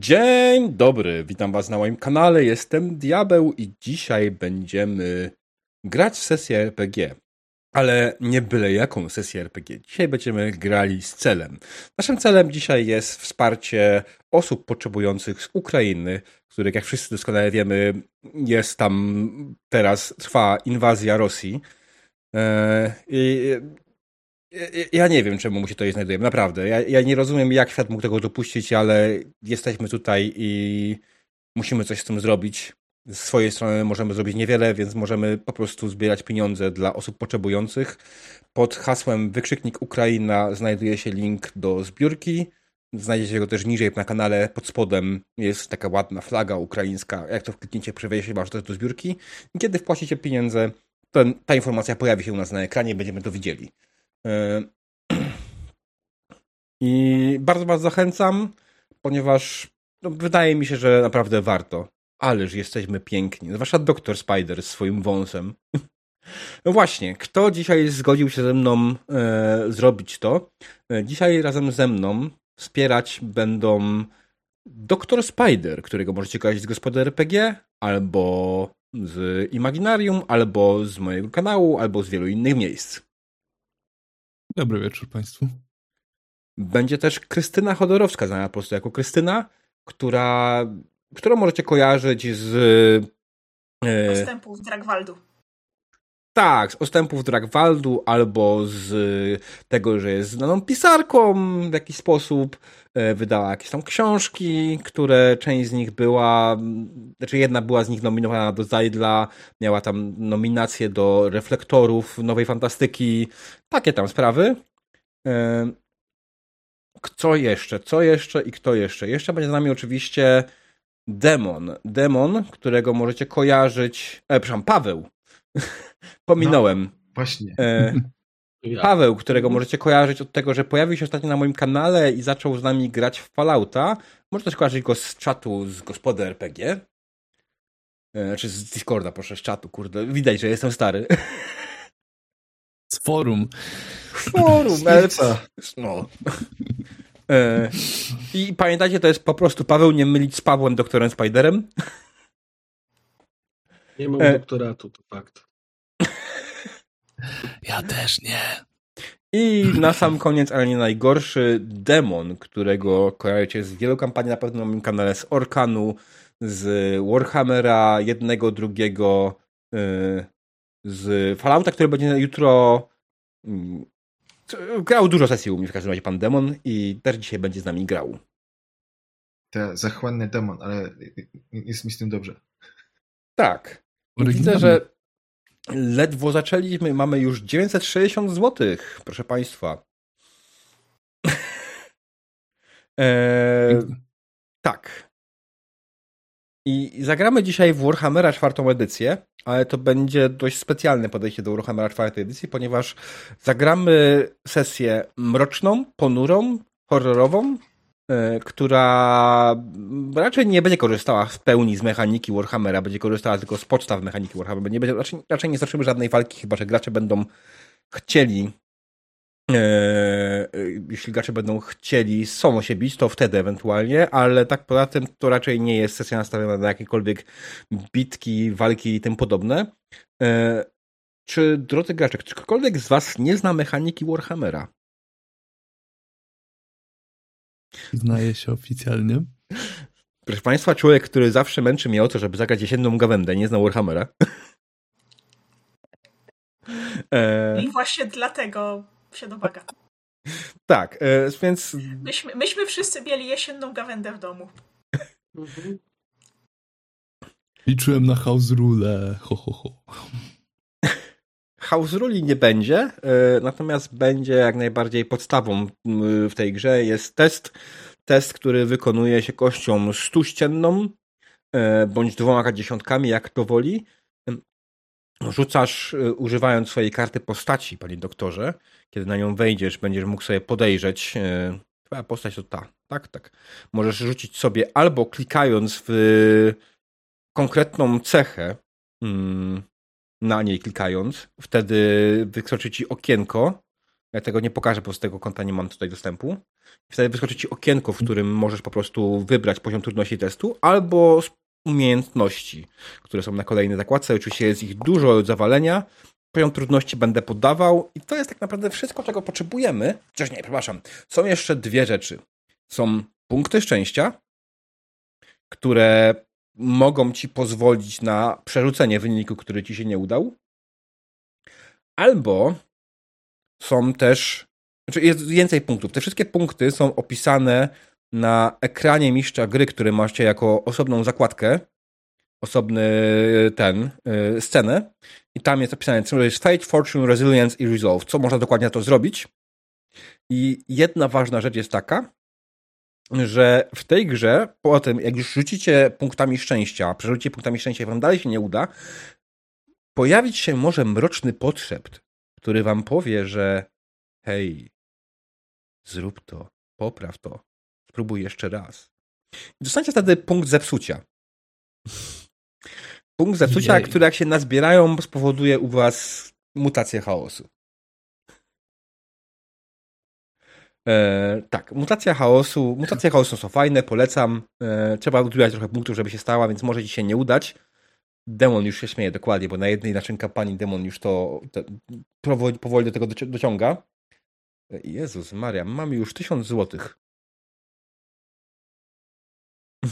Dzień dobry, witam was na moim kanale, jestem Diabeł i dzisiaj będziemy grać w sesję RPG. Ale nie byle jaką sesję RPG. Dzisiaj będziemy grali z celem. Naszym celem dzisiaj jest wsparcie osób potrzebujących z Ukrainy, których jak wszyscy doskonale wiemy jest tam teraz, trwa inwazja Rosji. Eee, I ja nie wiem, czemu mu się to znajdujemy, naprawdę. Ja, ja nie rozumiem, jak świat mógł tego dopuścić, ale jesteśmy tutaj i musimy coś z tym zrobić. Z swojej strony możemy zrobić niewiele, więc możemy po prostu zbierać pieniądze dla osób potrzebujących. Pod hasłem wykrzyknik Ukraina znajduje się link do zbiórki. Znajdziecie go też niżej na kanale. Pod spodem jest taka ładna flaga ukraińska. Jak to wklikniecie, przewie się wasz do zbiórki. I kiedy wpłacicie pieniądze, ta informacja pojawi się u nas na ekranie, będziemy to widzieli. E, I bardzo Was zachęcam, ponieważ no, wydaje mi się, że naprawdę warto. Ależ jesteśmy piękni. Zwłaszcza Doktor Spider z swoim wąsem. No właśnie, kto dzisiaj zgodził się ze mną e, zrobić to? E, dzisiaj razem ze mną wspierać będą Doktor Spider, którego możecie kojarzyć z Gospody RPG, albo z Imaginarium, albo z mojego kanału, albo z wielu innych miejsc. Dobry wieczór Państwu. Będzie też Krystyna Chodorowska, znana po prostu jako Krystyna, która, którą możecie kojarzyć z... E... Ostępów Dragwaldu. Tak, z ostępów Dragwaldu albo z tego, że jest znaną pisarką w jakiś sposób. E, wydała jakieś tam książki, które część z nich była, znaczy jedna była z nich nominowana do Zajdla, miała tam nominację do reflektorów nowej fantastyki, takie tam sprawy. E, co jeszcze? Co jeszcze i kto jeszcze? Jeszcze będzie z nami oczywiście Demon. Demon, którego możecie kojarzyć. E, przepraszam, Paweł. Pominąłem. No, właśnie. E, Paweł, którego możecie kojarzyć od tego, że pojawił się ostatnio na moim kanale i zaczął z nami grać w Fallouta. Może też kojarzyć go z czatu z Gospody RPG. E, znaczy z Discorda, proszę, z czatu, kurde. Widać, że jestem stary. Z forum. Forum, ale No. E, I pamiętajcie, to jest po prostu Paweł, nie mylić z Pawłem, doktorem Spiderem. Nie mam e... doktoratu, to fakt. Ja też nie. I na sam koniec, ale nie najgorszy, demon, którego kojarzycie z wielu kampanii na pewno na moim kanale, z Orkanu, z Warhammera, jednego, drugiego, yy, z Fallouta, który będzie jutro. Yy, grał dużo sesji u mnie w każdym razie pan demon i też dzisiaj będzie z nami grał. To zachłanny demon, ale jest mi z tym dobrze. Tak. Widzę, że ledwo zaczęliśmy, mamy już 960 zł, proszę Państwa. eee, tak. I zagramy dzisiaj w Warhammera czwartą edycję, ale to będzie dość specjalne podejście do Warhammera czwartej edycji, ponieważ zagramy sesję mroczną, ponurą, horrorową, która raczej nie będzie korzystała w pełni z mechaniki Warhammera, będzie korzystała tylko z podstaw mechaniki Warhammera. Nie będzie, raczej, raczej nie zobaczymy żadnej walki, chyba że gracze będą chcieli e, jeśli gracze będą chcieli są się bić, to wtedy ewentualnie, ale tak poza tym to raczej nie jest sesja nastawiona na jakiekolwiek bitki, walki i tym podobne. E, czy, drodzy gracze, ktokolwiek z was nie zna mechaniki Warhammera? Znaje się oficjalnie. Proszę Państwa, człowiek, który zawsze męczy mnie o to, żeby zagrać jesienną gawędę, nie zna Warhammera. e... I właśnie dlatego się domaga. Tak, e, więc... Myśmy, myśmy wszyscy mieli jesienną gawędę w domu. Liczyłem na house rule. Ho, ho, ho. House Ruli nie będzie, e, natomiast będzie jak najbardziej podstawą w tej grze. Jest test, test, który wykonuje się kością stuścienną e, bądź dwoma dziesiątkami, jak to woli. Rzucasz e, używając swojej karty postaci, panie doktorze. Kiedy na nią wejdziesz, będziesz mógł sobie podejrzeć. Twoja postać to ta, tak, tak. Możesz rzucić sobie albo klikając w konkretną cechę, mm, na niej klikając, wtedy wykroczy ci okienko Ja tego nie pokażę, bo z tego konta nie mam tutaj dostępu. Wtedy wyskoczy ci okienko, w którym możesz po prostu wybrać poziom trudności testu albo umiejętności, które są na kolejnej zakładce. Oczywiście jest ich dużo zawalenia. Poziom trudności będę podawał i to jest tak naprawdę wszystko, czego potrzebujemy. Chociaż nie, przepraszam. Są jeszcze dwie rzeczy. Są punkty szczęścia, które mogą ci pozwolić na przerzucenie wyniku, który ci się nie udał. Albo są też, znaczy jest więcej punktów. Te wszystkie punkty są opisane na ekranie mistrza gry, który macie jako osobną zakładkę, osobny ten, yy, scenę i tam jest opisane, co jest Fate, Fortune, Resilience i Resolve. Co można dokładnie na to zrobić? I jedna ważna rzecz jest taka, że w tej grze, po tym, jak już rzucicie punktami szczęścia, przerzucicie punktami szczęścia i wam dalej się nie uda, pojawić się może mroczny potrzebt, który wam powie, że hej, zrób to, popraw to, spróbuj jeszcze raz. I dostaniecie wtedy punkt zepsucia. Punkt zepsucia, Jej. który jak się nazbierają, spowoduje u was mutację chaosu. E, tak, mutacja chaosu. Mutacje chaosu są fajne, polecam. E, trzeba odbierać trochę punktów, żeby się stała, więc może ci się nie udać. Demon już się śmieje dokładnie, bo na jednej naszej kampanii demon już to, to powoli, powoli do tego dociąga. Jezus Maria, mamy już tysiąc złotych.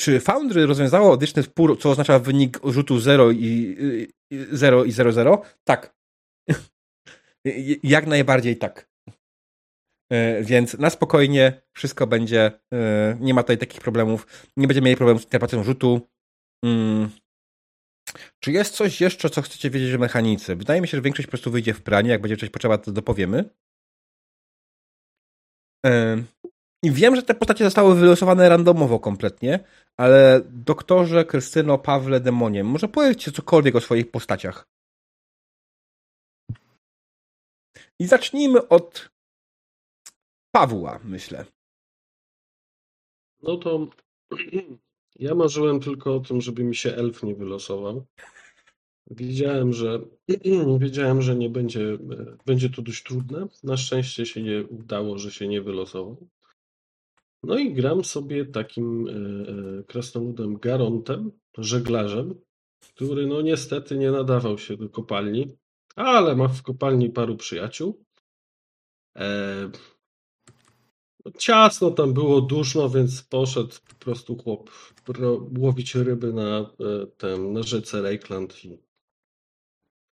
Czy Foundry rozwiązało odliczny wpór, co oznacza wynik rzutu 0 i 0 i 0, 0? Tak. Jak najbardziej tak. E, więc na spokojnie wszystko będzie, e, nie ma tutaj takich problemów, nie będziemy mieli problemów z interpretacją rzutu. Mm. Czy jest coś jeszcze, co chcecie wiedzieć o mechanice? Wydaje mi się, że większość po prostu wyjdzie w pranie, jak będzie coś potrzeba, to dopowiemy. E, I wiem, że te postacie zostały wylosowane randomowo kompletnie, ale doktorze, Krystyno, Pawle, Demonie, może powiedzcie cokolwiek o swoich postaciach. I zacznijmy od Pawła, myślę. No to ja marzyłem tylko o tym, żeby mi się elf nie wylosował. Wiedziałem, że wiedziałem, że nie będzie, będzie to dość trudne. Na szczęście się nie udało, że się nie wylosował. No i gram sobie takim e, e, krasnoludem Garontem, żeglarzem, który no niestety nie nadawał się do kopalni, ale ma w kopalni paru przyjaciół. Ciasno tam było, duszno, więc poszedł po prostu chłop łowić ryby na, e, tem, na rzece Reikland i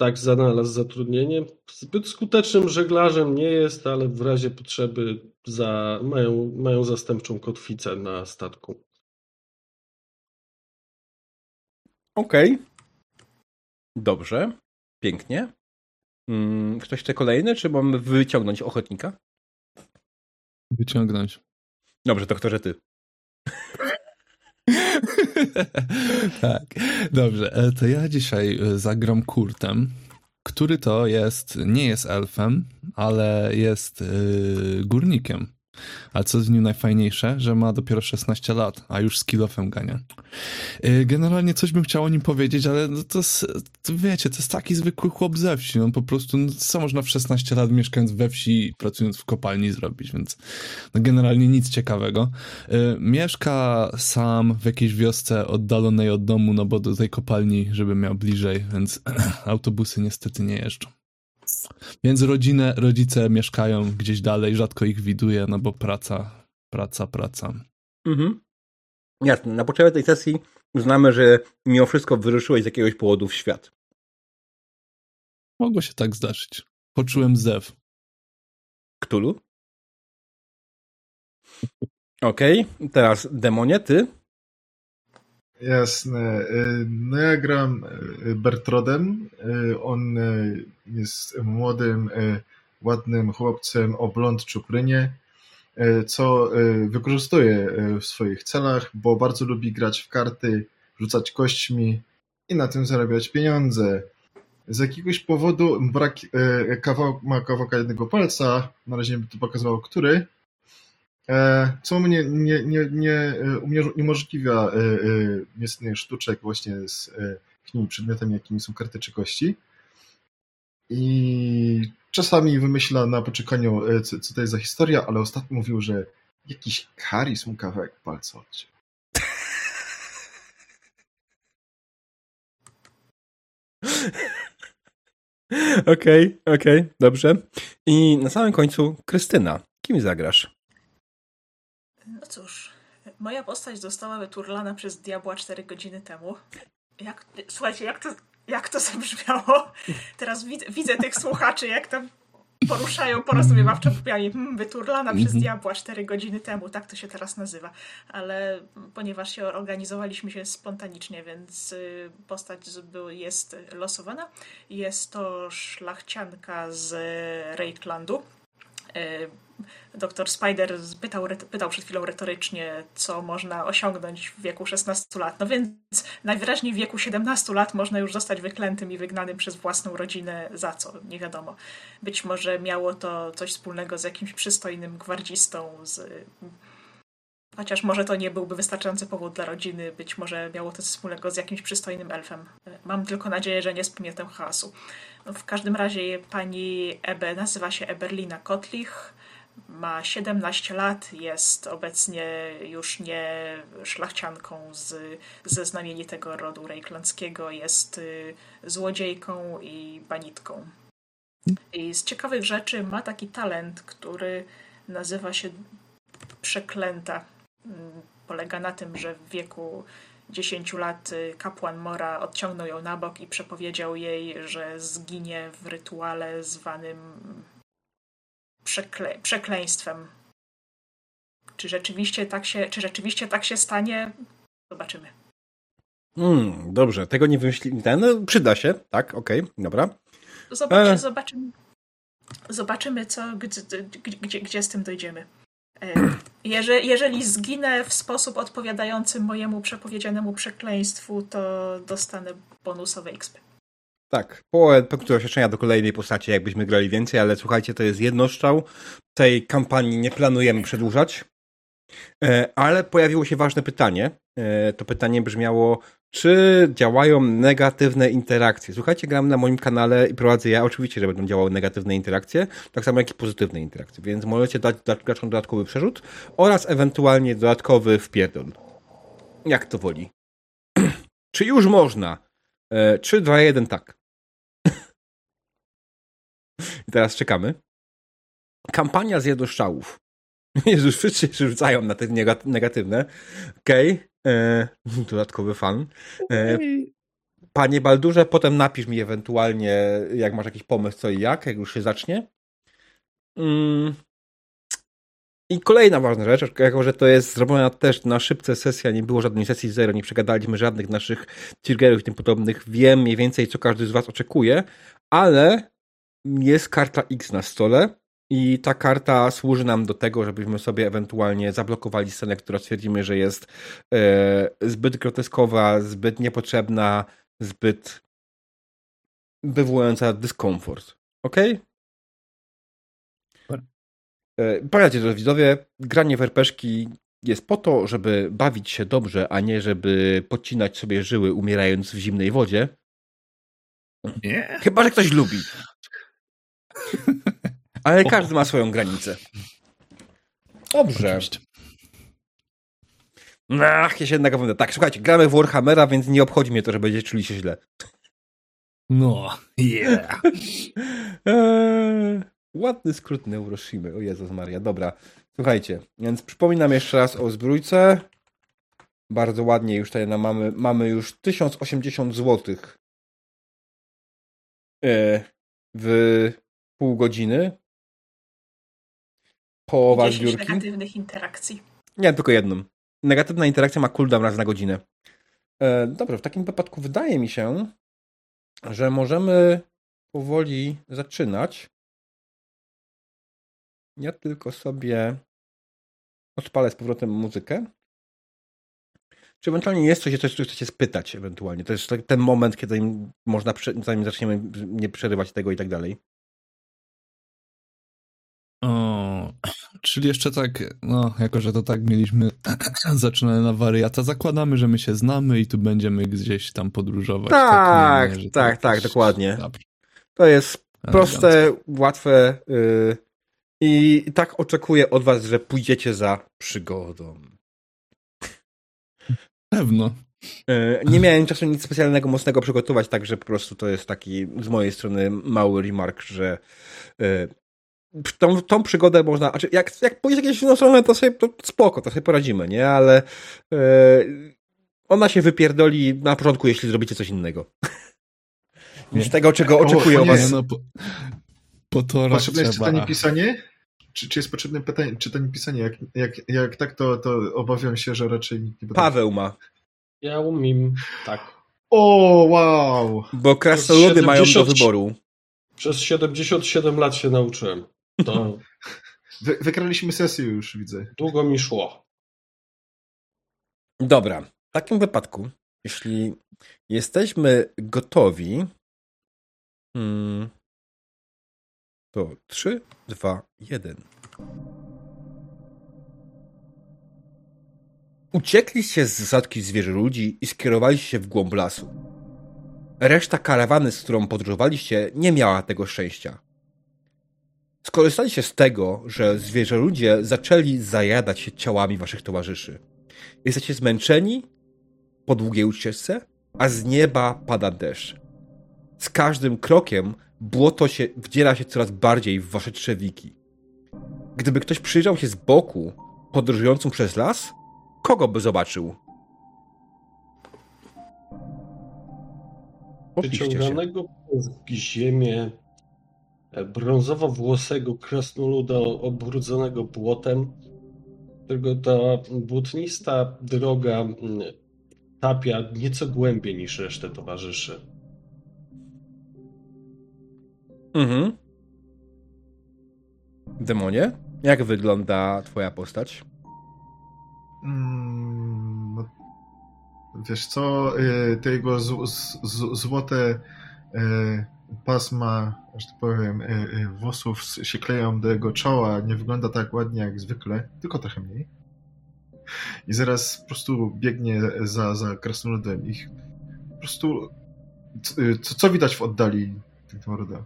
tak znalazł zatrudnienie. Zbyt skutecznym żeglarzem nie jest, ale w razie potrzeby za, mają, mają zastępczą kotwicę na statku. Okej. Okay. Dobrze. Pięknie. Mm, ktoś chce kolejny, czy mamy wyciągnąć ochotnika? Wyciągnąć. Dobrze, doktorze, ty. tak, dobrze. E, to ja dzisiaj e, zagram Kurtem, który to jest, nie jest elfem, ale jest yy, górnikiem. A co z nim najfajniejsze, że ma dopiero 16 lat, a już z kilofem gania. Y, generalnie coś bym chciał o nim powiedzieć, ale no to, to wiecie, to jest taki zwykły chłop ze wsi. On po prostu, no, co można w 16 lat mieszkając we wsi i pracując w kopalni zrobić, więc no generalnie nic ciekawego. Y, mieszka sam w jakiejś wiosce oddalonej od domu, no bo do tej kopalni, żeby miał bliżej, więc autobusy niestety nie jeżdżą. Więc rodzinę, rodzice mieszkają gdzieś dalej, rzadko ich widuję, no bo praca, praca, praca. Mhm. Jasne. Na potrzeby tej sesji uznamy, że mimo wszystko wyruszyłeś z jakiegoś powodu w świat. Mogło się tak zdarzyć. Poczułem zew. Ktulu? Okej, okay. teraz demonie, ty? Jasne. Y, no ja gram y, Bertrodem. Y, on jest młodym, ładnym chłopcem o blond czuprynie, co wykorzystuje w swoich celach, bo bardzo lubi grać w karty, rzucać kośćmi i na tym zarabiać pieniądze. Z jakiegoś powodu brak, kawał, ma kawałka jednego palca, na razie nie to pokazywało który, co mnie nie, nie, nie, e, uniemożliwia e, niestety sztuczek właśnie z takimi przedmiotami, jakimi są karty czy kości. I czasami wymyśla na poczekaniu, e, co, co to jest za historia, ale ostatnio mówił, że jakiś karis mu kawałek palca. Okej, okej, okay, dobrze. I na samym końcu Krystyna. Kim zagrasz? No cóż, moja postać została wyturlana przez diabła 4 godziny temu. Jak, słuchajcie, jak to, jak to zabrzmiało? Teraz widzę, widzę tych słuchaczy, jak tam poruszają porozumiewawczo pupiami. Hmm, wyturlana przez mhm. diabła 4 godziny temu, tak to się teraz nazywa. Ale ponieważ się organizowaliśmy się spontanicznie, więc y, postać jest losowana. Jest to szlachcianka z Reiklandu. Doktor Spider pytał, pytał przed chwilą retorycznie, co można osiągnąć w wieku 16 lat. No więc najwyraźniej w wieku 17 lat można już zostać wyklętym i wygnanym przez własną rodzinę za co, nie wiadomo. Być może miało to coś wspólnego z jakimś przystojnym gwardzistą, z... chociaż może to nie byłby wystarczający powód dla rodziny, być może miało to coś wspólnego z jakimś przystojnym elfem. Mam tylko nadzieję, że nie spamiętam chaosu. No, w każdym razie pani Ebe nazywa się Eberlina Kotlich ma 17 lat, jest obecnie już nie szlachcianką z, ze znamienitego rodu rejklandzkiego, jest y, złodziejką i banitką. I z ciekawych rzeczy ma taki talent, który nazywa się przeklęta. Mm, polega na tym, że w wieku 10 lat y, kapłan Mora odciągnął ją na bok i przepowiedział jej, że zginie w rytuale zwanym przekle przekleństwem. Czy rzeczywiście tak się, czy rzeczywiście tak się stanie? Zobaczymy. Hmm, dobrze, tego nie wymyślili. No, przyda się, tak, okej, okay, dobra. Zobaczy, e... Zobaczymy, zobaczymy, co, gdzie, gdzie, gdzie z tym dojdziemy. E, jeżeli, jeżeli zginę w sposób odpowiadający mojemu przepowiedzianemu przekleństwu, to dostanę bonusowe XP. Tak, połowę punktu doświadczenia do kolejnej postaci, jakbyśmy grali więcej, ale słuchajcie, to jest jednostrzał. Tej kampanii nie planujemy przedłużać. E, ale pojawiło się ważne pytanie. E, to pytanie brzmiało, czy działają negatywne interakcje? Słuchajcie, gram na moim kanale i prowadzę ja. Oczywiście, że będą działały negatywne interakcje, tak samo jak i pozytywne interakcje, więc możecie dać graczom dodatkowy przerzut oraz ewentualnie dodatkowy wpierdol. Jak to woli. czy już można? 3, 2, 1, tak. I teraz czekamy. Kampania zjadłoszczałów. Jezus, wszyscy się rzucają na te negatywne. Okej, okay. E, dodatkowy fan. E, panie Baldurze, potem napisz mi ewentualnie, jak masz jakiś pomysł, co i jak, jak już się zacznie. Mm. I kolejna ważna rzecz, jako że to jest zrobiona też na szybce sesja, nie było żadnej sesji zero, nie przegadaliśmy żadnych naszych triggerów i tym podobnych, wiem mniej więcej, co każdy z was oczekuje, ale jest karta X na stole i ta karta służy nam do tego, żebyśmy sobie ewentualnie zablokowali scenę, która stwierdzimy, że jest e, zbyt groteskowa, zbyt niepotrzebna, zbyt wywołująca dyskomfort. Ok? E, pamiętajcie, że widzowie, granie w RPszki jest po to, żeby bawić się dobrze, a nie żeby podcinać sobie żyły umierając w zimnej wodzie. Nie. Chyba, że ktoś lubi. Ale każdy ma swoją granicę. Dobrze. Ach, ja się jednak będę. Tak, słuchajcie, gramy w Warhammera, więc nie obchodzi mnie to, że będziecie czuli się źle. No, yeah. eee, ładny skrót Neuroshimy. O Jezus Maria, dobra. Słuchajcie, więc przypominam jeszcze raz o zbrójce. Bardzo ładnie już tutaj mamy, mamy już 1080 zł eee, w pół godziny. Połowa 10 zbiórki. negatywnych interakcji. Nie, tylko jedną. Negatywna interakcja ma cooldown raz na godzinę. E, dobrze, w takim wypadku wydaje mi się, że możemy powoli zaczynać. Ja tylko sobie odpalę z powrotem muzykę. Czy ewentualnie jest coś, coś, co chcecie spytać ewentualnie? To jest ten moment, kiedy można, zanim zaczniemy nie przerywać tego i tak dalej. O, czyli jeszcze tak, no, jako że to tak mieliśmy zaczynane na wariata, zakładamy, że my się znamy i tu będziemy gdzieś tam podróżować. Tak, tak, tak, tak, dokładnie. To jest Proste, łatwe yy, i tak oczekuję od was, że pójdziecie za przygodą. Pewno. Yy, nie miałem czasu nic specjalnego, mocnego przygotować, także po prostu to jest taki z mojej strony mały remark, że yy, tą, tą przygodę można, znaczy jak, jak pójdzie jakieś inną stronę, to sobie to spoko, to sobie poradzimy, nie? Ale yy, ona się wypierdoli na początku, jeśli zrobicie coś innego. Niż tego, czego oczekuję o, was. Nie, no, po, po torach Potrzebne jest czytanie pisanie? Czy, czy jest potrzebne pytanie, czytanie pisanie? Jak, jak, jak tak, to, to obawiam się, że raczej nikt nie potrafi. Paweł ma, Ja umiem, tak. O, wow! bo krasnoludy mają do 70 wyboru. Przez 77 lat się nauczyłem. To Wy, wygraliśmy sesję już, widzę. długo mi szło. Dobra, w takim wypadku, jeśli jesteśmy gotowi, hmm, to 3, 2, 1. Uciekliście z zasadki zwierzę ludzi i skierowaliście się w głąb lasu. Reszta karawany, z którą podróżowaliście, nie miała tego szczęścia. Skorzystaliście z tego, że zwierzę ludzie zaczęli zajadać się ciałami waszych towarzyszy. Jesteście zmęczeni po długiej ucieczce, a z nieba pada deszcz. Z każdym krokiem błoto się wdziera się coraz bardziej w wasze trzewiki. Gdyby ktoś przyjrzał się z boku, podróżującym przez las, kogo by zobaczył? Opiszcie. Wyciąganego przez ziemię brązowo-włosego krasnoluda obrudzonego błotem, którego ta błotnista droga tapia nieco głębiej niż resztę towarzyszy. Mhm. Demonie, jak wygląda twoja postać? Mm, wiesz co, y, te jego z, z, złote y, pasma, że tak powiem, y, y, włosów się kleją do jego czoła, nie wygląda tak ładnie jak zwykle, tylko trochę mniej. I zaraz po prostu biegnie za, za krasnoludem ich. Po prostu co, y, co, co widać w oddali tego roda?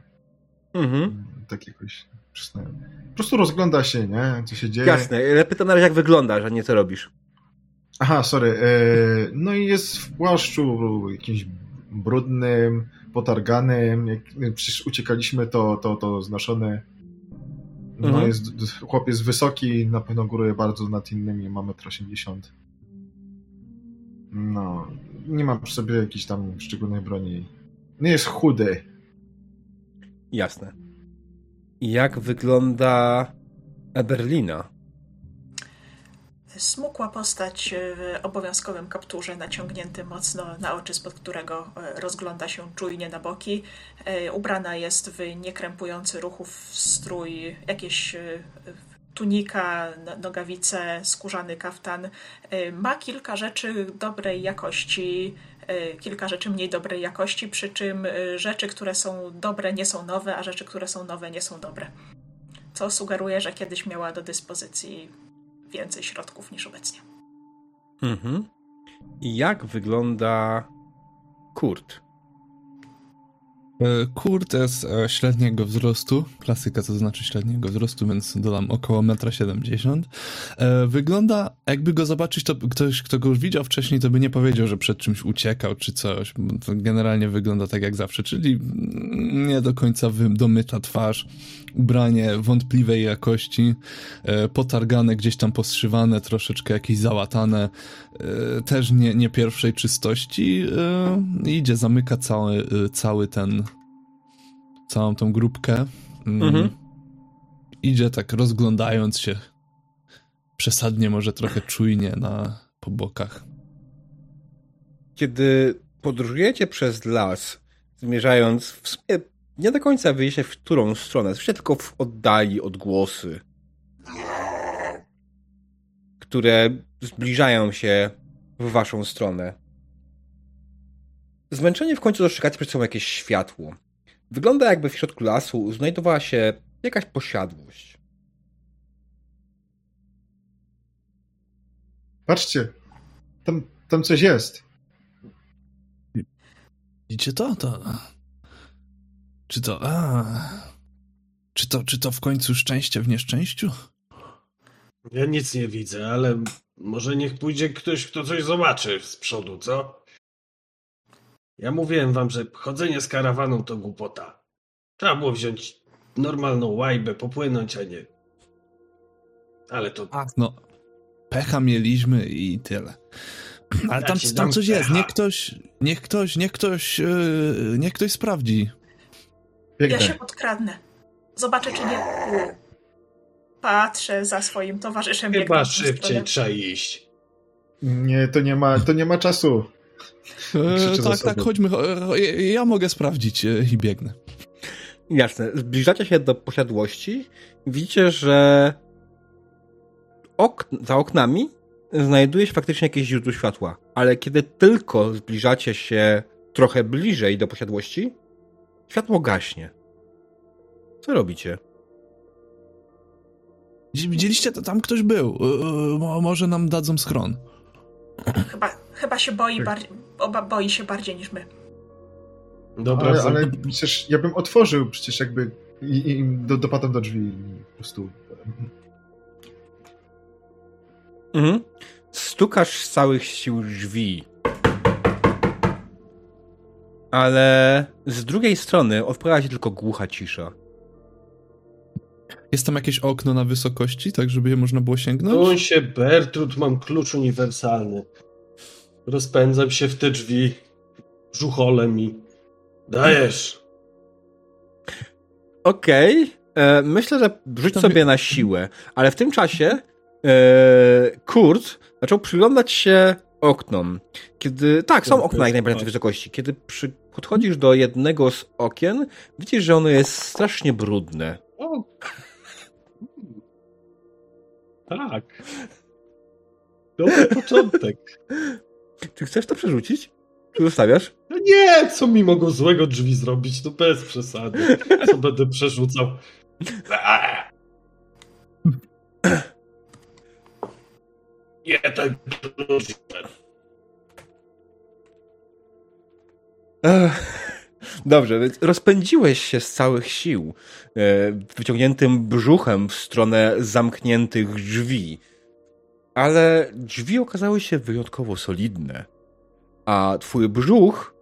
Mhm. Tak jakoś przysnąłem. Po prostu rozgląda się, nie? Co się dzieje. Jasne, ale pytam na razie jak wyglądasz, a nie co robisz. Aha, sorry. No i jest w płaszczu jakimś brudnym, potarganym. Jak przecież uciekaliśmy, to, to, to znoszone. No Mhm. jest, chłop jest wysoki, na pewno góruje bardzo nad innymi, ma 1,80 m. No, nie ma przy sobie jakiejś tam szczególnej broni. Nie jest chudy. Jasne. Jak wygląda Eberlina? Smukła postać w obowiązkowym kapturze, naciągnięty mocno na oczy, spod którego e, rozgląda się czujnie na boki. E, Ubrana jest w niekrępujący ruchów strój, jakieś e, tunika, no- nogawice, skórzany kaftan. E, Ma kilka rzeczy dobrej jakości, e, kilka rzeczy mniej dobrej jakości, przy czym e, rzeczy, które są dobre, nie są nowe, a rzeczy, które są nowe, nie są dobre. Co sugeruje, że kiedyś miała do dyspozycji więcej środków niż obecnie. Mhm. Jak wygląda Kurt? E, Kurt jest e, średniego wzrostu, klasyka to znaczy średniego wzrostu, więc dodam około 1,70 m. E, Wygląda, jakby go zobaczyć, to ktoś, kto go już widział wcześniej, to by nie powiedział, że przed czymś uciekał czy coś. generalnie wygląda tak jak zawsze, czyli nie do końca domyta twarz, ubranie wątpliwej jakości, potargane, gdzieś tam postrzywane, troszeczkę jakieś załatane, też nie, nie pierwszej czystości. e, Idzie, zamyka cały, e, cały ten, całą tą grupkę. Mm, Mhm. Idzie tak rozglądając się przesadnie, może trochę czujnie na, po bokach. Kiedy podróżujecie przez las, zmierzając w sumie nie do końca wyjście w którą stronę, słyszycie tylko w oddali odgłosy, które zbliżają się w waszą stronę. Zmęczeni w końcu dostrzegacie przed sobą jakieś światło. Wygląda jakby w środku lasu znajdowała się jakaś posiadłość. Patrzcie, tam, tam coś jest. Widzicie to? To Czy to... A, czy to, czy to w końcu szczęście w nieszczęściu? Ja nic nie widzę, ale może niech pójdzie ktoś, kto coś zobaczy z przodu, co? Ja mówiłem wam, że chodzenie z karawaną to głupota. Trzeba było wziąć normalną łajbę, popłynąć, a nie... Ale to... No, pecha mieliśmy i tyle. Ale Ja tam, tam coś jest. pecha. Niech ktoś, niech ktoś, niech ktoś, yy, niech ktoś sprawdzi. Biegnę. Ja się podkradnę. Zobaczę, czy nie. Patrzę za swoim towarzyszem. Chyba szybciej trzeba iść. Nie, to nie ma, to nie ma czasu. E, tak, tak, chodźmy. e, Ja, ja mogę sprawdzić e, i biegnę. Jasne. Zbliżacie się do posiadłości. Widzicie, że ok za oknami znajduje się faktycznie jakieś źródło światła. Ale kiedy tylko zbliżacie się trochę bliżej do posiadłości, światło gaśnie. Co robicie? Widz- Widzieliście, to tam ktoś był. E, mo- Może nam dadzą schron. Chyba, chyba się boi bardziej. Oba boi się bardziej niż my. Dobra, Ale, ale przecież ja bym otworzył przecież jakby i, i do, dopadam do drzwi po prostu. Mhm. Stukasz z całych sił drzwi. Ale z drugiej strony odpowiada ci tylko głucha cisza. Jest tam jakieś okno na wysokości, tak żeby je można było sięgnąć? się, Bertrud, mam klucz uniwersalny. Rozpędzam się w te drzwi. Żucholem i... Dajesz! Okej. e, Myślę, że rzuć sobie na siłę, ale w tym czasie e, Kurt zaczął przyglądać się oknom. Kiedy. Tak, są okna jak najbardziej tak. wysokości. Kiedy przy, podchodzisz do jednego z okien, widzisz, że ono jest strasznie brudne. O. Tak. Dobry początek. Czy chcesz to przerzucić? Czy zostawiasz? No nie, co mi mogą złego drzwi zrobić? No bez przesady. Co będę przerzucał? Eee. Jeden drzwi. Dobrze, więc rozpędziłeś się z całych sił, e, wyciągniętym brzuchem w stronę zamkniętych drzwi. Ale drzwi okazały się wyjątkowo solidne. A twój brzuch.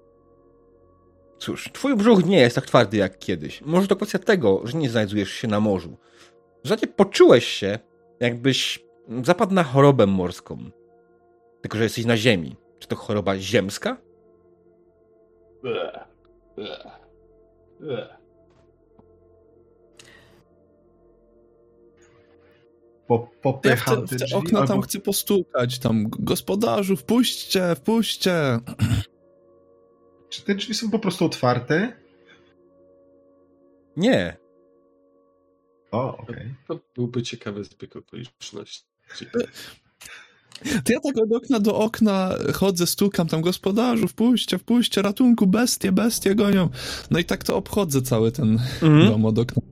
Cóż, twój brzuch nie jest tak twardy jak kiedyś. Może to kwestia tego, że nie znajdujesz się na morzu. Zasadzie poczułeś się, jakbyś zapadł na chorobę morską. Tylko, że jesteś na ziemi. Czy to choroba ziemska? Eee. Po, Ja w popycham te, w te te drzwi, okna tam albo- chcę postukać. Tam, gospodarzu, wpuśćcie, wpuśćcie. Czy te drzwi są po prostu otwarte? Nie. O, okej. To byłby ciekawy zbieg okoliczności. To ja tak od okna do okna chodzę, stukam tam gospodarzu, wpuśćcie, wpuśćcie, ratunku, bestie, bestie gonią. No i tak to obchodzę cały ten Mhm. dom od okna.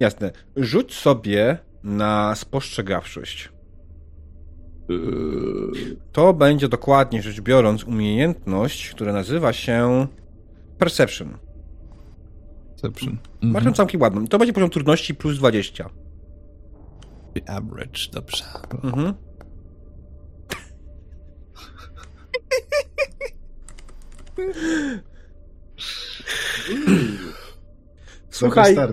Jasne. Rzuć sobie na spostrzegawczość. Yy, To będzie dokładnie rzecz biorąc umiejętność, która nazywa się Perception. Perception. Masz Mhm. ją całkiem ładną. To będzie poziom trudności plus 20. Average, dobrze. Mhm. Słuchaj, e,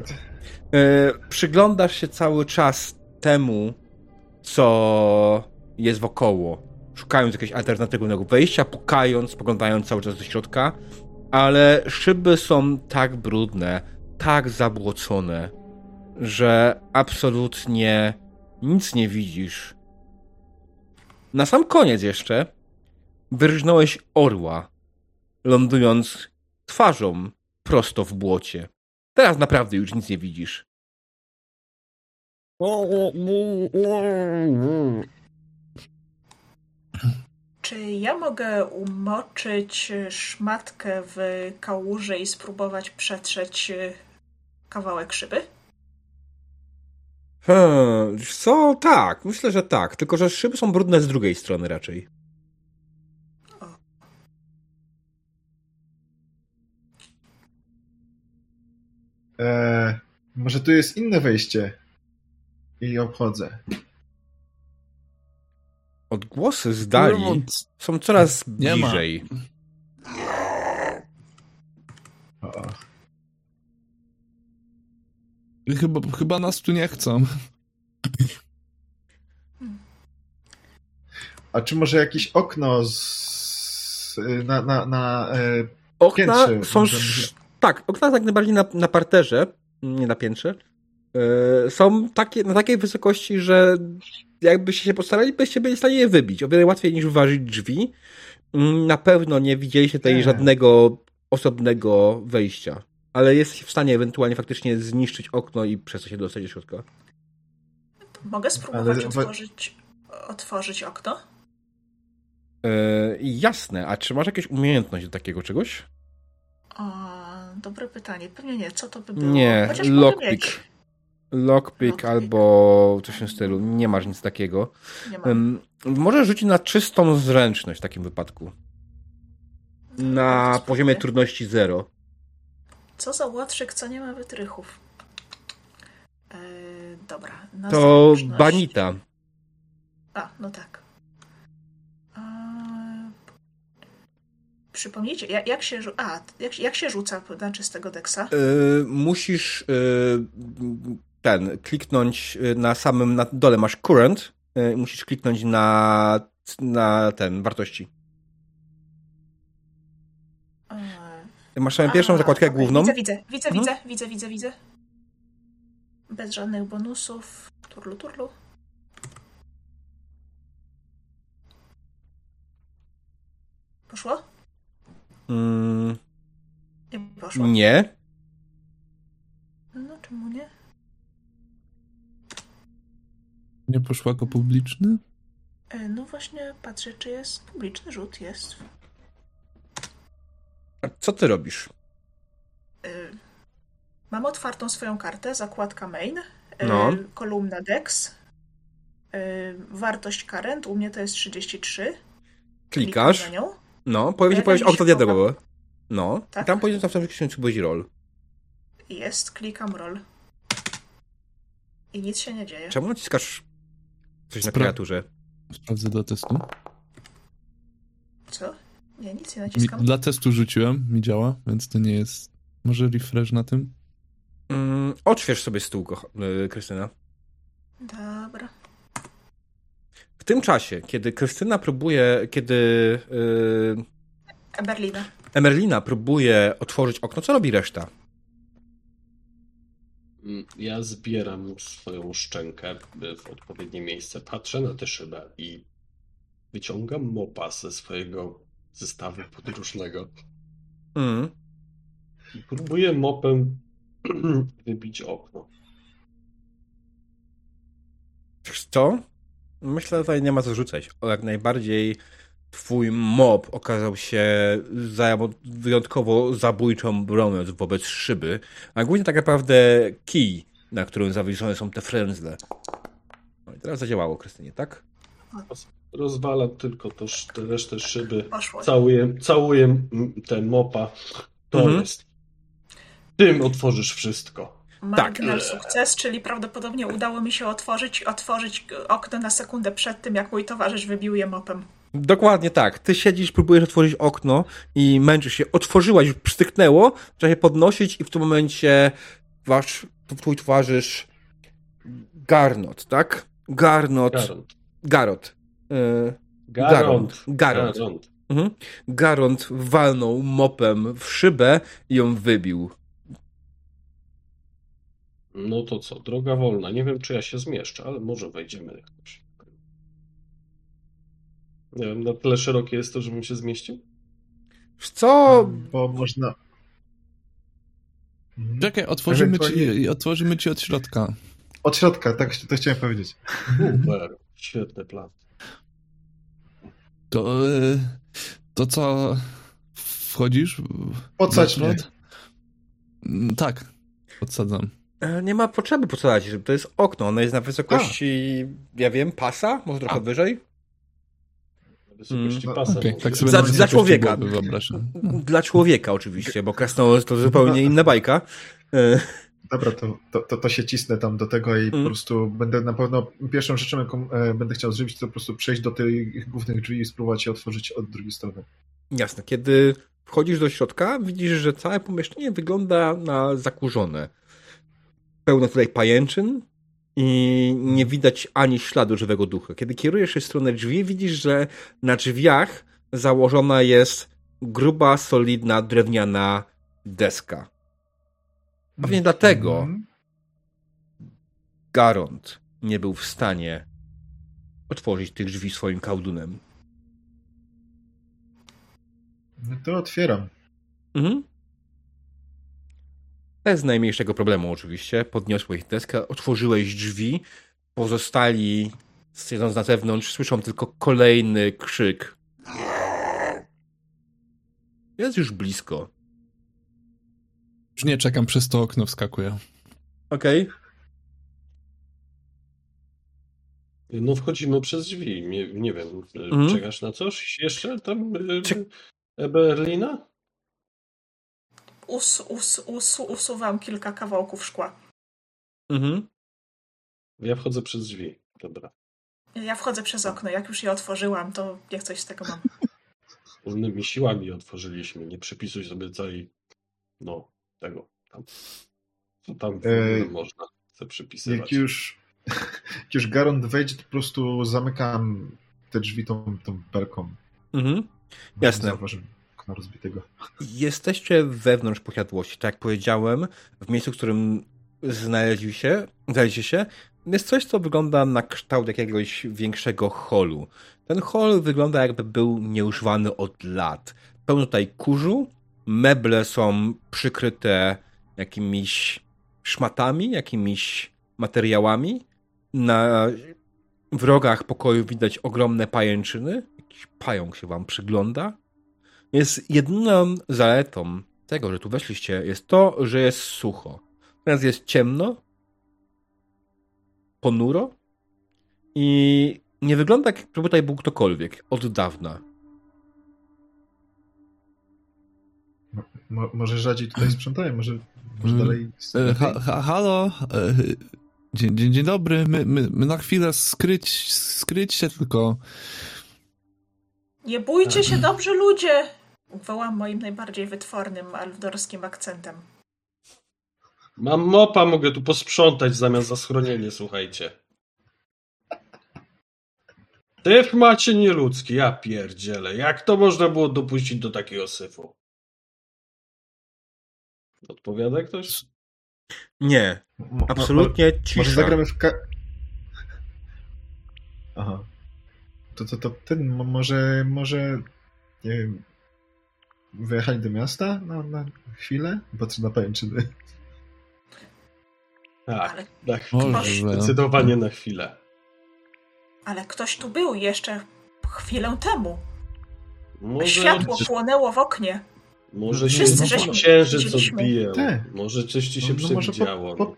przyglądasz się cały czas temu, co jest wokoło, szukając jakiegoś alternatywnego wejścia, pukając, spoglądając cały czas do środka, ale szyby są tak brudne, tak zabłocone, że absolutnie nic nie widzisz. Na sam koniec jeszcze wyrżnąłeś orła, lądując twarzą prosto w błocie. Teraz naprawdę już nic nie widzisz. Czy ja mogę umoczyć szmatkę w kałuży i spróbować przetrzeć kawałek szyby? Hmm, co? Tak, myślę, że tak. Tylko, że szyby są brudne z drugiej strony raczej. E, może tu jest inne wejście. I obchodzę. Odgłosy z dali No, są coraz bliżej. O, Chyba, chyba nas tu nie chcą. A czy może jakieś okno z, na, na, na e, Okna Piętrze są. sz- Tak, okna tak najbardziej na, na parterze, nie na piętrze. e, są takie, na takiej wysokości, że jakbyście się postarali, byście byli w stanie je wybić. O wiele łatwiej niż wyważyć drzwi. Mm, Na pewno nie widzieliście tutaj Nie. żadnego osobnego wejścia. Ale jesteście w stanie ewentualnie faktycznie zniszczyć okno i przez to się dostać do środka. Mogę spróbować Ale- otworzyć, otworzyć okno? E, jasne, a czy masz jakąś umiejętność do takiego czegoś? O, dobre pytanie. Pewnie nie. Co to by było? Nie, Chociaż lockpick. Lockpick Lockpick. albo coś w tym stylu. Nie masz nic takiego. Nie mam. Ym, Możesz rzucić na czystą zręczność w takim wypadku. Na To poziomie trudności 0. Co za łotrzyk, co nie ma wytrychów. Yy, dobra. To zręczność. banita. A, no tak. Przypomnijcie, jak, jak się rzu- A, jak, jak się rzuca na czystego deksa? Y, musisz y, ten, kliknąć na samym na dole masz current. musisz kliknąć na, na ten, wartości. Yy, Masz samą pierwszą zakładkę główną. Widzę, widzę, widzę, Mhm. widzę, widzę, widzę, widzę. Bez żadnych bonusów. Turlu, turlu. Poszło? Mm, Nie poszło. nie. No, czemu nie? Nie poszła go publiczny? E, No właśnie, patrzę, czy jest publiczny rzut. Jest. A co ty robisz? E, Mam otwartą swoją kartę, zakładka main, e, No. kolumna dex, e, wartość current, u mnie to jest 33. Klikam Klikasz. na nią. No, powinien się Pojawia się okno diabełowe. No. Tak? I tam powinien zawsze wcisnąć sobie roll. Jest, klikam roll. I nic się nie dzieje. Czemu naciskasz coś na Spra- klawiaturze? Sprawdzę do testu. Co? Nie, nic nie Mi, naciskam. dla testu rzuciłem, mi działa, więc to nie jest... Może refresh na tym? Mm, odśwież sobie stół, y, Krystyna. Dobra. W tym czasie, kiedy Krystyna próbuje, kiedy y, Eberlina. Emerlina próbuje otworzyć okno, co robi reszta? Mm, Ja zbieram swoją szczękę w odpowiednie miejsce, patrzę na tę szybę i wyciągam mopa ze swojego zestawu podróżnego Mm. i próbuję mopem wybić okno. Wiesz co? Myślę, że tutaj nie ma co rzucać. O, jak najbardziej twój mob okazał się za wyjątkowo zabójczą bronią wobec szyby, a głównie tak naprawdę kij, na którym zawieszone są te frędzle. No i teraz zadziałało, Krystynie, tak? Rozwalam tylko to, sz- tę resztę szyby, Poszło. całuję, całuję ten mopa. To Mhm. jest. Tym otworzysz wszystko. Marginal Tak. sukces, czyli prawdopodobnie udało mi się otworzyć, otworzyć okno na sekundę przed tym, jak mój towarzysz wybił je mopem. Dokładnie tak. Ty siedzisz, próbujesz otworzyć okno i męczysz się. Otworzyłaś, już pstryknęło, trzeba się podnosić i w tym momencie wasz, twój towarzysz Garnot, tak? Garnot. Garant. Garot. Garant. Garant. Garant. mhm. Garont walnął mopem w szybę i ją wybił. No to co, droga wolna. Nie wiem, czy ja się zmieszczę, ale może wejdziemy jakoś. Nie wiem, na tyle szerokie jest to, żebym się zmieścił? Wiesz Co? Bo można. Mhm. Czekaj, otworzymy ci, otworzymy ci od środka. Od środka, tak to chciałem powiedzieć. Super, świetny plan. To, y, to co, wchodzisz? Podsadź mnie. Mm, Tak, podsadzam. E, Nie ma potrzeby posadać, że to jest okno. Ono jest na wysokości, ja wiem, pasa, może trochę A. wyżej. Na wysokości Mm, pasa. Może. tak sobie Dla- człowieka. głowy. No. Dla człowieka oczywiście, bo krasnolud to zupełnie inna bajka. Dobra, to, to, to, się cisnę tam do tego i po Mm. prostu będę na pewno pierwszą rzeczą, jaką e, będę chciał zrobić, to po prostu przejść do tych głównych drzwi i spróbować je otworzyć od drugiej strony. Jasne. Kiedy wchodzisz do środka, widzisz, że całe pomieszczenie wygląda na zakurzone. Pełno tutaj pajęczyn i nie widać ani śladu żywego ducha. Kiedy kierujesz się w stronę drzwi, widzisz, że na drzwiach założona jest gruba, solidna, drewniana deska. Pewnie dlatego Mhm. Garont nie był w stanie otworzyć tych drzwi swoim kałdunem. No to otwieram. Mhm. Bez najmniejszego problemu oczywiście. Podniosłeś deskę, otworzyłeś drzwi. Pozostali, siedząc na zewnątrz, słyszą tylko kolejny krzyk. Jest już blisko. Już nie czekam, przez to okno wskakuję. Okej. No wchodzimy przez drzwi. Nie, nie wiem, Mhm. czekasz na coś jeszcze tam e, Czek- e, Berlina? Us, us, us, usuwam kilka kawałków szkła. Mhm. Ja wchodzę przez drzwi. Dobra. Ja wchodzę przez okno. Jak już je otworzyłam, to jak coś z tego mam. Wspólnymi siłami otworzyliśmy. Nie przypisuj sobie całej, no, tego tam. Co tam Ej, można sobie przypisywać. Jak już, jak już wejdzie, to po prostu zamykam te drzwi tą, tą belką. Mhm. Jasne. Zauważyłem okna rozbitego. Jesteście wewnątrz posiadłości. Tak jak powiedziałem, w miejscu, w którym znaleźli się, znaleźliście się, jest coś, co wygląda na kształt jakiegoś większego holu. Ten hol wygląda jakby był nieużywany od lat. Pełno tutaj kurzu, meble są przykryte jakimiś szmatami, jakimiś materiałami. Na w rogach pokoju widać ogromne pajęczyny. Jakiś pająk się wam przygląda. Jest jedyną zaletą tego, że tu weszliście, jest to, że jest sucho. Teraz jest ciemno, ponuro i nie wygląda jak żeby tutaj był ktokolwiek od dawna. Mo, może rzadziej tutaj sprzątają, może, może Mm. dalej... E, Ha, ha, halo? E, Dzień, dzień, dzień dobry. My, my, my na chwilę skryć, skryć się tylko. Nie bójcie się, dobrzy ludzie! Wołam moim najbardziej wytwornym alwdorskim akcentem. Mam mopa, mogę tu posprzątać zamiast za schronienie, słuchajcie. Tyf macie nieludzki, ja pierdzielę. Jak to można było dopuścić do takiego syfu? Odpowiada ktoś? Nie, absolutnie Może cisza. zagramy w ka... Aha. To, to, to ten, mo- może, może, nie wiem, wyjechali do miasta na, na chwilę? Patrzę na pajęczyny. Tak, Ale, na chwilę. Może. Zdecydowanie na chwilę. ale ktoś tu był jeszcze chwilę temu. Może, Światło płonęło w oknie. Może Wszyscy się żeśmy księżyc odbijał. Może coś ci się No, no może po- przewidziało. po-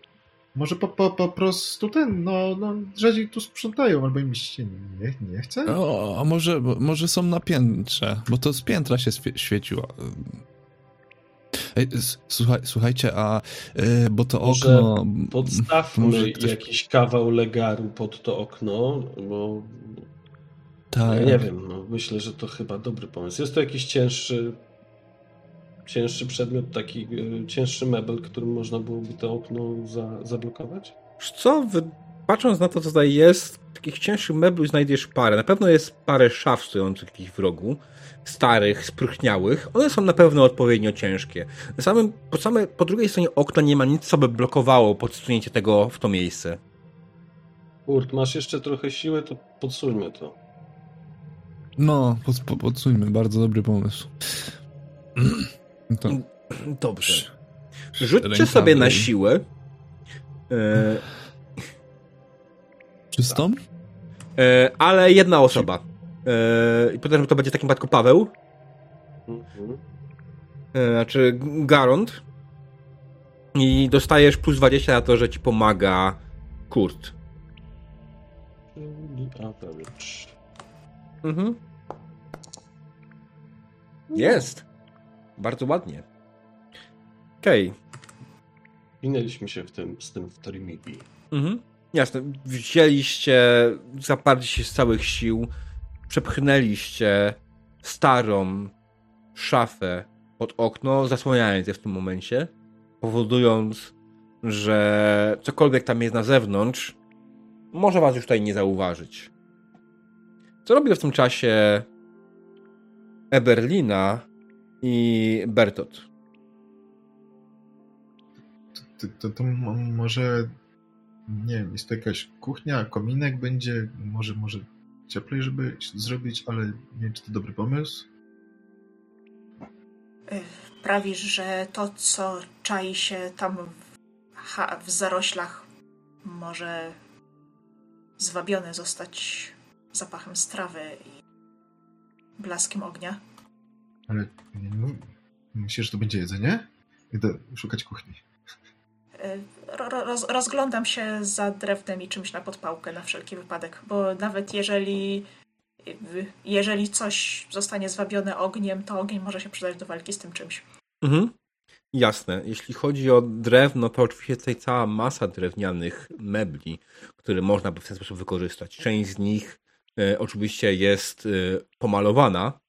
Może po, po, po prostu ten, no, no rzadziej tu sprzątają, albo im się nie, nie chce? O, a może, może są na piętrze, bo to z piętra się świe- świeciło. Ej, słuchaj, słuchajcie, a e, bo to Może okno. Podstawmy może ktoś- jakiś kawał legaru pod to okno, bo Tak. ja nie wiem, no, myślę, że to chyba dobry pomysł. Jest to jakiś cięższy cięższy przedmiot, taki y, cięższy mebel, którym można byłoby to okno za, zablokować? Co, patrząc na to, co tutaj jest, takich cięższych mebli znajdziesz parę. Na pewno jest parę szaf stojących gdzieś w rogu, starych, spróchniałych. One są na pewno odpowiednio ciężkie. Na samym, po, same, po drugiej stronie okna nie ma nic, co by blokowało podsunięcie tego w to miejsce. Kurt, masz jeszcze trochę siły, to podsuńmy to. No, pod, podsuńmy, bardzo dobry pomysł. To, Dobrze. Rzućcie sobie na siłę. E, czystą? e, ale jedna osoba. E, I potem to będzie w takim przypadku Paweł, Mhm. e, znaczy Garond. I dostajesz plus 20 na to, że ci pomaga Kurt. Czyli average. Mhm. Jest. Bardzo ładnie. Okej. minęliśmy się w tym, z tym w Trimidi. Mhm. Jasne. Wzięliście, zaparliście się z całych sił, przepchnęliście starą szafę pod okno, zasłaniając je w tym momencie, powodując, że cokolwiek tam jest na zewnątrz, może was już tutaj nie zauważyć. Co robią w tym czasie Eberlina i Bertot? To, to, to może, nie wiem, jest to jakaś kuchnia, kominek będzie, może, może cieplej, żeby zrobić, ale nie wiem, czy to dobry pomysł. Y, Prawisz, że to, co czai się tam w, w zaroślach, może zwabione zostać zapachem strawy i blaskiem ognia? Ale nie, no, myślisz, że to będzie jedzenie? Idę szukać kuchni. Ro- roz, rozglądam się za drewnem i czymś na podpałkę na wszelki wypadek, bo nawet jeżeli jeżeli coś zostanie zwabione ogniem, to ogień może się przydać do walki z tym czymś. Mhm. Jasne. Jeśli chodzi o drewno, to oczywiście tutaj cała masa drewnianych mebli, które można by w ten sposób wykorzystać. Część z nich e, oczywiście jest e, pomalowana,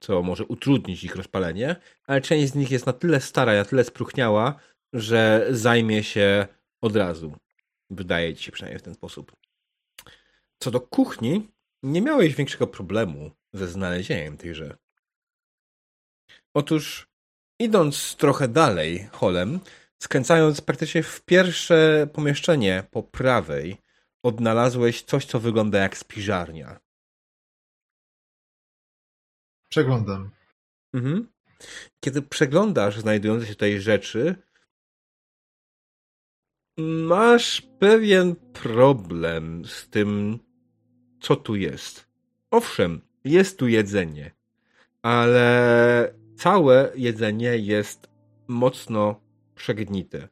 co może utrudnić ich rozpalenie, ale część z nich jest na tyle stara, na tyle spróchniała, że zajmie się od razu. Wydaje ci się przynajmniej w ten sposób. Co do kuchni, nie miałeś większego problemu ze znalezieniem tejże. Otóż idąc trochę dalej holem, skręcając praktycznie w pierwsze pomieszczenie po prawej, odnalazłeś coś, co wygląda jak spiżarnia. Przeglądam. Mhm. Kiedy przeglądasz znajdujące się tutaj rzeczy, masz pewien problem z tym, co tu jest. Owszem, jest tu jedzenie, ale całe jedzenie jest mocno przegnite.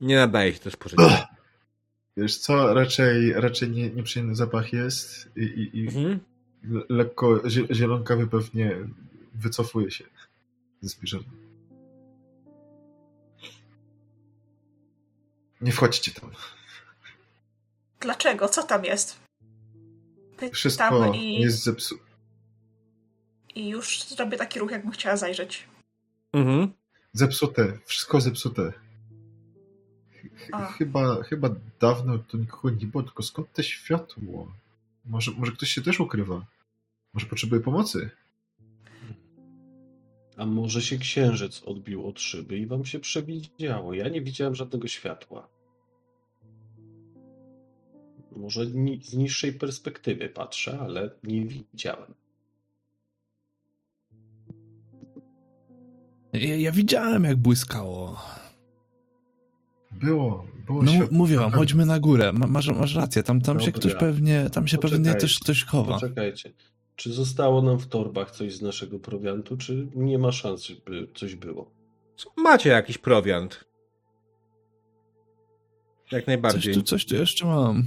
Nie nadaje się do spożycia. Wiesz co, raczej, raczej nie, nieprzyjemny zapach jest i, i, i Mhm. Le- lekko zie- zielonkawy pewnie wycofuje się ze spiżarni. Nie wchodźcie tam. Dlaczego? Co tam jest? Pytam Wszystko i, jest zepsute. i już zrobię taki ruch, jakbym chciała zajrzeć. Mhm. Zepsute. Wszystko zepsute. Ch- A. Chyba, chyba dawno tu nikogo nie było, tylko skąd te światło? Może, może ktoś się też ukrywa? Może potrzebuje pomocy? A może się księżyc odbił od szyby i wam się przewidziało? Ja nie widziałem żadnego światła. Może ni- z niższej perspektywy patrzę, ale nie widziałem. Ja, ja widziałem, jak błyskało. Było, było No światło. mówię wam, Naprawdę. chodźmy na górę. Ma, masz, masz rację, tam, tam się ktoś pewnie, tam się pewnie też ktoś chowa. Poczekajcie. Czy zostało nam w torbach coś z naszego prowiantu, czy nie ma szans, żeby coś było? Macie jakiś prowiant. Jak Coś najbardziej. tu, coś tu jeszcze mam.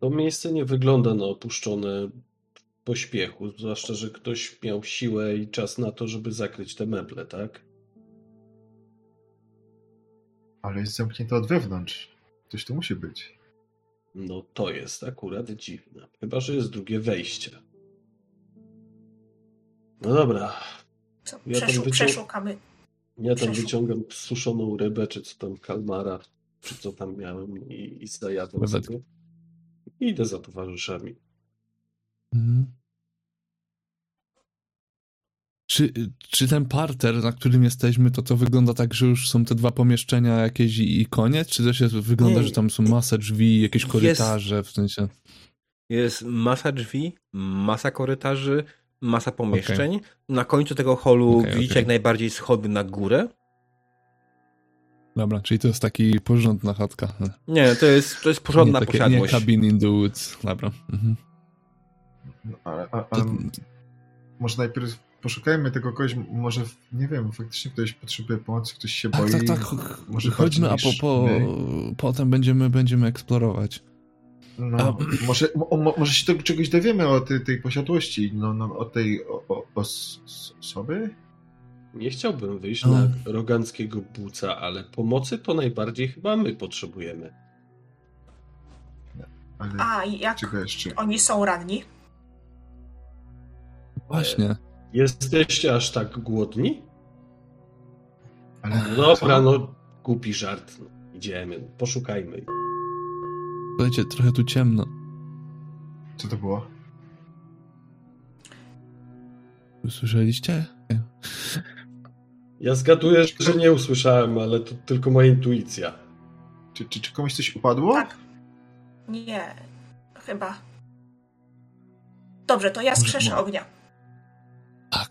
To miejsce nie wygląda na opuszczone w pośpiechu, zwłaszcza, że ktoś miał siłę i czas na to, żeby zakryć te meble, tak? Ale jest zamknięte od wewnątrz. Ktoś tu musi być. No to jest akurat dziwne. Chyba, że jest drugie wejście. No dobra. Co, Ja tam przeszu- wycią- przeszukamy. Ja tam wyciągam suszoną rybę, czy co tam kalmara, czy co tam miałem i, i Krewetki. sobie. I idę za towarzyszami. Mhm. Czy, czy ten parter, na którym jesteśmy, to to wygląda tak, że już są te dwa pomieszczenia jakieś i, i koniec? Czy to się wygląda, Nie. że tam są masa drzwi, jakieś Jest- korytarze, w sensie... Jest masa drzwi, masa korytarzy, masa pomieszczeń. Na końcu tego holu Okej, widzicie okej. jak najbardziej schody na górę. Dobra, czyli to jest taki porządna chatka. Nie, to jest, to jest porządna nie, takie, nie posiadłość. cabin in the woods. Dobra. Mhm. No, A, a, a, To, może najpierw poszukajmy tego kogoś, może, nie wiem, faktycznie ktoś potrzebuje pomocy, ktoś się tak, boi. tak, tak. Może Chodźmy, a po, po, potem będziemy, będziemy eksplorować. No, A- może, mo, mo- może się tego czegoś dowiemy o tej, tej posiadłości, no, no, o tej o, o, osoby? Nie chciałbym wyjść Ale- na roganckiego buca, ale pomocy to najbardziej chyba my potrzebujemy. Ale A i jak oni są ranni? Właśnie. Jesteście aż tak głodni? Ale No dobra, no głupi żart. Idziemy, poszukajmy. Słuchajcie, trochę tu ciemno. Co to było? Usłyszeliście? Nie. Ja zgaduję, że nie usłyszałem, ale to tylko moja intuicja. Czy, czy, czy komuś coś upadło? Tak. Nie, chyba. Dobrze, to ja skrzeszę ognia.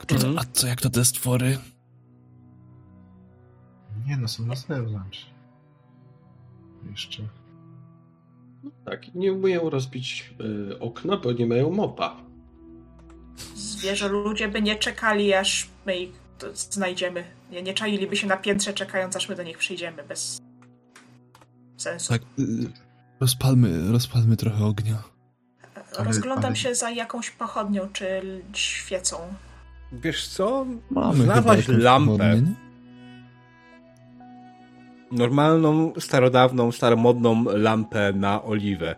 To, Mhm. a co jak to te stwory? Nie, no są na zewnątrz. Jeszcze. Tak, nie umieją rozbić y, okna, bo nie mają mopa. Zwierzę ludzie by nie czekali, aż my ich znajdziemy. Nie, nie czailiby się na piętrze, czekając, aż my do nich przyjdziemy, bez sensu. Tak, y, rozpalmy, rozpalmy trochę ognia. ale- Rozglądam ale- się za jakąś pochodnią czy świecą. Wiesz co? Mamy Znalazłaś lampę. Normalną, starodawną, staromodną lampę na oliwę.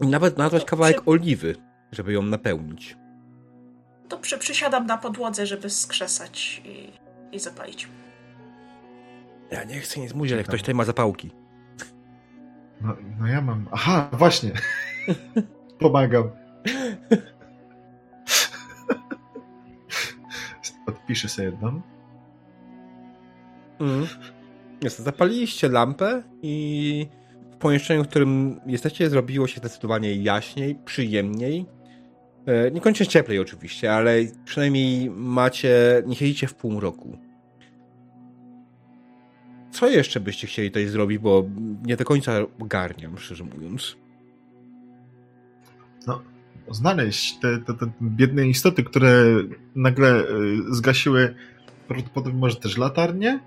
I nawet znalazłaś kawałek Czy- oliwy, żeby ją napełnić. To przy, przysiadam na podłodze, żeby skrzesać i, i zapalić. Ja nie chcę nic mówić, ale ktoś tutaj ma zapałki. No, no ja mam. Aha, właśnie. Pomagam. Odpiszę sobie jedną. Mm. Jest, zapaliliście lampę i w pomieszczeniu, w którym jesteście, zrobiło się zdecydowanie jaśniej, przyjemniej. Niekoniecznie cieplej oczywiście, ale przynajmniej macie, nie siedzicie w półmroku. Co jeszcze byście chcieli tutaj zrobić, bo nie do końca ogarniam, szczerze mówiąc. No, znaleźć te, te, te biedne istoty, które nagle y, zgasiły prawdopodobnie może też latarnie.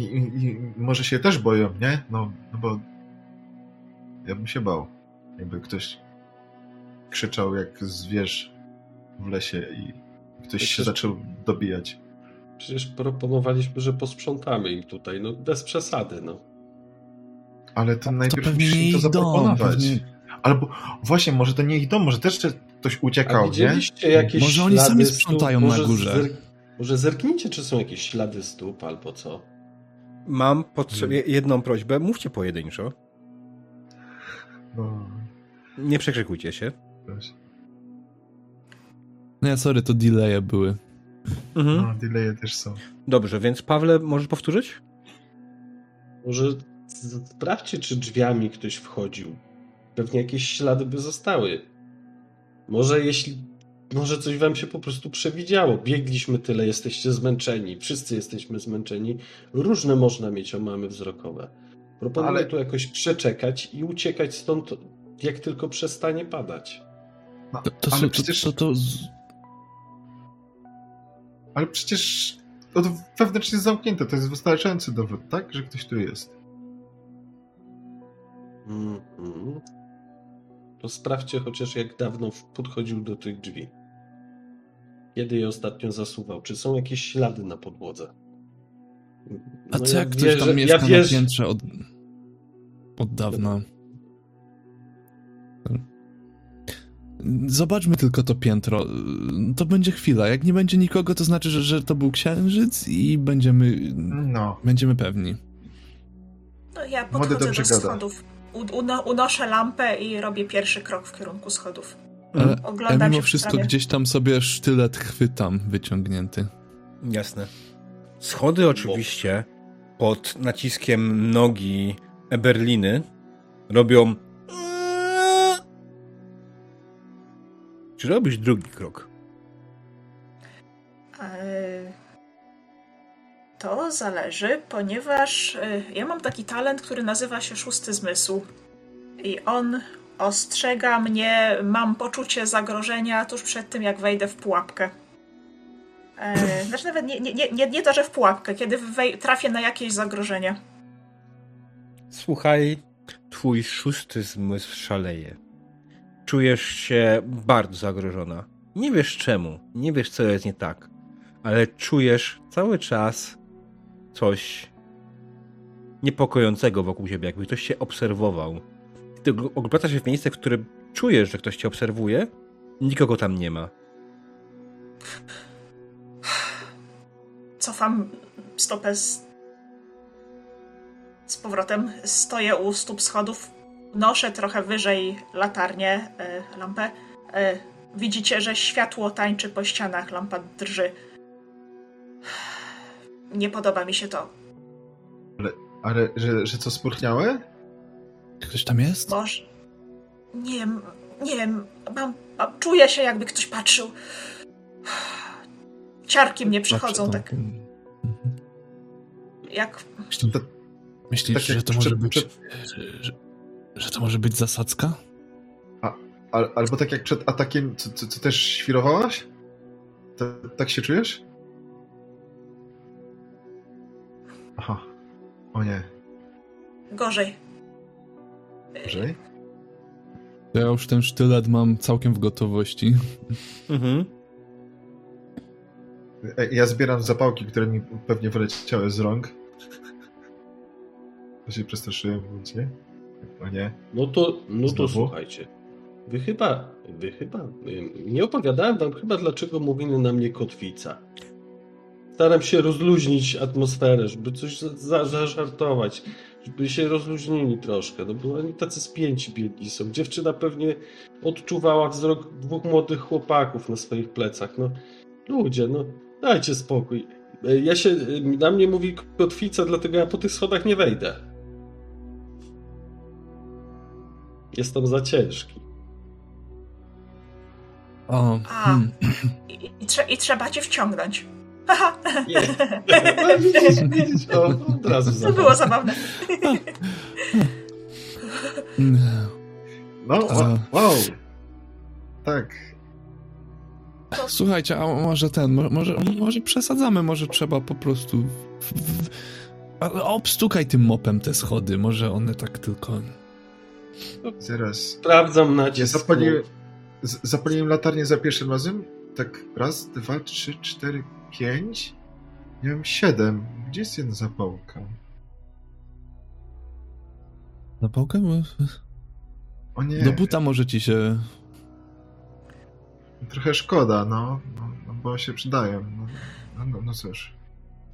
I, i, I może się też boją, nie? No, no bo ja bym się bał, jakby ktoś krzyczał jak zwierz w lesie i ktoś się zaczął dobijać. Przecież proponowaliśmy, że posprzątamy im tutaj, no bez przesady, no. Ale to To najpierw to ich dom, zaproponować. pewnie... Albo właśnie, może to nie ich dom, może też ktoś A uciekał, nie? jakieś Może oni sami stóp? sprzątają na Może górze. Zer... Może zerknijcie, czy są jakieś ślady stóp albo co. Mam potrze- jedną prośbę, mówcie pojedynczo. No, Nie przekrzykujcie się. weź. Nie, sorry, to delaye były. Mhm. no delaye też są. Dobrze, więc Pawle, możesz powtórzyć? Może sprawdźcie, czy drzwiami ktoś wchodził. Pewnie jakieś ślady by zostały. Może jeśli. Może coś wam się po prostu przewidziało. Biegliśmy tyle, jesteście zmęczeni. Wszyscy jesteśmy zmęczeni. Różne można mieć omamy wzrokowe. Proponuję Ale- tu jakoś przeczekać i uciekać stąd, jak tylko przestanie padać. No, To, to, ale są- przecież, to, to, ale przecież to wewnętrznie jest zamknięte, to jest wystarczający dowód, tak? Że ktoś tu jest. Mhm. To sprawdźcie chociaż jak dawno podchodził do tych drzwi. Kiedy je ostatnio zasuwał? Czy są jakieś ślady na podłodze? a No co ja jak ktoś wierzę- tam mieszka ja wierzę- na piętrze od, od dawna? Zobaczmy tylko to piętro. To będzie chwila. Jak nie będzie nikogo, to znaczy, że, że to był księżyc i będziemy, No, będziemy pewni. No ja Młody podchodzę do gada. schodów. Uno, unoszę lampę i robię pierwszy krok w kierunku schodów. Ale, a Oglądam mimo wszystko sprawie. gdzieś tam sobie sztylet chwytam wyciągnięty. Jasne. Schody oczywiście pod naciskiem nogi Eberliny robią. Czy robisz drugi krok? Eee, To zależy, ponieważ e, ja mam taki talent, który nazywa się szósty zmysł. I on ostrzega mnie, mam poczucie zagrożenia tuż przed tym, jak wejdę w pułapkę. Eee, Znaczy nawet nie, nie, nie, nie to, że w pułapkę, kiedy wej- trafię na jakieś zagrożenie. Słuchaj, twój szósty zmysł szaleje. Czujesz się bardzo zagrożona. Nie wiesz czemu, nie wiesz co jest nie tak, ale czujesz cały czas coś niepokojącego wokół siebie, jakby ktoś się obserwował. Ty obracasz się w miejsce, w którym czujesz, że ktoś cię obserwuje, nikogo tam nie ma. Cofam stopę z, z powrotem. Stoję u stóp schodów. Noszę trochę wyżej latarnię, y, lampę. Y, widzicie, że światło tańczy po ścianach, lampa drży. Nie podoba mi się to. Ale, że, że co, spurchniałe? Ktoś tam jest? Boże. Nie wiem, nie wiem. Mam, mam, czuję się, jakby ktoś patrzył. Ciarki mnie przechodzą, Dobrze, tak Mhm. jak Myślisz, To- myślisz tak że to przed- może być. przed- Że, że, to może być zasadzka? Al, albo tak jak przed atakiem, co, co, co też świrowałaś? To, tak się czujesz? Aha. O nie. gorzej. Żyj? Ja już ten sztylet mam całkiem w gotowości. Mhm. Ja zbieram zapałki, które mi pewnie wyleciały z rąk. To się przestraszyłem w momencie. O nie. No to, no to słuchajcie. Wy chyba, wy chyba, nie opowiadałem wam chyba, dlaczego mówimy na mnie kotwica. Staram się rozluźnić atmosferę, żeby coś za- za- zażartować, żeby się rozluźnili troszkę, no bo oni tacy spięci biedni są. Dziewczyna pewnie odczuwała wzrok dwóch młodych chłopaków na swoich plecach. No, ludzie, no, dajcie spokój. Ja się, na mnie mówi kotwica, dlatego ja po tych schodach nie wejdę. Jestem za ciężki. O, A. hmm. I, i, I trzeba cię wciągnąć. Haha, Nie. No, widzisz, widzisz, o, od razu to było zabawne. No, o, wow. Tak. Słuchajcie, a może ten, mo- może, może przesadzamy, może trzeba po prostu. W, w, obstukaj tym mopem te schody, może one tak tylko. Zaraz. Sprawdzam Ja nacisk. zapaliłem, zapaliłem latarnię za pierwszym razem. Tak raz, dwa, trzy, cztery, pięć. Miałem siedem. Gdzie jest jedna zapałka? Zapałkę? O nie. Do buta może ci się. Trochę szkoda, no. no, no bo się przydają. No, no, no, no cóż.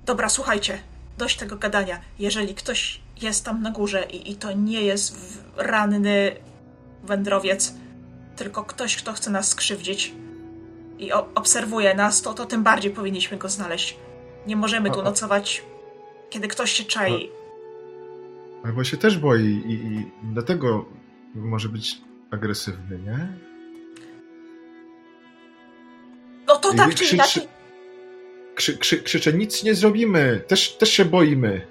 Dobra, słuchajcie, dość tego gadania. Jeżeli ktoś jest tam na górze i, i to nie jest ranny wędrowiec, tylko ktoś, kto chce nas skrzywdzić i obserwuje nas, to, to tym bardziej powinniśmy go znaleźć. Nie możemy tu nocować, kiedy ktoś się czai. Albo się też boi i, i dlatego może być agresywny, nie? No to I tak czy inaczej. Krzy, krzy, krzyczę, nic nie zrobimy. Też, też się boimy.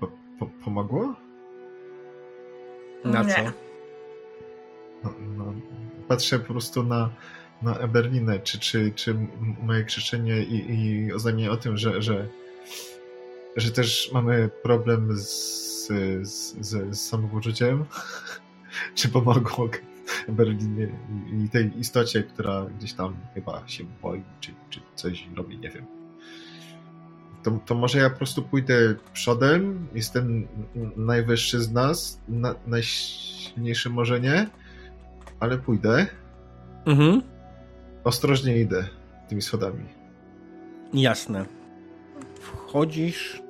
Po, po, pomogło? Na Nie. co? No, no, patrzę po prostu na, na Eberlinę, czy, czy, czy moje krzyczenie i, i oznajmienie o tym, że, że, że też mamy problem z, z, z, z samopoczuciem, czy pomogło Eberlinie i, i tej istocie, która gdzieś tam chyba się boi, czy, czy coś robi, nie wiem. To, to może ja po prostu pójdę przodem, jestem najwyższy z nas, na, najsilniejszy może nie, ale pójdę. Mhm. Ostrożnie idę tymi schodami. Jasne. Wchodzisz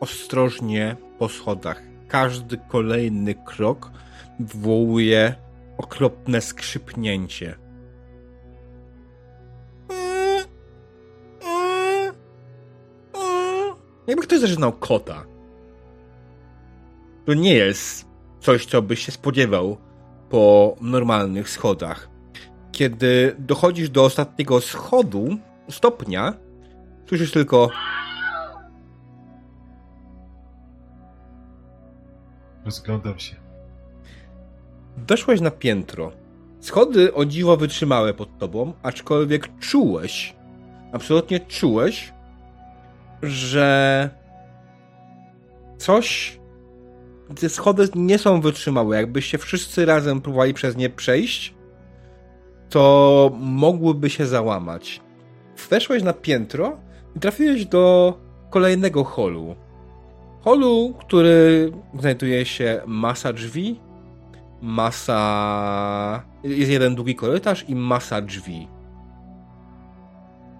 ostrożnie po schodach. Każdy kolejny krok wywołuje okropne skrzypnięcie. Jakby ktoś zaczynał kota. To nie jest coś, co byś się spodziewał po normalnych schodach. Kiedy dochodzisz do ostatniego schodu, stopnia, słyszysz tylko Rozglądam się. Doszłeś na piętro. Schody o dziwo wytrzymałe pod tobą, aczkolwiek czułeś, absolutnie czułeś, że coś te schody nie są wytrzymałe. Jakbyście wszyscy razem próbowali przez nie przejść, to mogłyby się załamać. Weszłeś na piętro i trafiłeś do kolejnego holu. Holu, który znajduje się masa drzwi, masa. Jest jeden długi korytarz i masa drzwi.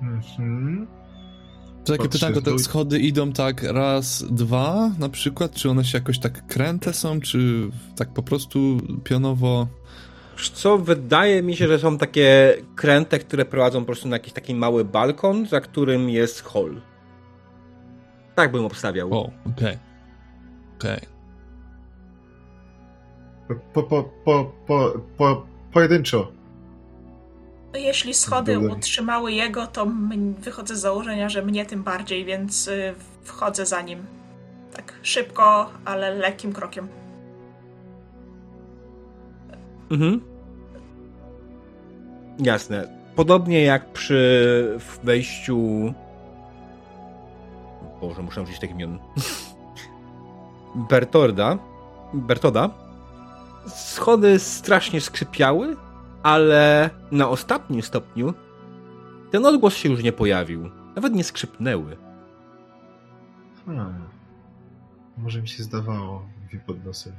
Mhm. To takie pytanko, te schody idą tak raz, dwa na przykład? Czy one się jakoś tak kręte są, czy tak po prostu pionowo? Co wydaje mi się, że są takie kręte, które prowadzą po prostu na jakiś taki mały balkon, za którym jest hol. Tak bym obstawiał. O, okej. Okej. Po, po, po, po, po, pojedynczo. Jeśli schody Dobra. utrzymały jego, to wychodzę z założenia, że mnie tym bardziej, więc y, wchodzę za nim. Tak szybko, ale lekkim krokiem. Mhm. Jasne. Podobnie jak przy wejściu. Boże, muszę użyć tych imion. Bertorda. Bertoda. Schody strasznie skrzypiały, ale na ostatnim stopniu ten odgłos się już nie pojawił. Nawet nie skrzypnęły. Hmm. Może mi się zdawało, mówi pod nosem.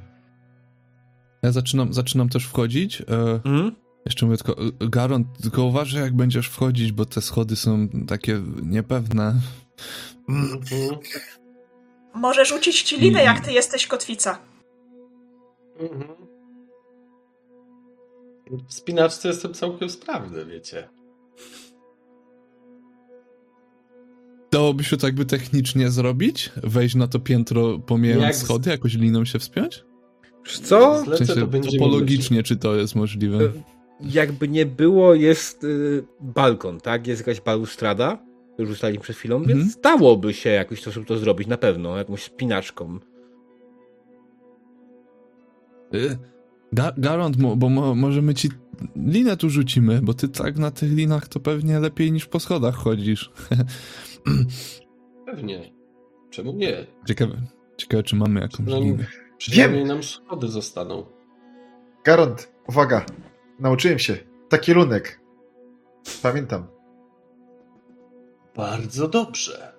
Ja zaczynam, zaczynam też wchodzić. E, Mhm. jeszcze mówię tylko, Garon, tylko uważaj jak będziesz wchodzić, bo te schody są takie niepewne. Mhm. Może rzucić ci linę, jak ty jesteś kotwica. Mhm. W spinaczce jestem całkiem sprawny, wiecie. Dałoby się to jakby technicznie zrobić? Wejść na to piętro, pomijając Jak z- schody, jakoś liną się wspiąć? Co? W sensie topologicznie, czy to jest możliwe? E, jakby nie było, jest y, balkon, tak? Jest jakaś balustrada, to już ustaliliśmy przed chwilą, Mhm. więc dałoby się jakoś sposób to zrobić, na pewno, jakąś spinaczką. Y, Ga Garant, bo mo możemy ci linę tu rzucimy, bo ty tak na tych linach to pewnie lepiej niż po schodach chodzisz. Pewnie. Czemu nie? ciekawe, ciekawe, czy mamy jakąś Przynajmniej, linę. przynajmniej nam schody zostaną. Garant, uwaga. Nauczyłem się. Taki lunek. Pamiętam. Bardzo dobrze.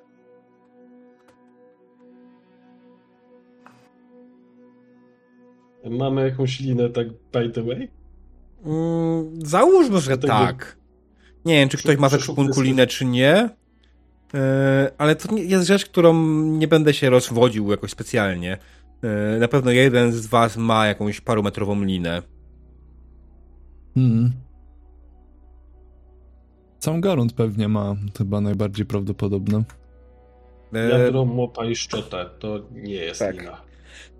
Mamy jakąś linę, tak by the way? Mm, załóżmy, że Dlatego- tak. Nie wiem, czy ktoś ma w ekwipunku linę, czy nie. E, ale to nie- jest rzecz, którą nie będę się rozwodził jakoś specjalnie. E, na pewno jeden z was ma jakąś parumetrową linę. Hmm. Sam Garant pewnie ma, chyba najbardziej prawdopodobne. E, Wiadro, mopa i szczotę. To nie jest tak. lina.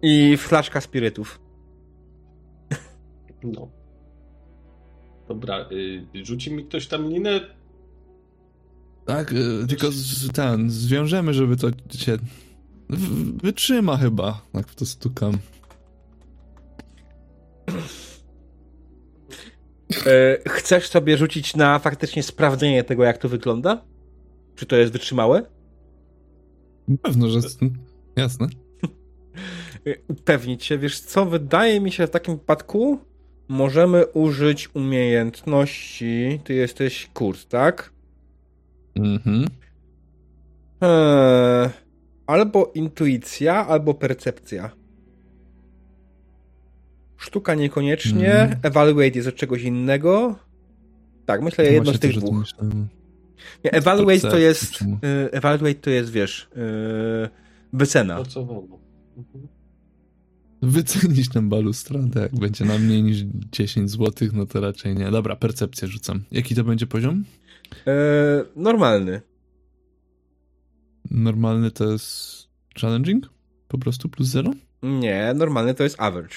I flaszka spirytów. No. Dobra, y, rzuci mi ktoś tam linę? Tak, y, tylko z, ten, zwiążemy, żeby to się w- wytrzyma chyba, jak w to stukam. E, chcesz sobie rzucić na faktycznie sprawdzenie tego, jak to wygląda? Czy to jest wytrzymałe? Pewno, że jasne. E, Upewnić się. Wiesz co, wydaje mi się, że w takim wypadku możemy użyć umiejętności. Ty jesteś kurs, tak? Mhm. Eee, albo intuicja, albo percepcja. Sztuka niekoniecznie. Mhm. Evaluate jest od czegoś innego. Tak, myślę, No jedno z tych dwóch. Nie, evaluate to jest. czemu? e, Evaluate to jest, wiesz. e, Wycena. Mhm. Wycenić tę balustradę, jak będzie na mniej niż 10 zł, no to raczej nie. Dobra, percepcję rzucam. Jaki to będzie poziom? E, normalny. Normalny to jest challenging? Po prostu plus 0? Nie, normalny to jest average.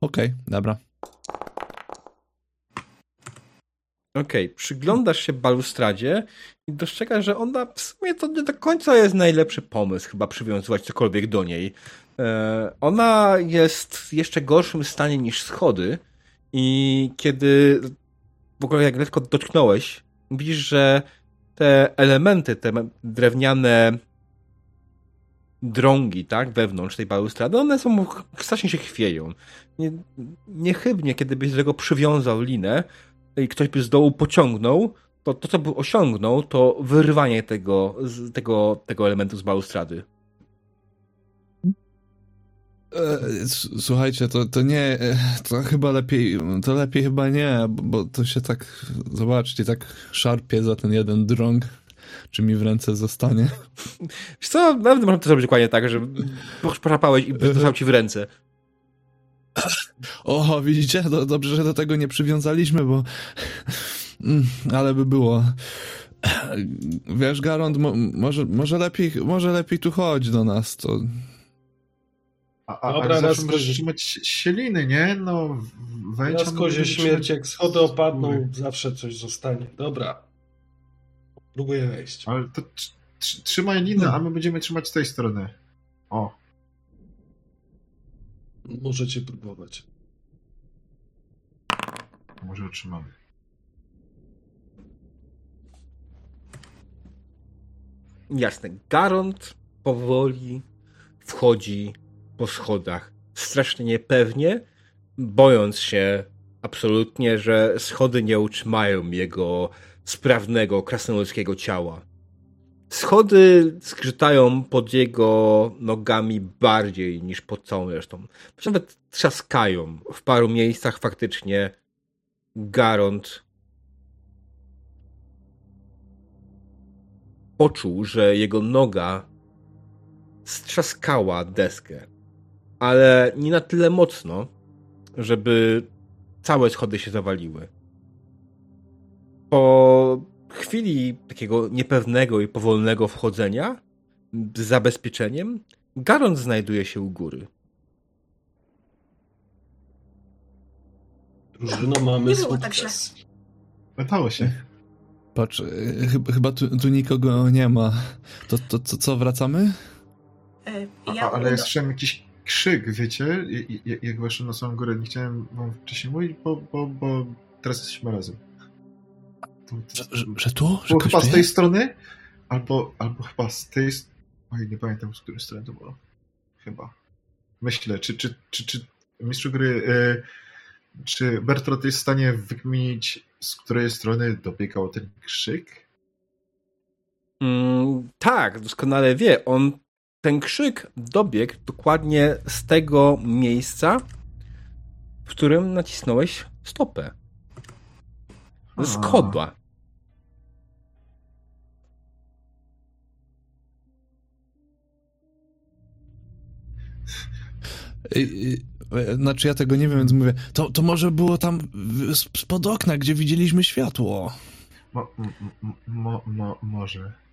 Okej, dobra. Okej, przyglądasz się balustradzie i dostrzegasz, że ona w sumie to nie do końca jest najlepszy pomysł chyba przywiązywać cokolwiek do niej. E, ona jest w jeszcze gorszym stanie niż schody i kiedy w ogóle jak lekko dotknąłeś, widzisz, że te elementy, te drewniane drągi, tak, wewnątrz tej balustrady, one są, strasznie się chwieją. Nie, niechybnie, kiedy byś do tego przywiązał linę i ktoś by z dołu pociągnął, to to, co by osiągnął, to wyrwanie tego, tego, tego elementu z balustrady. E, słuchajcie, to, to nie, e, to chyba lepiej, to lepiej chyba nie, bo to się tak, zobaczcie, tak szarpie za ten jeden drąg, czy mi w ręce zostanie. Wiesz co, nawet można to zrobić dokładnie tak, że poszarpałeś i dostał ci w ręce. O, widzicie? Do, dobrze, że do tego nie przywiązaliśmy, bo... Mm, ale by było... Wiesz, Garond, mo, może, może, lepiej, może lepiej tu chodź do nas, to... A, a, Dobra, możesz trzymać sieliny, nie? No, wejdź... Raz kozie śmierć, jak schody opadną, zawsze coś zostanie. Dobra. Próbuję wejść. Ale to trzymaj linę, a my będziemy trzymać z tej strony. O. Możecie próbować. Może otrzymamy. Jasne. Garont powoli wchodzi po schodach. Strasznie niepewnie, bojąc się absolutnie, że schody nie utrzymają jego sprawnego, krasnoludzkiego ciała. Schody skrzytają pod jego nogami bardziej niż pod całą resztą. Nawet trzaskają. W paru miejscach faktycznie Garont poczuł, że jego noga strzaskała deskę, ale nie na tyle mocno, żeby całe schody się zawaliły. Po chwili takiego niepewnego i powolnego wchodzenia z zabezpieczeniem, Garon znajduje się u góry. Drużyno, mamy nie było tak źle. Udało się. Patrz, e, chyba, tu, tu, nikogo nie ma. To, to, to co, wracamy? E, ja A, ale słyszałem jakiś krzyk, wiecie? Jak weszłem na samą górę. Nie chciałem wam wcześniej mówić, bo, bo, bo teraz jesteśmy razem. Że, że, że tu? Że chyba z tej strony? Albo, albo chyba z tej... Oj, nie pamiętam, z której strony to było. Chyba. Myślę, czy, czy, czy, czy mistrzu gry... Y, czy Bertrand jest w stanie wykminić, z której strony dobiegał ten krzyk? Mm, tak, doskonale wie. On ten krzyk dobiegł dokładnie z tego miejsca, w którym nacisnąłeś stopę. Z kodła. Znaczy ja tego nie wiem, więc mówię, to, to może było tam spod okna, gdzie widzieliśmy światło. Mo, mo, mo, może.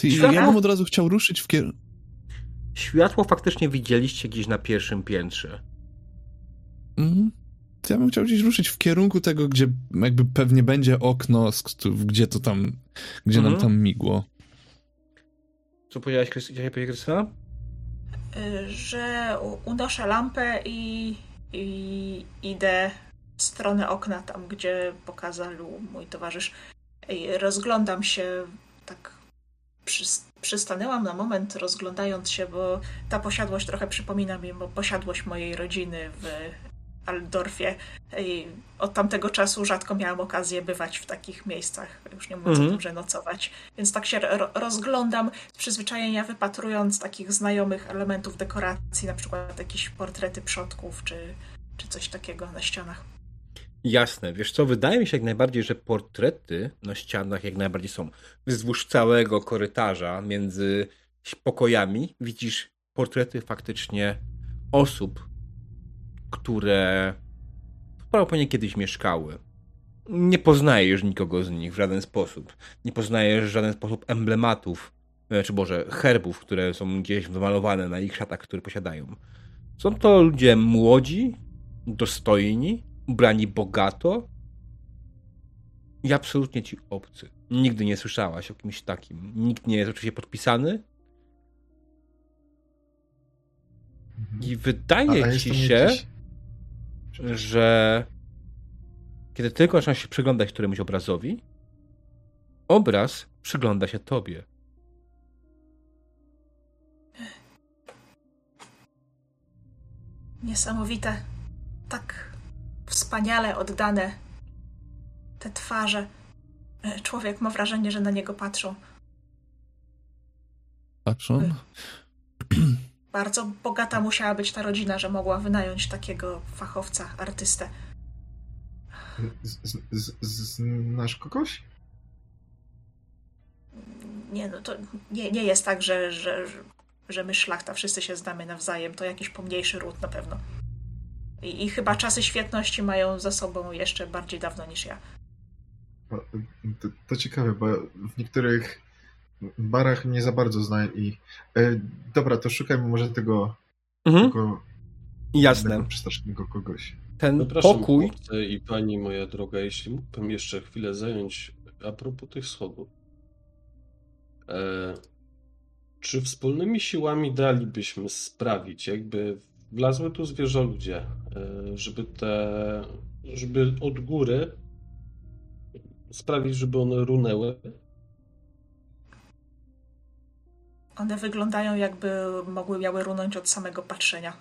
Ty, Światło? ja bym od razu chciał ruszyć w kierunku... Światło faktycznie widzieliście gdzieś na pierwszym piętrze. Mhm ja bym chciał gdzieś ruszyć w kierunku tego, gdzie jakby pewnie będzie okno, gdzie to tam, gdzie mhm. nam tam migło. Co powiedziałaś, Krystyna? Y, że unoszę lampę i, i idę w stronę okna, tam gdzie pokazał mój towarzysz. I rozglądam się, tak przystanęłam na moment, rozglądając się, bo ta posiadłość trochę przypomina mi bo posiadłość mojej rodziny w Aldorfie. I od tamtego czasu rzadko miałam okazję bywać w takich miejscach, już nie mówiąc mm -hmm. o tym, że nocować. Więc tak się ro rozglądam z przyzwyczajenia, wypatrując takich znajomych elementów dekoracji, na przykład jakieś portrety przodków, czy, czy coś takiego na ścianach. Jasne. Wiesz co, wydaje mi się jak najbardziej, że portrety na ścianach jak najbardziej są. Wzdłuż całego korytarza między pokojami widzisz portrety faktycznie osób, które prawdopodobnie kiedyś mieszkały. Nie poznajesz nikogo z nich w żaden sposób. Nie poznajesz w żaden sposób emblematów, e, czy może herbów, które są gdzieś wymalowane na ich szatach, które posiadają. Są to ludzie młodzi, dostojni, ubrani bogato i absolutnie ci obcy. Nigdy nie słyszałaś o kimś takim. Nikt nie jest oczywiście podpisany. Mhm. I wydaje Ale ci się, gdzieś... że kiedy tylko zaczyna się przyglądać któremuś obrazowi, obraz przygląda się tobie. Niesamowite. Tak wspaniale oddane te twarze. E, Człowiek ma wrażenie, że na niego patrzą. Patrzą? Bardzo bogata musiała być ta rodzina, że mogła wynająć takiego fachowca, artystę. Z, z, z, znasz kogoś? Nie, no to nie, nie jest tak, że, że, że my szlachta wszyscy się znamy nawzajem. To jakiś pomniejszy ród na pewno. I, I chyba czasy świetności mają za sobą jeszcze bardziej dawno niż ja. To, to ciekawe, bo w niektórych barach nie za bardzo znają i... E, dobra, to szukajmy może tego, Mhm. tego, Jasne. przestraszonego kogoś. Ten Zapraszam, pokój. chłopcy i pani moja droga, jeśli mógłbym jeszcze chwilę zająć a propos tych schodów. E, czy wspólnymi siłami dalibyśmy sprawić, jakby wlazły tu zwierzoludzie, e, żeby te, żeby od góry sprawić, żeby one runęły? One wyglądają jakby mogły miały runąć od samego patrzenia.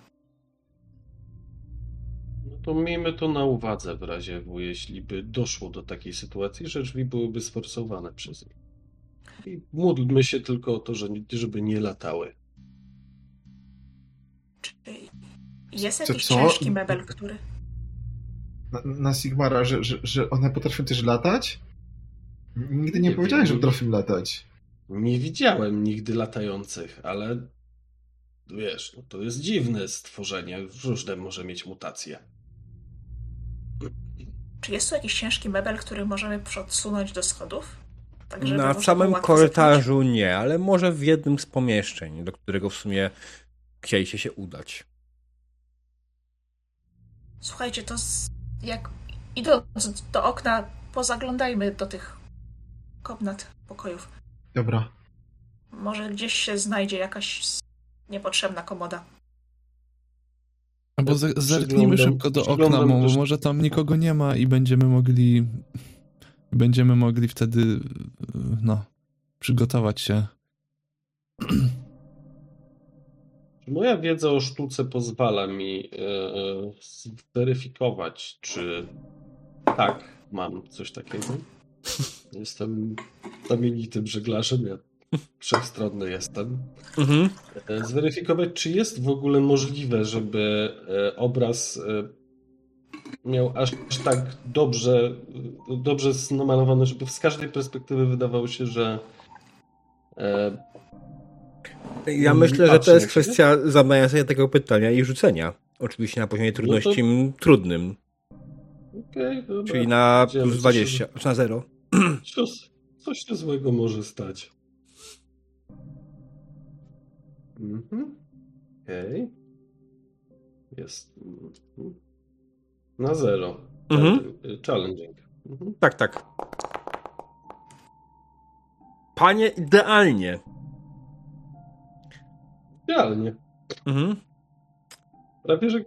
No to miejmy to na uwadze w razie, W, jeśli by doszło do takiej sytuacji, że drzwi byłyby sforsowane przez nich. I módlmy się tylko o to, że, żeby nie latały. Czy jest Co- jakiś co? ciężki mebel, który... Na, na Sigmara, że, że, że one potrafią też latać? Nigdy nie, Nie powiedziałem, wiem. że potrafią latać. Nie widziałem nigdy latających, ale wiesz, no to jest dziwne stworzenie. Różne może mieć mutacje. Czy jest tu jakiś ciężki mebel, który możemy odsunąć do schodów? Tak, żeby Na samym korytarzu nie, ale może w jednym z pomieszczeń, do którego w sumie chcieliście się udać. Słuchajcie, to z... jak idąc do okna, pozaglądajmy do tych komnat, pokojów. Dobra. Może gdzieś się znajdzie jakaś niepotrzebna komoda. Albo ze- zerknijmy szybko do okna, bo też- może tam nikogo nie ma i będziemy mogli będziemy mogli wtedy no, przygotować się. Moja wiedza o sztuce pozwala mi e, e, zweryfikować, czy tak, mam coś takiego? Jestem znamienitym żeglarzem, ja wszechstronny jestem. Mhm. E, Zweryfikować, czy jest w ogóle możliwe, żeby obraz miał aż tak dobrze, dobrze namalowany, żeby z każdej perspektywy wydawało się, że Ja Mm, myślę, że to jest kwestia zadania sobie tego pytania i rzucenia. Oczywiście na poziomie trudności m, trudnym, okej, dobra. czyli na plus co 20, czy na 0. Coś, coś się złego może stać. Mhm. Okej. Jest. mhm. Na zero. Mhm. Challenge- Challenging. Mhm. Tak, tak. Panie, idealnie. Idealnie. Mhm. Prawie, że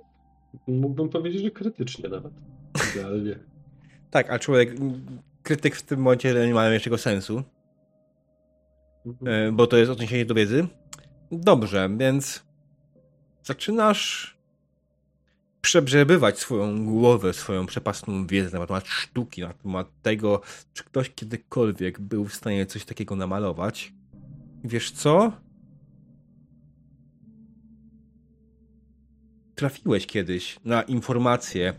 mógłbym powiedzieć, że krytycznie nawet. Idealnie. Tak, a człowiek, krytyk w tym momencie nie ma większego sensu, Mhm. e, bo to jest odniesienie do wiedzy. Dobrze, więc zaczynasz przebrzebywać swoją głowę, swoją przepastną wiedzę na temat sztuki, na temat tego, czy ktoś kiedykolwiek był w stanie coś takiego namalować. Wiesz co? Trafiłeś kiedyś na informację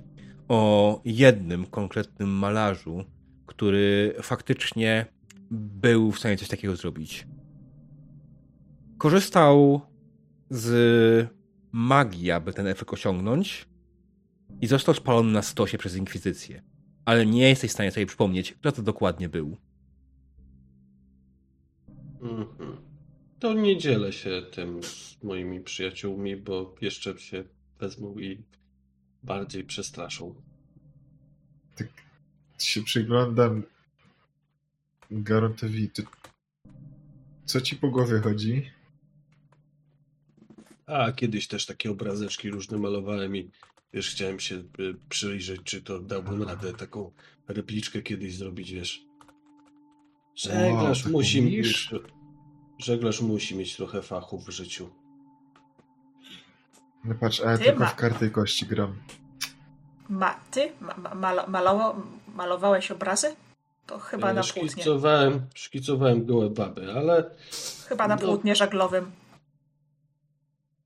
o jednym konkretnym malarzu, który faktycznie był w stanie coś takiego zrobić. Korzystał z magii, aby ten efekt osiągnąć i został spalony na stosie przez Inkwizycję. Ale nie jesteś w stanie sobie przypomnieć, kto to dokładnie był. Mhm. To nie dzielę się tym z moimi przyjaciółmi, bo jeszcze się wezmą i bardziej przestraszą. Się przyglądam Garotowi. Co ci po głowie chodzi? A kiedyś też takie obrazeczki różne malowałem i wiesz, chciałem się y, przyjrzeć, czy to dałbym radę taką repliczkę kiedyś zrobić, wiesz. Żeglarz tak musi mieć, żeglarz musi mieć trochę fachu w życiu. No patrz, a ja Ty tylko ma- w karty i kości gram. Ma, ty ma, ma, malo- malowałeś obrazy? To chyba Ja na płótnie. szkicowałem, gołe baby, ale Chyba na no. płótnie żaglowym.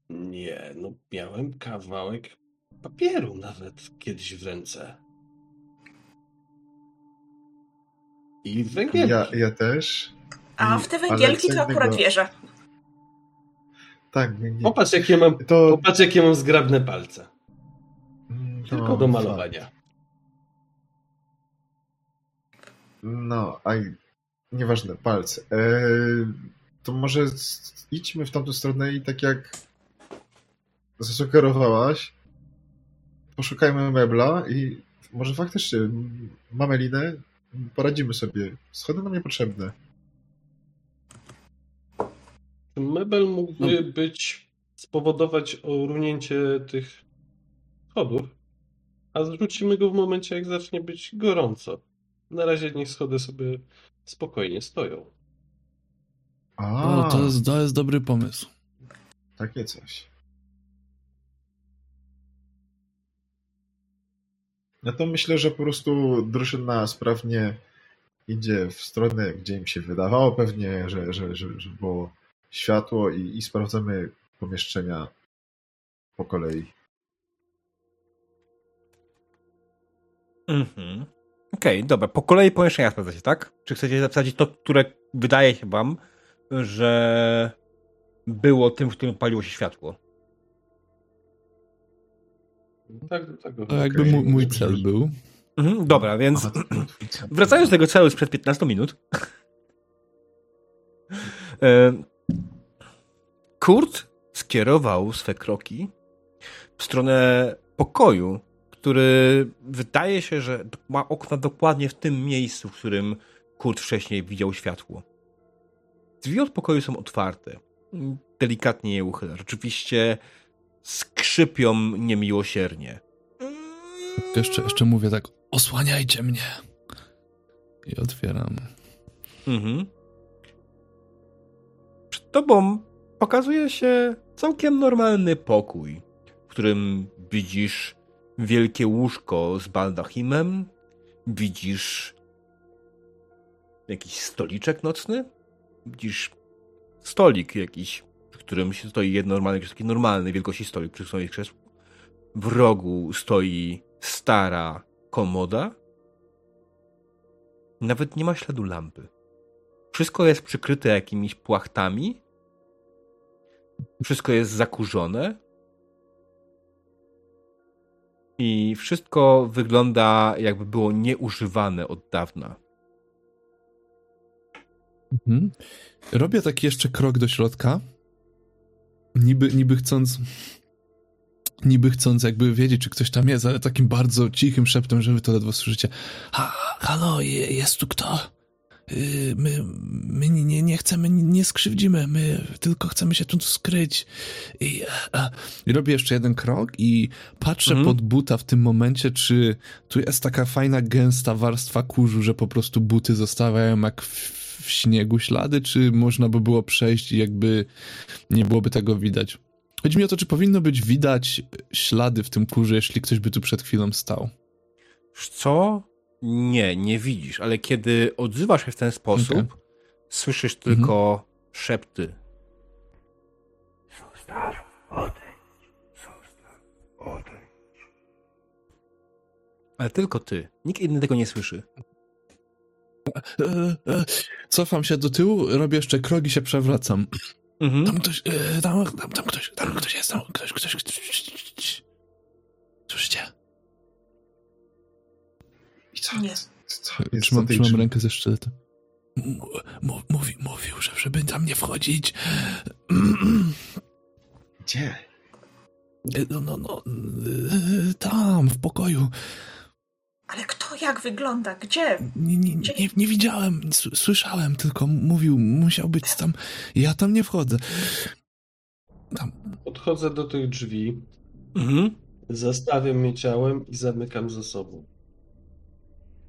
nie, no miałem kawałek papieru nawet kiedyś w ręce. I węgielki. Ja, ja też. A w te ale węgielki to akurat wierzę. Tak, nie, nie. Popatrz jakie mam, To... popatrz mam zgrabne palce. Mm, Tylko no, do malowania. No, a nieważne, palce. Eee, to może idźmy w tamtą stronę i tak jak zasugerowałaś, poszukajmy mebla i może faktycznie mamy linę, poradzimy sobie. Schody nam niepotrzebne. Mebel mógłby No. być, spowodować orunięcie tych schodów, a zrzucimy go w momencie, jak zacznie być gorąco. Na razie niech schody sobie spokojnie stoją. A, O, to jest, to jest dobry pomysł. takie coś. No to myślę, że po prostu drużyna sprawnie idzie w stronę, gdzie im się wydawało pewnie, że, że, że, że było światło i, i sprawdzamy pomieszczenia po kolei. Mhm. Okej, dobra. Po kolei pomieszczenia sprawdzacie, tak? Czy chcecie zasadzić to, które wydaje się wam, że było tym, w którym paliło się światło? Tak, tak. To jakby mój, mój cel był. Mhm, dobra, więc Aha, wracając do tego celu sprzed 15 minut. Kurt skierował swe kroki w stronę pokoju, który wydaje się, że ma okna dokładnie w tym miejscu, w którym Kurt wcześniej widział światło. Drzwi od pokoju są otwarte. Delikatnie je uchyla. Rzeczywiście skrzypią niemiłosiernie. To jeszcze, jeszcze mówię tak, osłaniajcie mnie. I otwieram. Mhm. Przed tobą pokazuje się całkiem normalny pokój, w którym widzisz wielkie łóżko z baldachimem, widzisz jakiś stoliczek nocny, widzisz stolik jakiś, przy którym się stoi jedno normalny, taki normalny wielkości stolik, przy którym jest krzesło. W rogu stoi stara komoda. Nawet nie ma śladu lampy. Wszystko jest przykryte jakimiś płachtami. Wszystko jest zakurzone. I wszystko wygląda jakby było nieużywane od dawna. Mhm. Robię taki jeszcze krok do środka. Niby, niby chcąc. Niby chcąc jakby wiedzieć, czy ktoś tam jest, ale takim bardzo cichym szeptem, że wy to ledwo słyszycie. Ha, halo, je, jest tu kto? Y, My, my nie, nie chcemy, nie skrzywdzimy, my tylko chcemy się tu skryć. I, a, i robię jeszcze jeden krok i patrzę Mhm. pod buta w tym momencie, czy tu jest taka fajna, gęsta warstwa kurzu, że po prostu buty zostawiają jak w, w śniegu ślady, czy można by było przejść i jakby nie byłoby tego widać. Chodzi mi o to, czy powinno być widać ślady w tym kurzu, jeśli ktoś by tu przed chwilą stał. Co? Nie, nie widzisz, ale kiedy odzywasz się w ten sposób, Okej. słyszysz tylko szepty. Ale tylko ty. Nikt inny tego nie słyszy. Cofam się do tyłu, robię jeszcze krok i się przewracam. Mhm. Tam ktoś, e, tam, tam, tam ktoś, tam ktoś jest, tam ktoś, ktoś, ktoś. Słyszycie? Co? Nie. Co jest Trzymam, trzymam rękę ze sztyletem. M- mów- Mówi, mówił, że żeby tam nie wchodzić. Gdzie? E, No, no, no, e, tam, w pokoju. Ale kto jak wygląda? Gdzie? Nie, nie, nie, nie widziałem, s- słyszałem, tylko mówił, musiał być tam. Ja tam nie wchodzę. Tam. Podchodzę do tych drzwi, Mhm. zastawiam je ciałem i zamykam za sobą.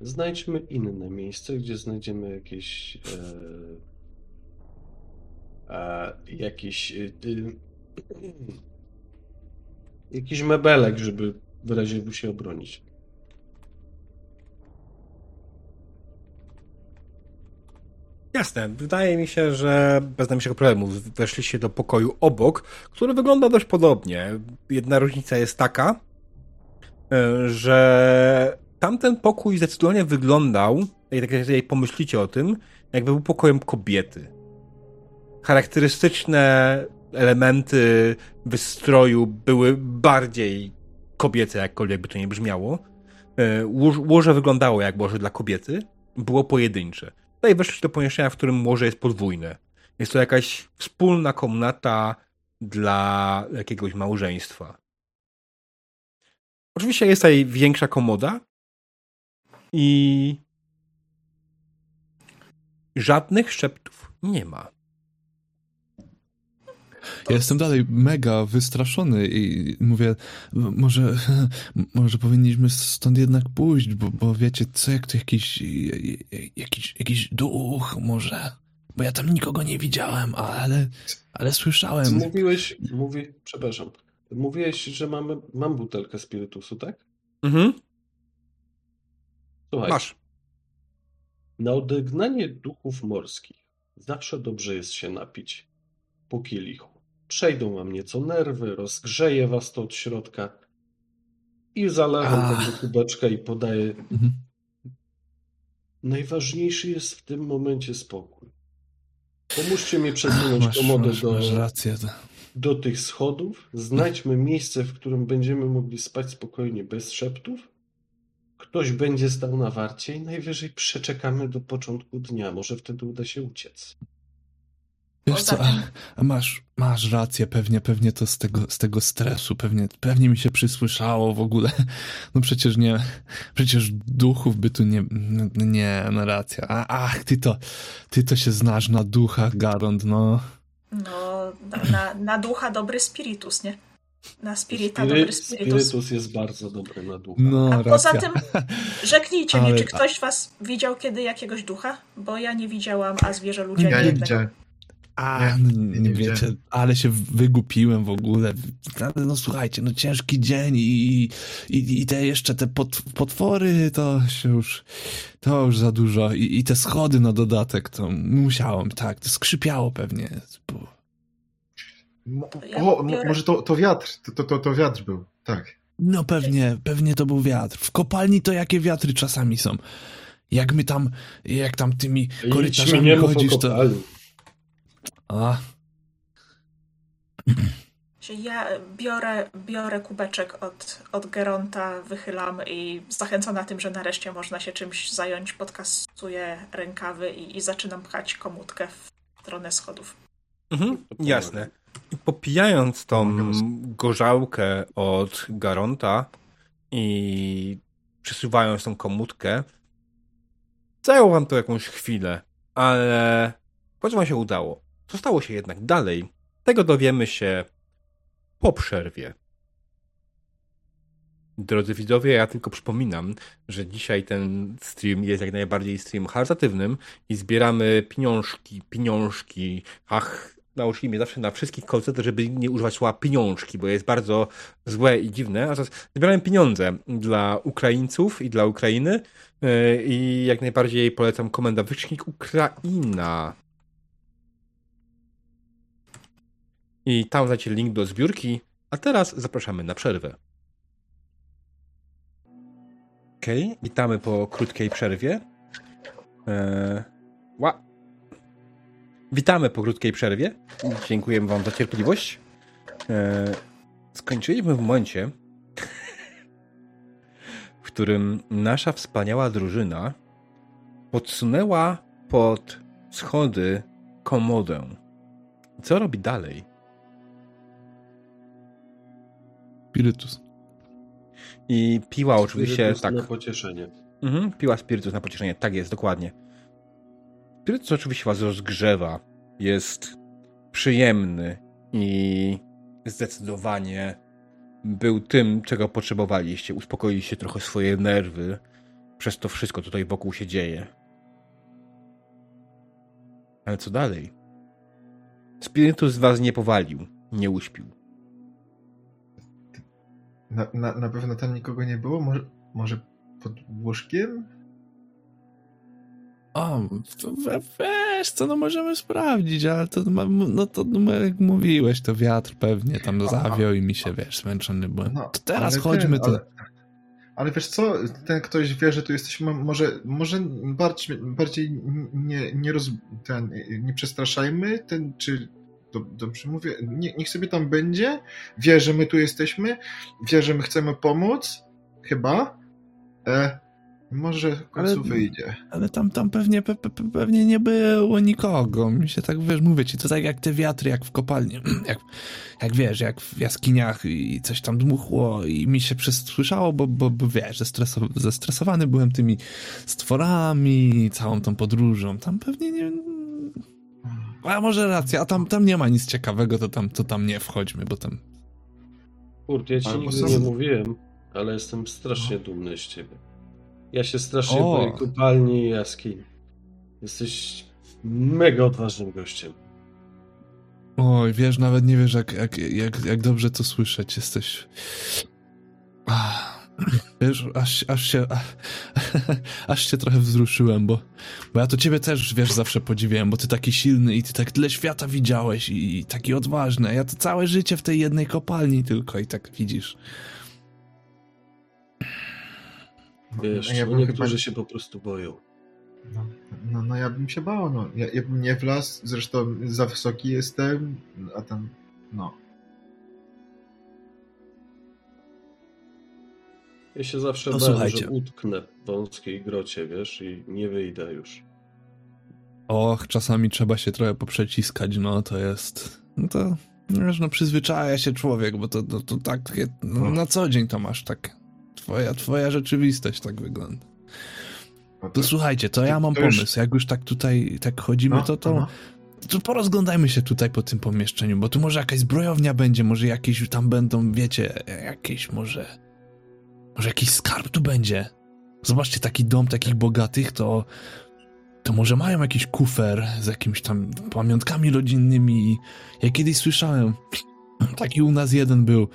Znajdźmy inne miejsce, gdzie znajdziemy jakieś. E, e, jakieś. E, jakiś mebelek, żeby w razie się obronić. Jasne. Wydaje mi się, że bez najmniejszego problemu weszliście do pokoju obok, który wygląda dość podobnie. Jedna różnica jest taka, e, że tamten pokój zdecydowanie wyglądał, jak jeżeli pomyślicie o tym, jakby był pokojem kobiety. Charakterystyczne elementy wystroju były bardziej kobiece, jakkolwiek by to nie brzmiało. E, łoże wyglądało jak łoże dla kobiety, było pojedyncze. Tutaj weszliście do pomieszczenia, w którym łoże jest podwójne. Jest to jakaś wspólna komnata dla jakiegoś małżeństwa. Oczywiście jest tutaj większa komoda i żadnych szeptów nie ma. Ja jestem dalej mega wystraszony i mówię, może, może powinniśmy stąd jednak pójść, bo, bo wiecie, co jak to jakiś, jakiś, jakiś duch może, bo ja tam nikogo nie widziałem, ale, ale słyszałem. Mówiłeś, mówi, przepraszam, mówiłeś, że mamy, mam butelkę spirytusu, tak? Mhm. Słuchaj. Masz. Na odegnanie duchów morskich zawsze dobrze jest się napić po kielichu. Przejdą wam nieco nerwy, rozgrzeje was to od środka i zalewam tego kubeczka i podaję. Mhm. Najważniejszy jest w tym momencie spokój. Pomóżcie mi przesunąć masz, komodę masz, do, masz rację. do tych schodów. Znajdźmy miejsce, w którym będziemy mogli spać spokojnie, bez szeptów. Ktoś będzie stał na warcie i najwyżej przeczekamy do początku dnia. Może wtedy uda się uciec. Wiesz co, a, a, masz, masz rację, pewnie, pewnie to z tego, z tego stresu, pewnie, pewnie mi się przysłyszało w ogóle. No przecież nie, przecież duchów by tu nie, nie, no racja. A, ach, ty to, ty to się znasz na duchach, Garond, no. No, na, na ducha dobry spiritus, nie? Na spirita Spiry, dobry spiritus. Spirytus jest bardzo dobry na ducha. No, A poza tym, rzeknijcie Ale... mi, czy ktoś was widział kiedy jakiegoś ducha? Bo ja nie widziałam, a zwierzę ludzie ja nie widziałem. A, nie, nie, nie wiecie, ale się wygupiłem w ogóle. No słuchajcie, no ciężki dzień i, i, i te jeszcze te pot, potwory, to się już, to już za dużo. I, I te schody na dodatek, to musiałem, tak, to skrzypiało pewnie. Bo... O, może to, to wiatr, to, to, to wiatr był, tak. No pewnie, pewnie to był wiatr. W kopalni to jakie wiatry czasami są. Jak my tam, jak tam tymi korytarzami chodzisz, to... A. Ja biorę, biorę kubeczek od, od Geronta, wychylam i zachęcona tym, że nareszcie można się czymś zająć, podkastuję rękawy i, i zaczynam pchać komutkę w stronę schodów. Mhm, jasne. Popijając tą gorzałkę od Garonta i przesuwając tą komutkę, zajęło wam to jakąś chwilę, ale choć wam się udało. Co stało się jednak dalej, tego dowiemy się po przerwie. Drodzy widzowie, ja tylko przypominam, że dzisiaj ten stream jest jak najbardziej stream charytatywnym i zbieramy pieniążki, pieniążki, ach, nauczyli mnie zawsze na wszystkich koncertach, żeby nie używać słowa pieniążki, bo jest bardzo złe i dziwne, a teraz zbierałem pieniądze dla Ukraińców i dla Ukrainy yy, i jak najbardziej polecam komenda wykrzyknik Ukraina i tam znajdziecie link do zbiórki, a teraz zapraszamy na przerwę. Okej, okay, witamy po krótkiej przerwie. Eee. Witamy po krótkiej przerwie. Dziękujemy Wam za cierpliwość. Eee, skończyliśmy w momencie, w którym nasza wspaniała drużyna podsunęła pod schody komodę. Co robi dalej? Spirytus. I piła oczywiście, spirytus tak. na pocieszenie. Mhm, piła spirytus na pocieszenie, tak jest, dokładnie. Spirytus oczywiście was rozgrzewa, jest przyjemny i zdecydowanie był tym, czego potrzebowaliście. Uspokoiliście trochę swoje nerwy przez to wszystko, co tutaj wokół się dzieje. Ale co dalej? Spirytus was nie powalił, nie uśpił Na, na, na pewno tam nikogo nie było? Może, może pod łóżkiem? O, wiesz co, no możemy sprawdzić, ale to, no to no, jak mówiłeś, to wiatr pewnie tam A- zawiał i mi się, wiesz, zmęczony byłem. No, to teraz chodźmy, ten, to... Ale, ale wiesz co, ten ktoś wie, że tu jesteśmy, może, może bardziej, bardziej nie, nie, roz, ten, nie przestraszajmy, ten, czy do, dobrze mówię, nie, niech sobie tam będzie, wie, że my tu jesteśmy, wie, że my chcemy pomóc, chyba, e, może w końcu Ale- wyjdzie. Ale tam, tam pewnie, pe, pe, pewnie nie było nikogo. Mi się tak, wiesz, mówię ci, to tak jak te wiatry, jak w kopalni, jak, jak wiesz, jak w jaskiniach i coś tam dmuchło i mi się przesłyszało, bo, bo, bo wiesz, zestresow, zestresowany byłem tymi stworami, całą tą podróżą. Tam pewnie nie... A może racja, a tam, tam nie ma nic ciekawego, to tam, to tam nie wchodźmy, bo tam... Kurde, ja ci Albo nigdy sam- nie mówiłem, ale jestem strasznie dumny z ciebie. Ja się strasznie O. boję kopalni i jaskiń. Jesteś mega odważnym gościem. Oj, wiesz, nawet nie wiesz, jak, jak, jak, jak dobrze to słyszeć. Jesteś. Ach, Wiesz, aż, aż się. Aż się trochę wzruszyłem, bo, bo ja to ciebie też, wiesz, zawsze podziwiałem, bo ty taki silny i ty tak tyle świata widziałeś i, i taki odważny. a Ja to całe życie w tej jednej kopalni tylko i tak widzisz. Wiesz, ja no bym niektórzy chyba- się po prostu boją. No, no, no ja bym się bał, no. Ja, ja bym nie wlazł, zresztą za wysoki jestem, a tam, no. Ja się zawsze No bałem, słuchajcie. że utknę w wąskiej grocie, wiesz, i nie wyjdę już. Och, czasami trzeba się trochę poprzeciskać, no to jest. No to. Wiesz, no przyzwyczaja się człowiek, bo to, to, to tak no, na co dzień to masz tak. Twoja, twoja rzeczywistość tak wygląda. no To słuchajcie, to ja mam To już- pomysł. Jak już tak tutaj tak chodzimy, no, to, to, no. to porozglądajmy się tutaj po tym pomieszczeniu, bo tu może jakaś zbrojownia będzie, może jakieś tam będą, wiecie, jakieś może. Może jakiś skarb tu będzie. Zobaczcie, taki dom takich bogatych, to. To może mają jakiś kufer z jakimiś tam pamiątkami rodzinnymi. Ja kiedyś słyszałem, taki u nas jeden był,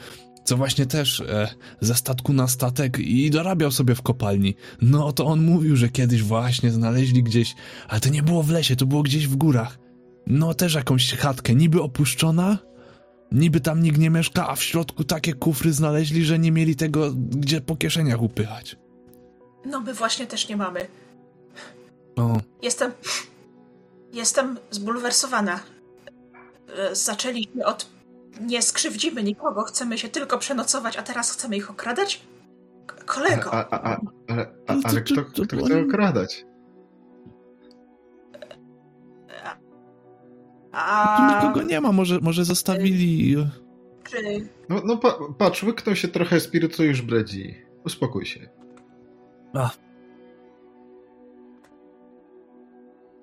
co właśnie też e, ze statku na statek i dorabiał sobie w kopalni. No to on mówił, że kiedyś właśnie znaleźli gdzieś, ale to nie było w lesie, to było gdzieś w górach. No też jakąś chatkę, niby opuszczona, niby tam nikt nie mieszka, a w środku takie kufry znaleźli, że nie mieli tego gdzie po kieszeniach upychać. No my właśnie też nie mamy. O, Jestem. Jestem zbulwersowana. E, Zaczęliśmy od. Nie skrzywdzimy nikogo, chcemy się tylko przenocować, a teraz chcemy ich okradać? Kolego, A, a, a, ale, a, kto, to- kto to chce okradać? tu nikogo nie ma, może, może zostawili... czy No, no pa, patrz, łyknął się trochę spirytu już bredzi. Uspokój się.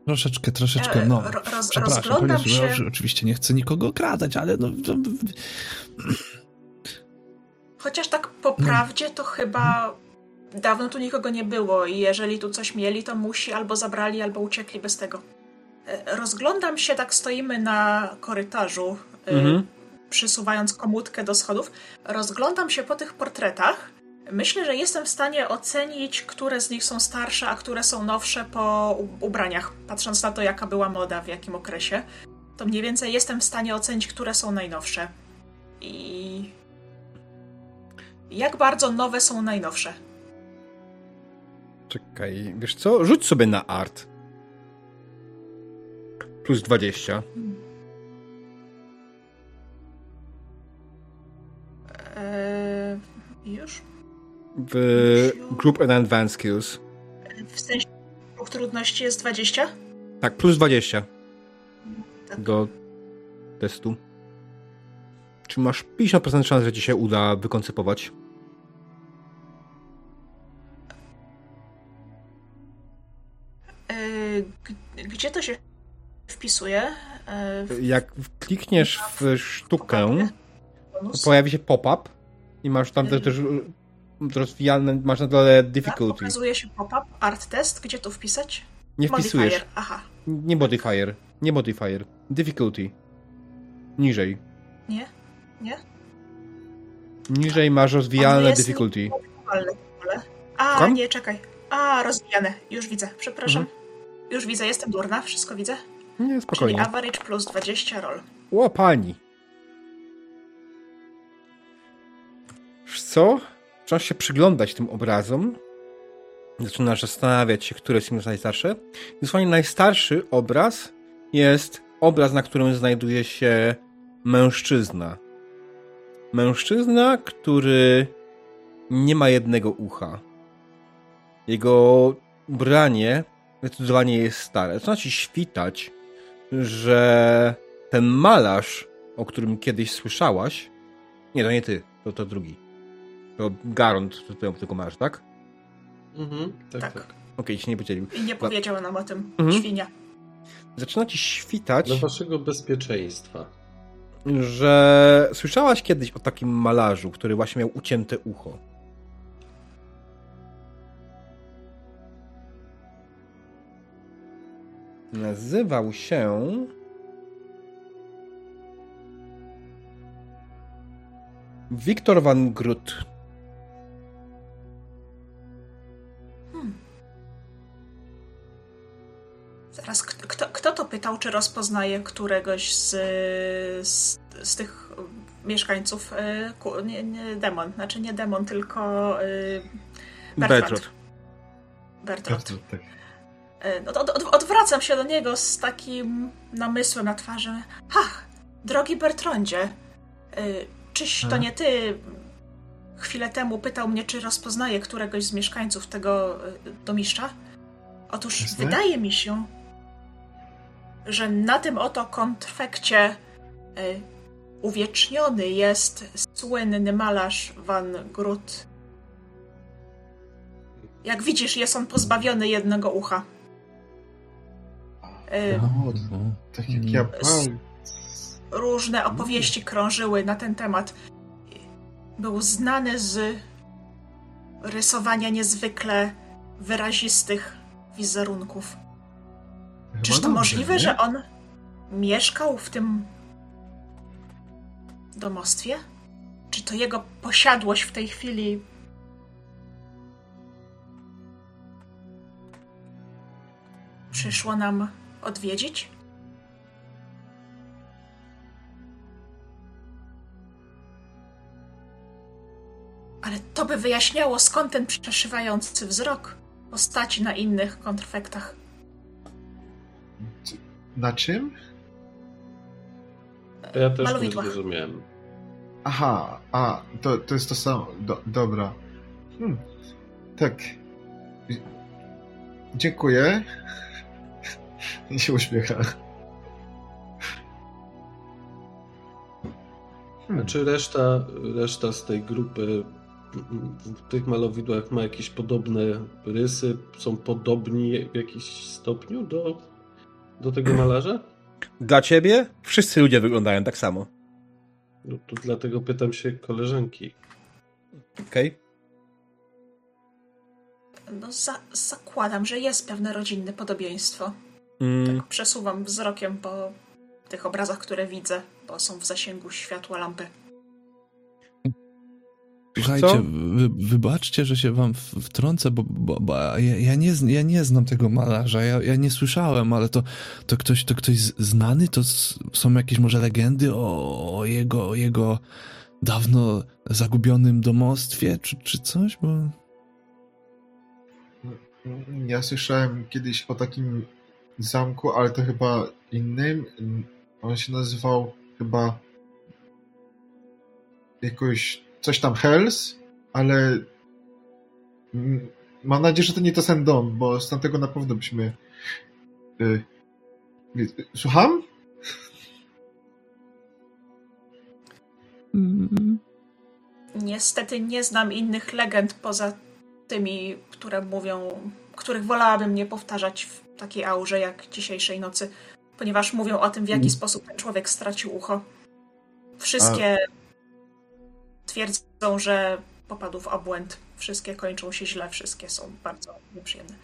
Troszeczkę, troszeczkę, e, no. ro- roz, Przepraszam, rozglądam ponieważ się. ja oczywiście nie chcę nikogo okradać, ale no... To, Chociaż tak po No. prawdzie to chyba dawno tu nikogo nie było i jeżeli tu coś mieli, to musi albo zabrali, albo uciekli bez tego. E, Rozglądam się, tak stoimy na korytarzu, e, Mhm. przysuwając komutkę do schodów. Rozglądam się po tych portretach. Myślę, że jestem w stanie ocenić, które z nich są starsze, a które są nowsze po ubraniach. Patrząc na to, jaka była moda w jakim okresie, to mniej więcej jestem w stanie ocenić, które są najnowsze. I jak bardzo nowe są najnowsze? Czekaj, wiesz co? Rzuć sobie na art. Plus 20. Eee, już? W Group and Advanced Skills. W sensie próg trudności jest 20? Tak, plus 20 Tak. do testu. Czy masz 50% szans, że ci się uda wykoncypować? G- gdzie to się wpisuje? Eee, w Jak klikniesz w sztukę, pojawi się pop-up i masz tam też, też rozwijane, masz na dole Tak, difficulty. Pokazuje się pop-up, art test, gdzie to wpisać? Nie wpisujesz. Modifier, aha. Nie modifier. Nie modifier. Difficulty. Niżej. Nie? Nie? Niżej masz rozwijalne jest difficulty. A, nie, czekaj. A, rozwijane. Już widzę. Przepraszam. Mhm. Już widzę, jestem durna, wszystko widzę. Nie, Czyli spokojnie. average plus 20 roll. O, pani. Co? Zaczynasz się przyglądać tym obrazom. Zaczynasz zastanawiać się, które są najstarsze. Dosłownie najstarszy obraz jest obraz, na którym znajduje się mężczyzna. Mężczyzna, który nie ma jednego ucha. Jego ubranie zdecydowanie jest stare. Zaczyna ci świtać, że ten malarz, o którym kiedyś słyszałaś, nie, to nie ty, to to drugi. To Garont, ty tylko masz, tak? Mhm, tak, Tak. tak. Okej, ci nie podzielił. I nie powiedziała nam o tym Mhm. świnia. Zaczyna ci świtać, Dla waszego bezpieczeństwa. że słyszałaś kiedyś o takim malarzu, który właśnie miał ucięte ucho. Nazywał się. Wiktor van Grut. Zaraz, k- kto, kto to pytał, czy rozpoznaje któregoś z, z, z tych mieszkańców? y, Nie, nie demon, znaczy nie demon, tylko y, Bertrand. Bertrand. Bertrand. Tak. Y, no to od, od, odwracam się do niego z takim namysłem na twarzy. Ach, drogi Bertrandzie, czyś to Mhm. nie ty chwilę temu pytał mnie, czy rozpoznaje któregoś z mieszkańców tego domiszcza? Otóż Jasne. wydaje mi się, że na tym oto kontrfekcie y, uwieczniony jest słynny malarz Van Grut. Jak widzisz, jest on pozbawiony jednego ucha. Y, tak jak ja różne opowieści krążyły na ten temat. Był znany z rysowania niezwykle wyrazistych wizerunków. Chyba Czyż to dobrze, możliwe, nie? że on mieszkał w tym domostwie? Czy to jego posiadłość w tej chwili przyszło nam odwiedzić? Ale to by wyjaśniało, skąd ten przeszywający wzrok postaci na innych kontrfektach. Na czym? To ja też nie zrozumiałem. Aha, a, to, to jest to samo. Do, dobra. Hmm. Tak. Dziękuję. I się uśmiecha. Hmm. Czy reszta, reszta z tej grupy w tych malowidłach ma jakieś podobne rysy? Są podobni w jakiś stopniu do, do tego malarza? Dla ciebie wszyscy ludzie wyglądają tak samo. No to dlatego pytam się koleżanki. Okej? No, za, zakładam, że jest pewne rodzinne podobieństwo. Mm, Tak przesuwam wzrokiem po tych obrazach, które widzę, bo są w zasięgu światła lampy. Słuchajcie, wy, wybaczcie, że się wam wtrącę, bo, bo, bo ja, ja, nie, ja nie znam tego malarza, ja, ja nie słyszałem, ale to, to, ktoś, to ktoś znany? To są jakieś może legendy o, o, jego, o jego dawno zagubionym domostwie, czy, czy coś? Bo... Ja słyszałem kiedyś o takim zamku, ale to chyba innym. On się nazywał chyba jakoś coś tam Hells, ale mam nadzieję, że to nie to ten dom, bo z tamtego na pewno byśmy y, y, Słucham? Mm, Niestety nie znam innych legend poza tymi, które mówią, których wolałabym nie powtarzać w takiej aurze jak dzisiejszej nocy, ponieważ mówią o tym, w jaki Mm. sposób ten człowiek stracił ucho. Wszystkie twierdzą, że popadł w obłęd. Wszystkie kończą się źle, wszystkie są bardzo nieprzyjemne.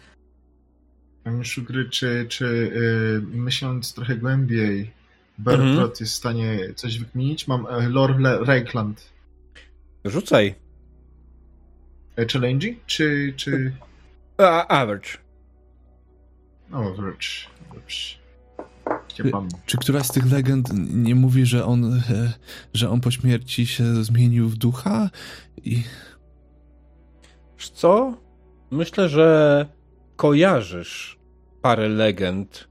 Szugry, czy, czy y, myśląc trochę głębiej, Bertrand jest w stanie coś wykminić? Mam e, Lord Le- Reikland. Rzucaj. E, Challenging czy... czy... A, average. O, wręcz. Gdzie mam? Czy któraś z tych legend nie mówi, że on, e, że on po śmierci się zmienił w ducha? I Wiesz co? Myślę, że kojarzysz parę legend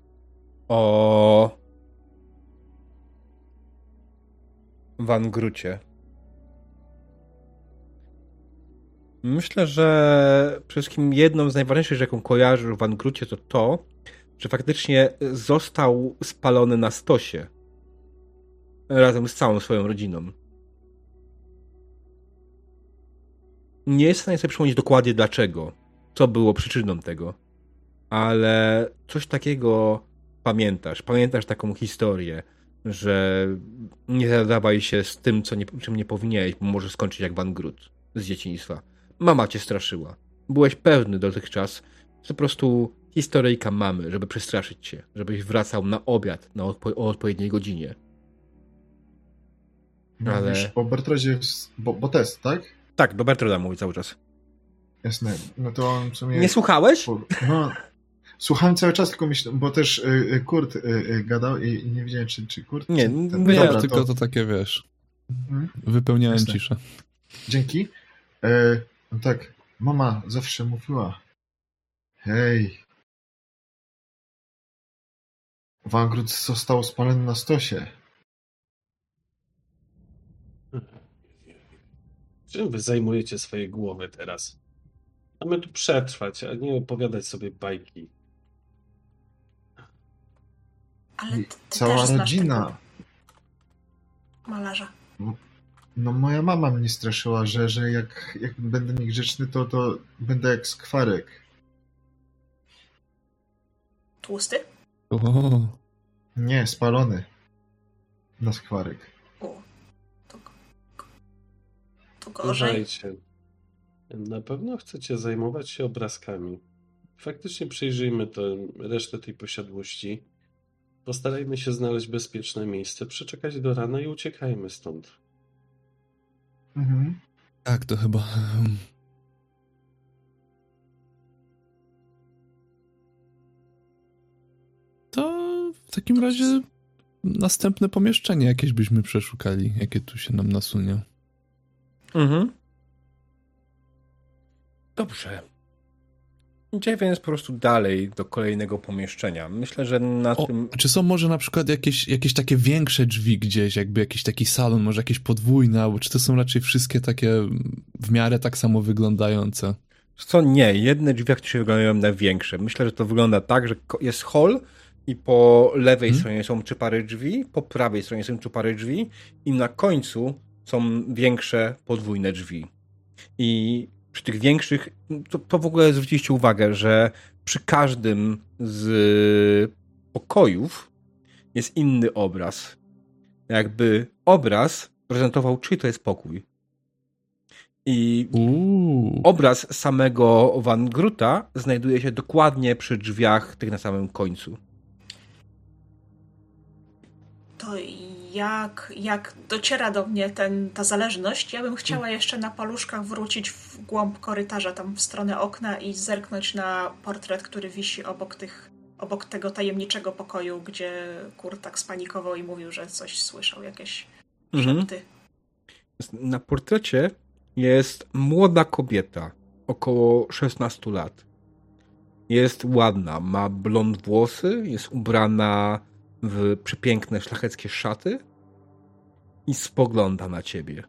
o Van Grucie. Myślę, że przede wszystkim jedną z najważniejszych, jaką kojarzysz w Van Grucie, to to, że faktycznie został spalony na stosie razem z całą swoją rodziną. Nie jestem w stanie sobie przypomnieć dokładnie dlaczego, co było przyczyną tego, ale coś takiego pamiętasz. Pamiętasz taką historię, że nie zadawaj się z tym, co nie, czym nie powinieneś, bo może skończyć jak Van Grut z dzieciństwa. Mama cię straszyła. Byłeś pewny dotychczas, po prostu historyjka mamy, żeby przestraszyć cię, żebyś wracał na obiad na odpo- o odpowiedniej godzinie. No, Ale- Wiesz, o Bertrodzie jest... Bo, bo test, tak? Tak, do Bertrada mówi cały czas. Jasne. No to on w sumie... Nie słuchałeś? No, słuchałem cały czas, tylko myślę, bo też y, y, Kurt y, y, gadał i, nie wiedziałem, czy, czy Kurt... Nie, czy ten- nie, Dobra, tylko to, to takie, wiesz, Mhm. wypełniałem Jasne. ciszę. Dzięki. E, no tak, mama zawsze mówiła, hej, Wangród został spalony na stosie. Czym wy zajmujecie swoje głowy teraz? Mamy tu przetrwać, a nie opowiadać sobie bajki. Ale ty, ty Cała rodzina. tego malarza. No moja mama mnie straszyła, że, że jak, jak będę niegrzeczny, to, to będę jak skwarek. Tłusty? O, Nie, spalony. Na skwarek. O, to, to gorzej. Na pewno chcecie zajmować się obrazkami. Faktycznie przyjrzyjmy tę resztę tej posiadłości. Postarajmy się znaleźć bezpieczne miejsce, przeczekać do rana i uciekajmy stąd. Mhm. tak, to chyba... takim razie następne pomieszczenie jakieś byśmy przeszukali, jakie tu się nam nasunie. Mhm. Dobrze. Idzie więc po prostu dalej do kolejnego pomieszczenia. Myślę, że na O, tym. czy są może na przykład jakieś, jakieś takie większe drzwi gdzieś, jakby jakiś taki salon, może jakieś podwójne, albo czy to są raczej wszystkie takie w miarę tak samo wyglądające? Co nie, jedne drzwi faktycznie wyglądają na większe. Myślę, że to wygląda tak, że jest hall i po lewej Hmm. stronie są trzy pary drzwi, po prawej stronie są trzy pary drzwi i na końcu są większe podwójne drzwi. I przy tych większych, to, to w ogóle zwróciliście uwagę, że przy każdym z pokojów jest inny obraz. Jakby obraz prezentował, czy to jest pokój. I Uuu. obraz samego Van Gruta znajduje się dokładnie przy drzwiach tych na samym końcu. To jak, jak dociera do mnie ten, ta zależność, ja bym chciała jeszcze na paluszkach wrócić w głąb korytarza, tam w stronę okna i zerknąć na portret, który wisi obok, tych, obok tego tajemniczego pokoju, gdzie Kurt tak spanikował i mówił, że coś słyszał, jakieś Mhm. szepty. Na portrecie jest młoda kobieta, około 16 lat. Jest ładna, ma blond włosy, jest ubrana w przepiękne, szlacheckie szaty i spogląda na ciebie.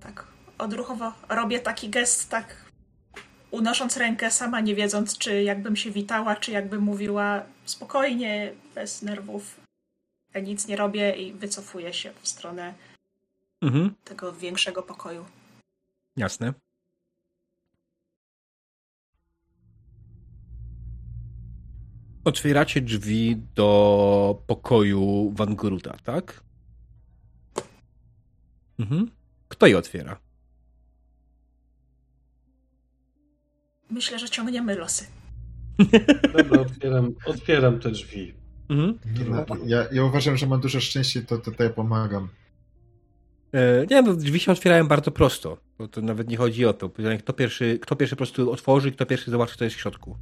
Tak, odruchowo robię taki gest, tak unosząc rękę, sama nie wiedząc, czy jakbym się witała, czy jakbym mówiła spokojnie, bez nerwów. Ja nic nie robię i wycofuję się w stronę Mhm, tego większego pokoju. jasne. Otwieracie drzwi do pokoju Van Gruta, tak? Mhm. Kto je otwiera? Myślę, że ciągniemy losy. Dobra, otwieram, otwieram te drzwi. Mhm. Ja, ja uważam, że mam dużo szczęścia, to tutaj pomagam. E, nie, no, drzwi się otwierają bardzo prosto. Bo to nawet nie chodzi o to. Pytanie, Kto pierwszy, kto pierwszy po prostu otworzy, kto pierwszy zobaczy, co jest w środku.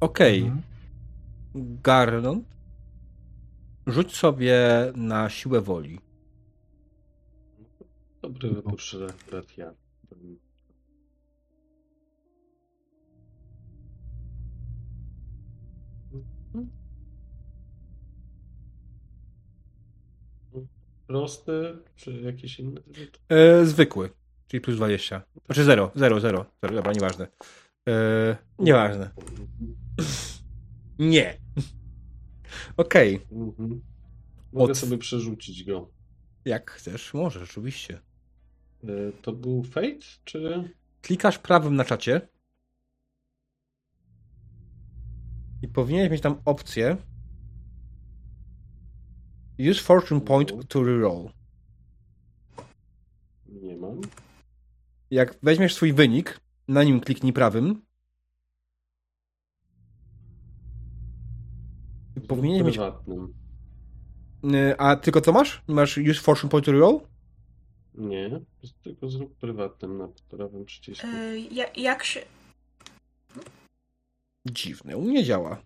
Okej. Mhm. Garnon. Rzuć sobie na siłę woli. Dobry że akurat ja. Prosty, czy jakiś inny? E, zwykły, czyli plus 20. Znaczy 0, 0, 0. 0 dobra, nieważne. E, nieważne. Nie. Okej. Mhm. Mogę Od- sobie przerzucić go. Jak chcesz, możesz, oczywiście. E, To był Fate, czy... Klikasz prawym na czacie i powinieneś mieć tam opcję Use fortune point to reroll. Nie mam. Jak weźmiesz swój wynik, na nim kliknij prawym. Powinieneś mieć. Prywatnym. Y, A tylko co masz? Nie masz use fortune point to reroll? Nie, tylko zrób prywatnym na prawym przycisku. E, ja, jak się. Dziwne, u mnie działa.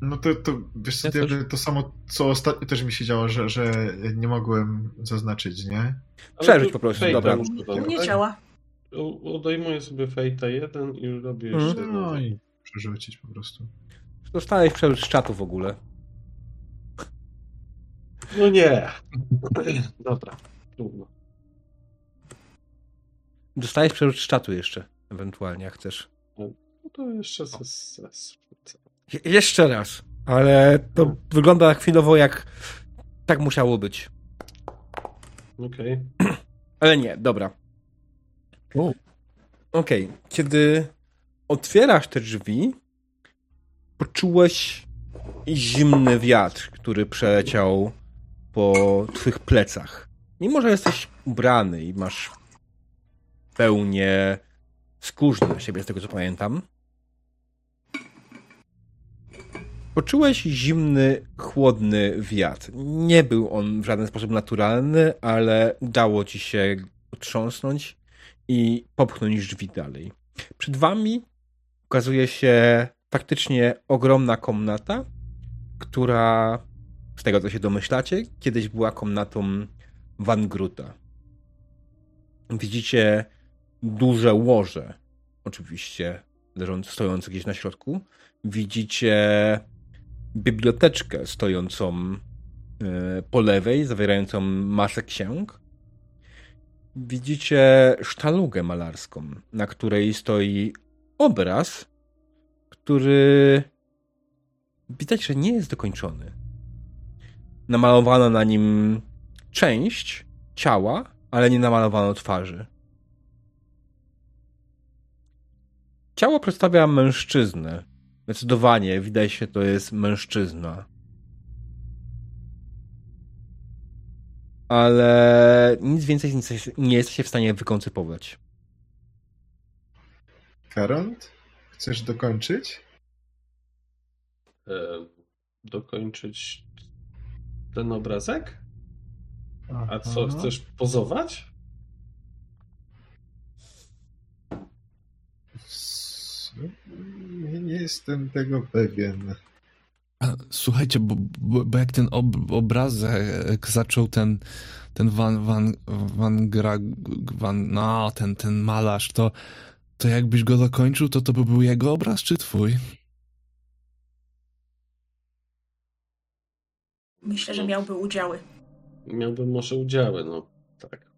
No to, to wiesz co, Ja to, też. to samo, co ostatnio też mi się działo, że, że nie mogłem zaznaczyć, nie? Tu po prostu, dobra. używam, Nie tak? działa. Odejmuję sobie Fate'a 1 i robię Mhm. jeszcze No jeden. i przerzucić po prostu. Dostałeś przerzut z czatu w ogóle. No nie. Dobra, trudno. Dostałeś przerzut z czatu jeszcze, ewentualnie, jak chcesz. No to jeszcze se. Je- jeszcze raz. Ale to wygląda chwilowo jak tak musiało być. Okej. Ale nie, dobra. O. Okej, kiedy otwierasz te drzwi, poczułeś zimny wiatr, który przeleciał po twych plecach. Mimo, że jesteś ubrany i masz pełnię skórzne na siebie, z tego co pamiętam, poczułeś zimny, chłodny wiatr. Nie był on w żaden sposób naturalny, ale dało ci się otrząsnąć i popchnąć drzwi dalej. Przed wami ukazuje się faktycznie ogromna komnata, która, z tego co się domyślacie, kiedyś była komnatą Van Gruta. Widzicie duże łoże, oczywiście stojące gdzieś na środku. Widzicie biblioteczkę stojącą e, po lewej, zawierającą masę ksiąg. Widzicie sztalugę malarską, na której stoi obraz, który widać, że nie jest dokończony. Namalowano na nim część ciała, ale nie namalowano twarzy. Ciało przedstawia mężczyznę. Zdecydowanie wydaje się, to jest mężczyzna. Ale nic więcej nie jesteś- w stanie wykoncypować. Karont? Chcesz dokończyć? E, dokończyć ten obrazek? A co, Aha. chcesz pozować? Nie, nie jestem tego pewien. Słuchajcie, bo, bo, bo jak ten ob, obrazek zaczął ten, ten Van, Van, Van, Gra, Van no, ten, ten malarz, to, to jakbyś go dokończył, to to by był jego obraz czy twój? Myślę, że miałby udziały. Miałbym może udziały, no tak.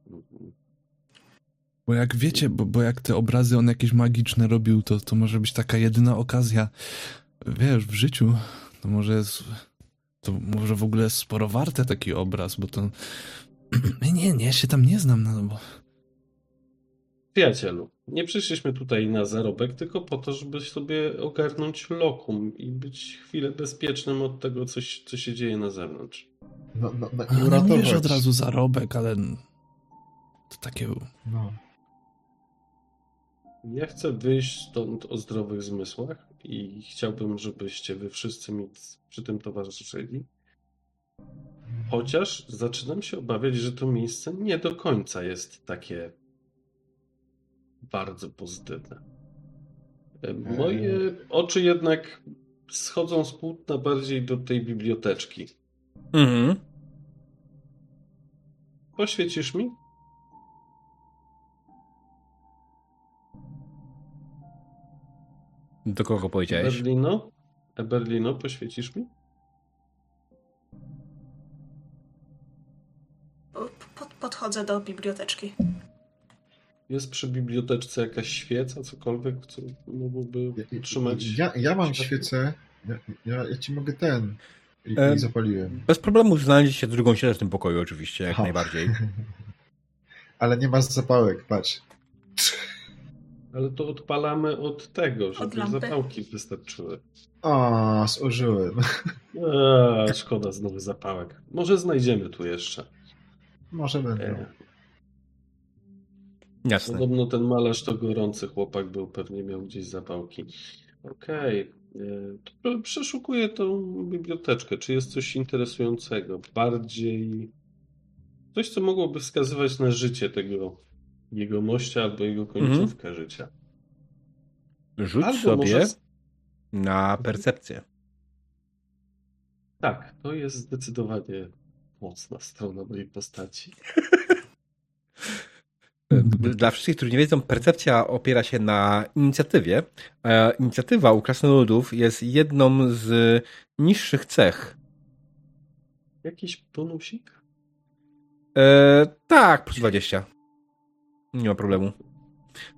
Bo jak wiecie, bo, bo jak te obrazy on jakieś magiczne robił, to, to może być taka jedyna okazja, wiesz, w życiu. To może jest, to może w ogóle jest sporo warte taki obraz, bo to... Nie, nie, ja się tam nie znam, no bo... Przyjacielu, nie przyszliśmy tutaj na zarobek, tylko po to, żeby sobie ogarnąć lokum i być chwilę bezpiecznym od tego, co, się- co się dzieje na zewnątrz. No, no, no, i No, nie od razu zarobek, ale... To takie... No. Ja chcę wyjść stąd o zdrowych zmysłach i chciałbym, żebyście wy wszyscy mi przy tym towarzyszyli. Chociaż zaczynam się obawiać, że to miejsce nie do końca jest takie bardzo pozytywne. Moje oczy jednak schodzą z płótna bardziej do tej biblioteczki. Mhm. Poświecisz mi? Do kogo powiedziałeś? Berlino? Berlino, poświecisz mi? Pod, podchodzę do biblioteczki. Jest przy biblioteczce jakaś świeca, cokolwiek, co mogłoby utrzymać. Ja, ja mam świecę. Ja, ja, ja ci mogę ten. I, E, i zapaliłem. Bez problemu znajdziecie drugą ścianę w tym pokoju, oczywiście, jak Ha. najbardziej. Ale nie masz zapałek, patrz. Ale to odpalamy od tego, żeby lampy. zapałki wystarczyły. O, zużyłem. Eee, szkoda znowu zapałek. Może znajdziemy tu jeszcze. Może będą. E, Jasne. Podobno ten malarz to gorący chłopak był, pewnie miał gdzieś zapałki. Okej, e, to przeszukuję tą biblioteczkę. Czy jest coś interesującego? Bardziej coś, co mogłoby wskazywać na życie tego jegomościa albo jego końcówkę życia. Rzuć Albo sobie może... na percepcję. Tak, to jest zdecydowanie mocna strona mojej postaci. Dla wszystkich, którzy nie wiedzą, percepcja opiera się na inicjatywie. a Inicjatywa u krasnoludów jest jedną z niższych cech. Jakiś bonusik? E, tak, plus 20. Nie ma problemu.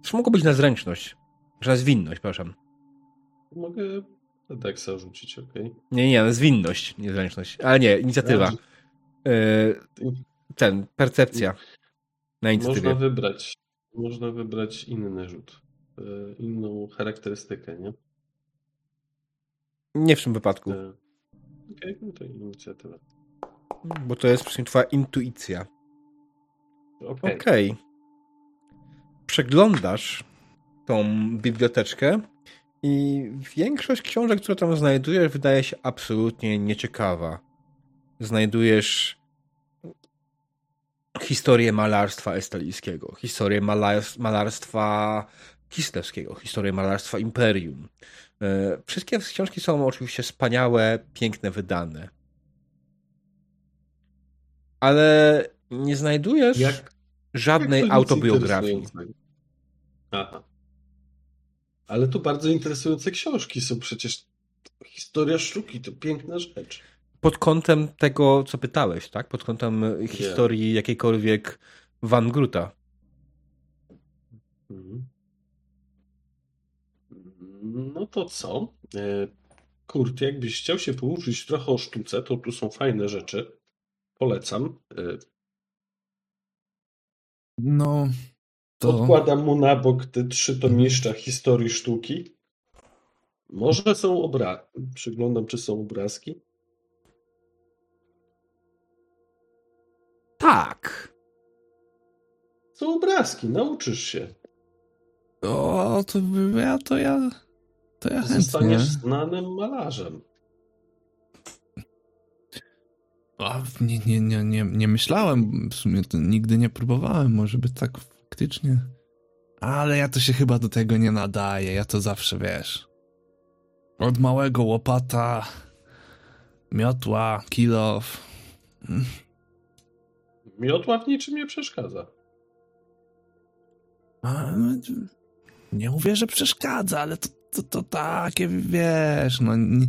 Zresztą mogło być na zręczność. Że na zwinność, przepraszam. Mogę Dexa rzucić, okej. Nie, nie, na zwinność, nie zręczność. Ale nie, inicjatywa. E, ten, percepcja. Na inicjatywie. Można wybrać, można wybrać inny rzut. e, Inną charakterystykę, nie? Nie w tym wypadku, E, Okej, no to inicjatywa. bo to jest przynajmniej twoja intuicja. Okej. Okej. Przeglądasz tą biblioteczkę i większość książek, które tam znajdujesz, wydaje się absolutnie nieciekawa. Znajdujesz historię malarstwa estalijskiego, historię malarstwa, kislewskiego, historię malarstwa imperium. E, Wszystkie książki są oczywiście wspaniałe, piękne, wydane. Ale nie znajdujesz Jak, żadnej jak autobiografii. Aha. Ale tu bardzo interesujące książki są przecież. Historia sztuki to piękna rzecz. Pod kątem tego, co pytałeś, tak? Pod kątem e, historii jakiejkolwiek Van Gruta. Mhm. No to co? E, Kurt, jakbyś chciał się pouczyć trochę o sztuce, to tu są fajne rzeczy. Polecam. E, No, to Odkładam mu na bok te trzy tomiszcza historii sztuki. Może są obrazki. Przyglądam, czy są obrazki. Tak. Są obrazki, nauczysz się. O, to ja, to ja, to ja chętnie. Zostaniesz znanym malarzem. A, nie, nie, nie, nie, nie myślałem, w sumie to nigdy nie próbowałem, może by tak faktycznie. Ale ja to się chyba do tego nie nadaję, ja to zawsze, wiesz, od małego łopata, miotła, kilof. Miotła w niczym nie przeszkadza. A, no, nie mówię, że przeszkadza, ale to, to, to takie, wiesz, no, nie,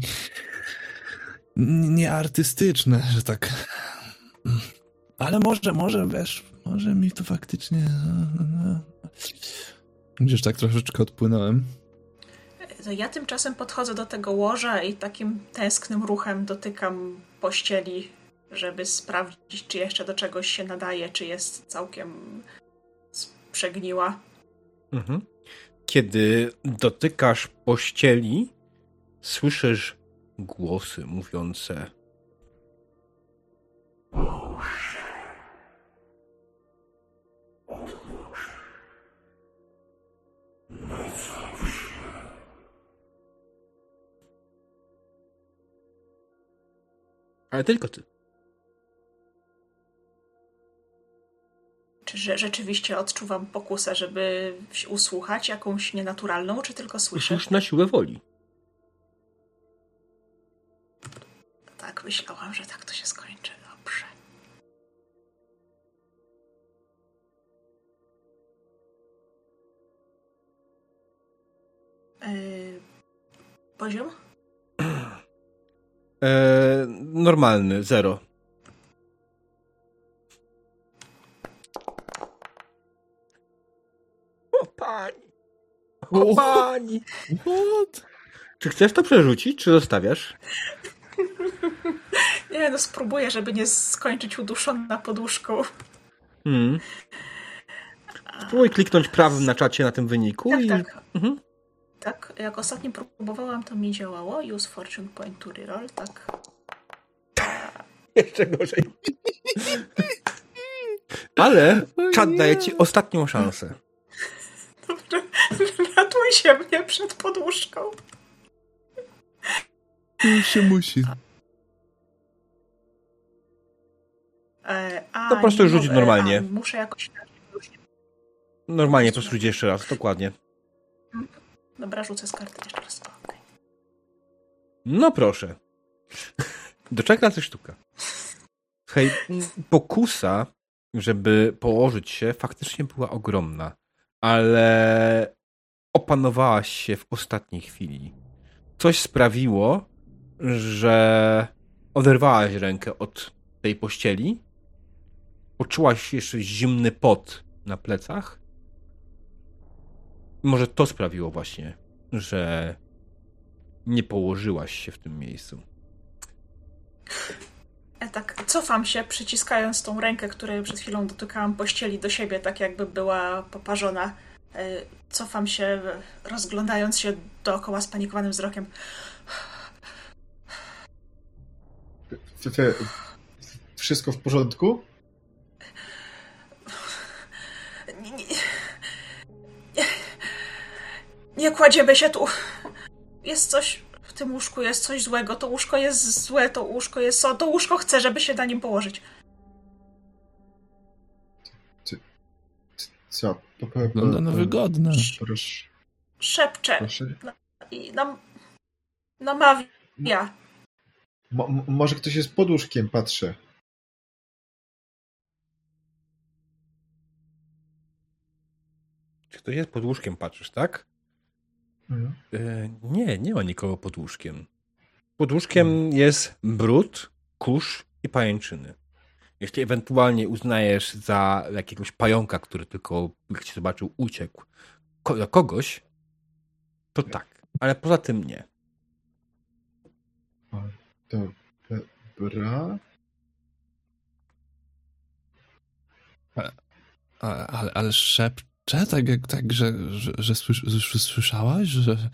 nie artystyczne, że tak. Ale może, może, wiesz, może mi to faktycznie... Gdzież tak troszeczkę odpłynąłem. To ja tymczasem podchodzę do tego łoża i takim tęsknym ruchem dotykam pościeli, żeby sprawdzić, czy jeszcze do czegoś się nadaje, czy jest całkiem przegniła. Mhm. Kiedy dotykasz pościeli, słyszysz głosy mówiące. Boże. Na zawsze. Ale tylko ty. Czy że rzeczywiście odczuwam pokusę, żeby usłuchać jakąś nienaturalną, czy tylko słyszę? Usłysz na siłę woli. Tak, myślałam, że tak to się skończy. Dobrze. Yy, poziom? E, normalny, zero. Pani. What? Czy chcesz to przerzucić, czy zostawiasz? Nie, no spróbuję, żeby nie skończyć uduszona poduszką. Hmm. Spróbuj kliknąć prawym na czacie na tym wyniku Tak, i... tak. Mhm. Tak, jak ostatnio próbowałam, to mi działało. Use fortune point to reroll, tak. Jeszcze gorzej. Ale czat daje ci ostatnią szansę. Dobrze, się mnie przed poduszką. Już się musi. E, a, To po prostu nie rzuć mogę, normalnie. A, muszę jakoś... Normalnie po prostu jeszcze raz, dokładnie. Dobra, rzucę z karty jeszcze raz. Okej. No proszę. Doczekna coś sztuka. Słuchaj, pokusa, żeby położyć się, faktycznie była ogromna, ale opanowałaś się w ostatniej chwili. Coś sprawiło, że oderwałaś rękę od tej pościeli, poczułaś jeszcze zimny pot na plecach. Może to sprawiło właśnie, że nie położyłaś się w tym miejscu. Ja tak cofam się, przyciskając tą rękę, której przed chwilą dotykałam pościeli do siebie, tak jakby była poparzona. E, Cofam się, rozglądając się dookoła spanikowanym wzrokiem. Wszystko w porządku? Nie, nie, nie, nie kładziemy się tu. Jest coś w tym łóżku, jest coś złego. To łóżko jest złe, to łóżko jest. To łóżko chce, żeby się na nim położyć. Co? Wygląda na po- wygodne. Proszę. Szepcze proszę. i nam namawia. Mo, mo- może ktoś jest pod łóżkiem, patrzę. Czy ktoś jest pod łóżkiem, patrzysz, tak? Mhm. E, nie, nie ma nikogo pod łóżkiem. Pod łóżkiem jest brud, kurz i pajęczyny. Jeśli ewentualnie uznajesz za jakiegoś pająka, który tylko, jak cię zobaczył, uciekł ko- do kogoś, to tak. Ale poza tym nie. Dobra. Ale, ale, ale szepcze, tak, jak, tak że, że, że, słysz, że słyszałaś, że...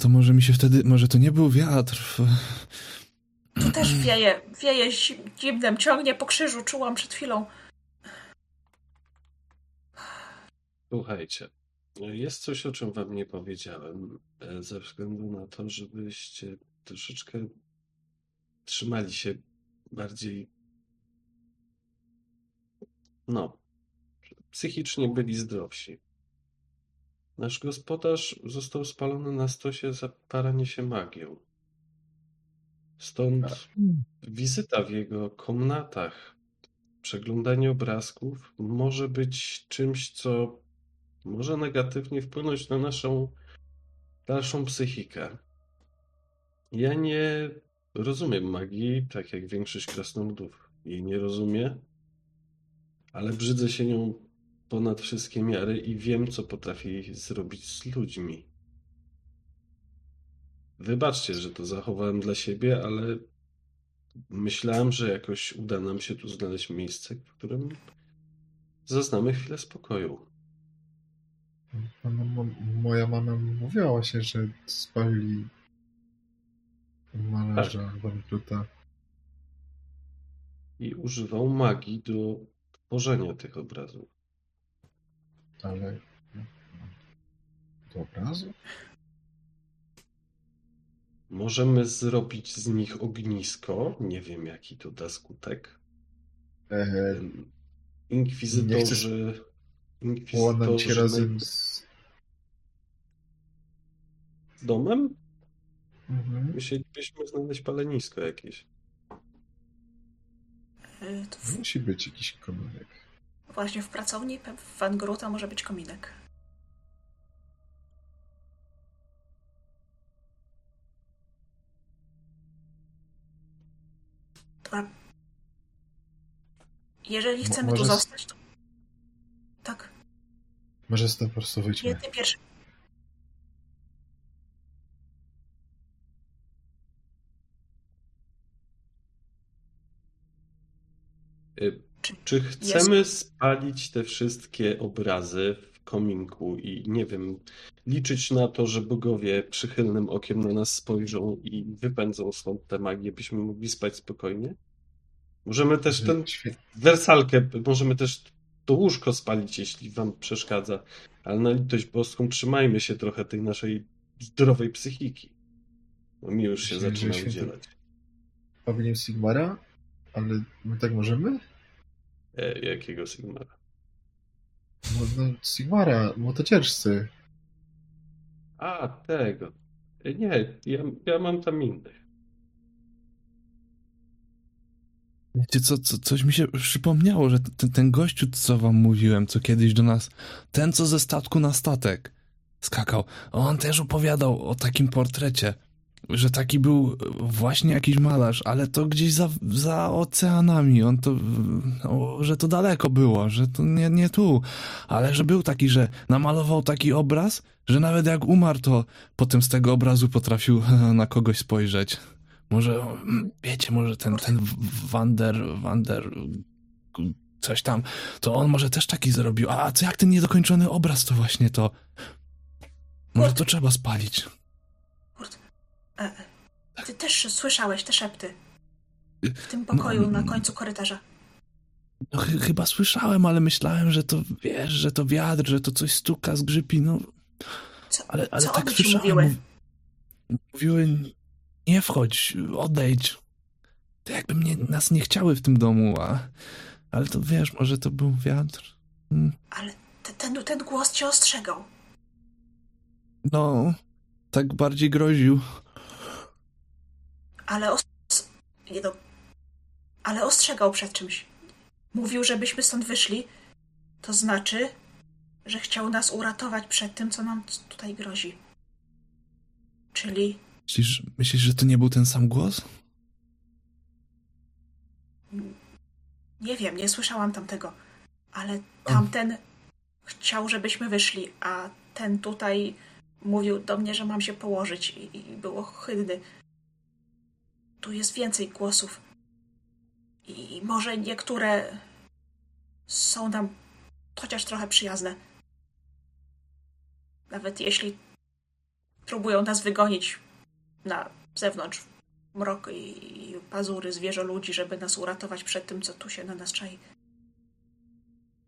To może mi się wtedy, może to nie był wiatr. Tu też wieje, wieje zim- zimnem, ciągnie po krzyżu, czułam przed chwilą. Słuchajcie, jest coś, o czym wam nie powiedziałem, e, ze względu na to, żebyście troszeczkę trzymali się bardziej, no, psychicznie byli zdrowsi. Nasz gospodarz został spalony na stosie za paranie się magią. Stąd wizyta w jego komnatach, przeglądanie obrazków może być czymś, co może negatywnie wpłynąć na naszą dalszą psychikę. Ja nie rozumiem magii, tak jak większość krasnoludów jej nie rozumie, ale brzydzę się nią ponad wszystkie miary i wiem, co potrafi zrobić z ludźmi. Wybaczcie, że to zachowałem dla siebie, ale myślałem, że jakoś uda nam się tu znaleźć miejsce, w którym zaznamy chwilę spokoju. Mo- moja mama mówiła właśnie, że spalili malarza Bruta. I używał magii do tworzenia tych obrazów. Ale do obrazu? Możemy zrobić z nich ognisko. Nie wiem, jaki to da skutek. E, Inkwizytorzy. Inkwizytorzy razem z... z domem? Mhm. Musielibyśmy znaleźć palenisko jakieś. Y, to w, Musi być jakiś kominek. właśnie w pracowni w Van Gruta może być kominek. Dobra. Jeżeli chcemy może tu zostać, to... Tak, Może stąd po prostu wyjdźmy. ty pierwszy. Y, Czy Czy chcemy spalić te wszystkie obrazy w kominku i nie wiem, liczyć na to, że bogowie przychylnym okiem na nas spojrzą i wypędzą stąd tę magię, byśmy mogli spać spokojnie? Możemy też ten Świetnie. wersalkę, możemy też to łóżko spalić, jeśli wam przeszkadza, ale na litość boską trzymajmy się trochę tej naszej zdrowej psychiki. Bo mi już się Myślę, zaczyna udzielać. Pawilien Sigmara? Ale my tak możemy? E, jakiego Sigmara? No, no Sigmara, młotocierzcy. A, tego. Nie, ja, ja mam tam innych. Wiecie co, co, coś mi się przypomniało, że ten, ten gościu, co wam mówiłem, co kiedyś do nas, ten co ze statku na statek skakał, on też opowiadał o takim portrecie, że taki był właśnie jakiś malarz, ale to gdzieś za, za oceanami, on to, no, że to daleko było, że to nie, nie tu, ale że był taki, że namalował taki obraz, że nawet jak umarł, to potem z tego obrazu potrafił na kogoś spojrzeć. Może, wiecie, może ten, ten Wander, Wander, coś tam, to on może też taki zrobił. A co jak ten niedokończony obraz, to właśnie to. Może to trzeba spalić. E, ty też słyszałeś te szepty w tym pokoju na końcu korytarza. No, ch- chyba słyszałem, ale myślałem, że to, wiesz, że to wiatr, że to coś stuka, zgrzypi, no. Co, Ale, ale co tak słyszałem. mówiły? Mów- Mówiły, nie wchodź, odejdź. To jakby mnie, nas nie chciały w tym domu, a... Ale to wiesz, może to był wiatr. Mm. Ale te, ten, ten głos cię ostrzegał. No, tak bardziej groził. Ale os... Nie. Ale ostrzegał przed czymś. Mówił, żebyśmy stąd wyszli. To znaczy, że chciał nas uratować przed tym, co nam tutaj grozi. Czyli Myślisz, myślisz, że to nie był ten sam głos? nie wiem, nie słyszałam tamtego. Ale tamten chciał, żebyśmy wyszli, a ten tutaj mówił do mnie, że mam się położyć i, i był ohydny. Tu jest więcej głosów. I może niektóre są nam chociaż trochę przyjazne. Nawet jeśli próbują nas wygonić na zewnątrz mrok i, pazury zwierzę ludzi, żeby nas uratować przed tym, co tu się na nas czai.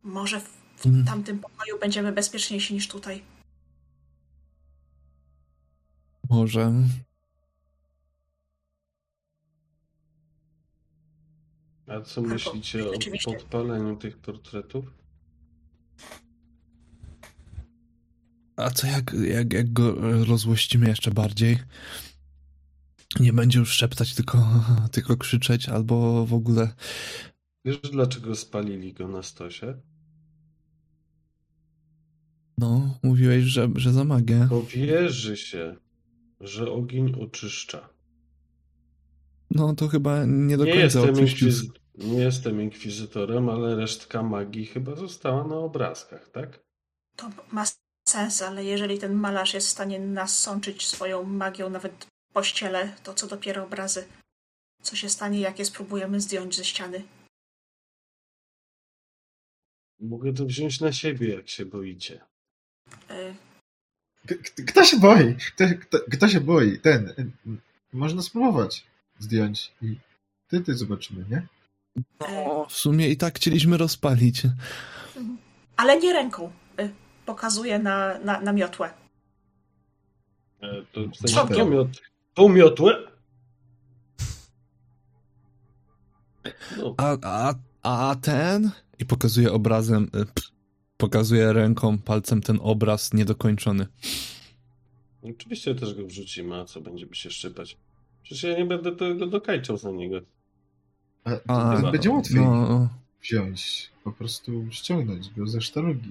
Może w, w Mm. tamtym pokoju będziemy bezpieczniejsi niż tutaj. Może. A co myślicie o podpaleniu tych portretów? A co jak, jak, jak go rozłościmy jeszcze bardziej? Nie będzie już szeptać, tylko, tylko krzyczeć, albo w ogóle. Wiesz, dlaczego spalili go na stosie? No, mówiłeś, że, że za magię. Bo wierzy się, że ogień oczyszcza. No to chyba nie do Nie końca inkwizy... nie jestem inkwizytorem, ale resztka magii chyba została na obrazkach, tak? To ma sens, ale jeżeli ten malarz jest w stanie nasączyć swoją magią nawet pościele, to co dopiero obrazy. Co się stanie, jak je spróbujemy zdjąć ze ściany? Mogę to wziąć na siebie, jak się boicie. Y, K- k- Kto się boi? Kto, kto, kto się boi? Ten. y, Można spróbować zdjąć i wtedy zobaczymy, nie? No, w sumie i tak chcieliśmy rozpalić. ale nie ręką. Y, pokazuje na, na, na miotłę. E, To w Co sensie miot, Tą miotłę? No, A, a, a ten? I pokazuje obrazem, y, pff, pokazuje ręką, palcem ten obraz niedokończony. oczywiście też go wrzucimy, a co będziemy się szczypać? Przecież ja nie będę tego dokajczał za niego. A, A, będzie łatwiej No, wziąć. Po prostu ściągnąć go ze sztalugi.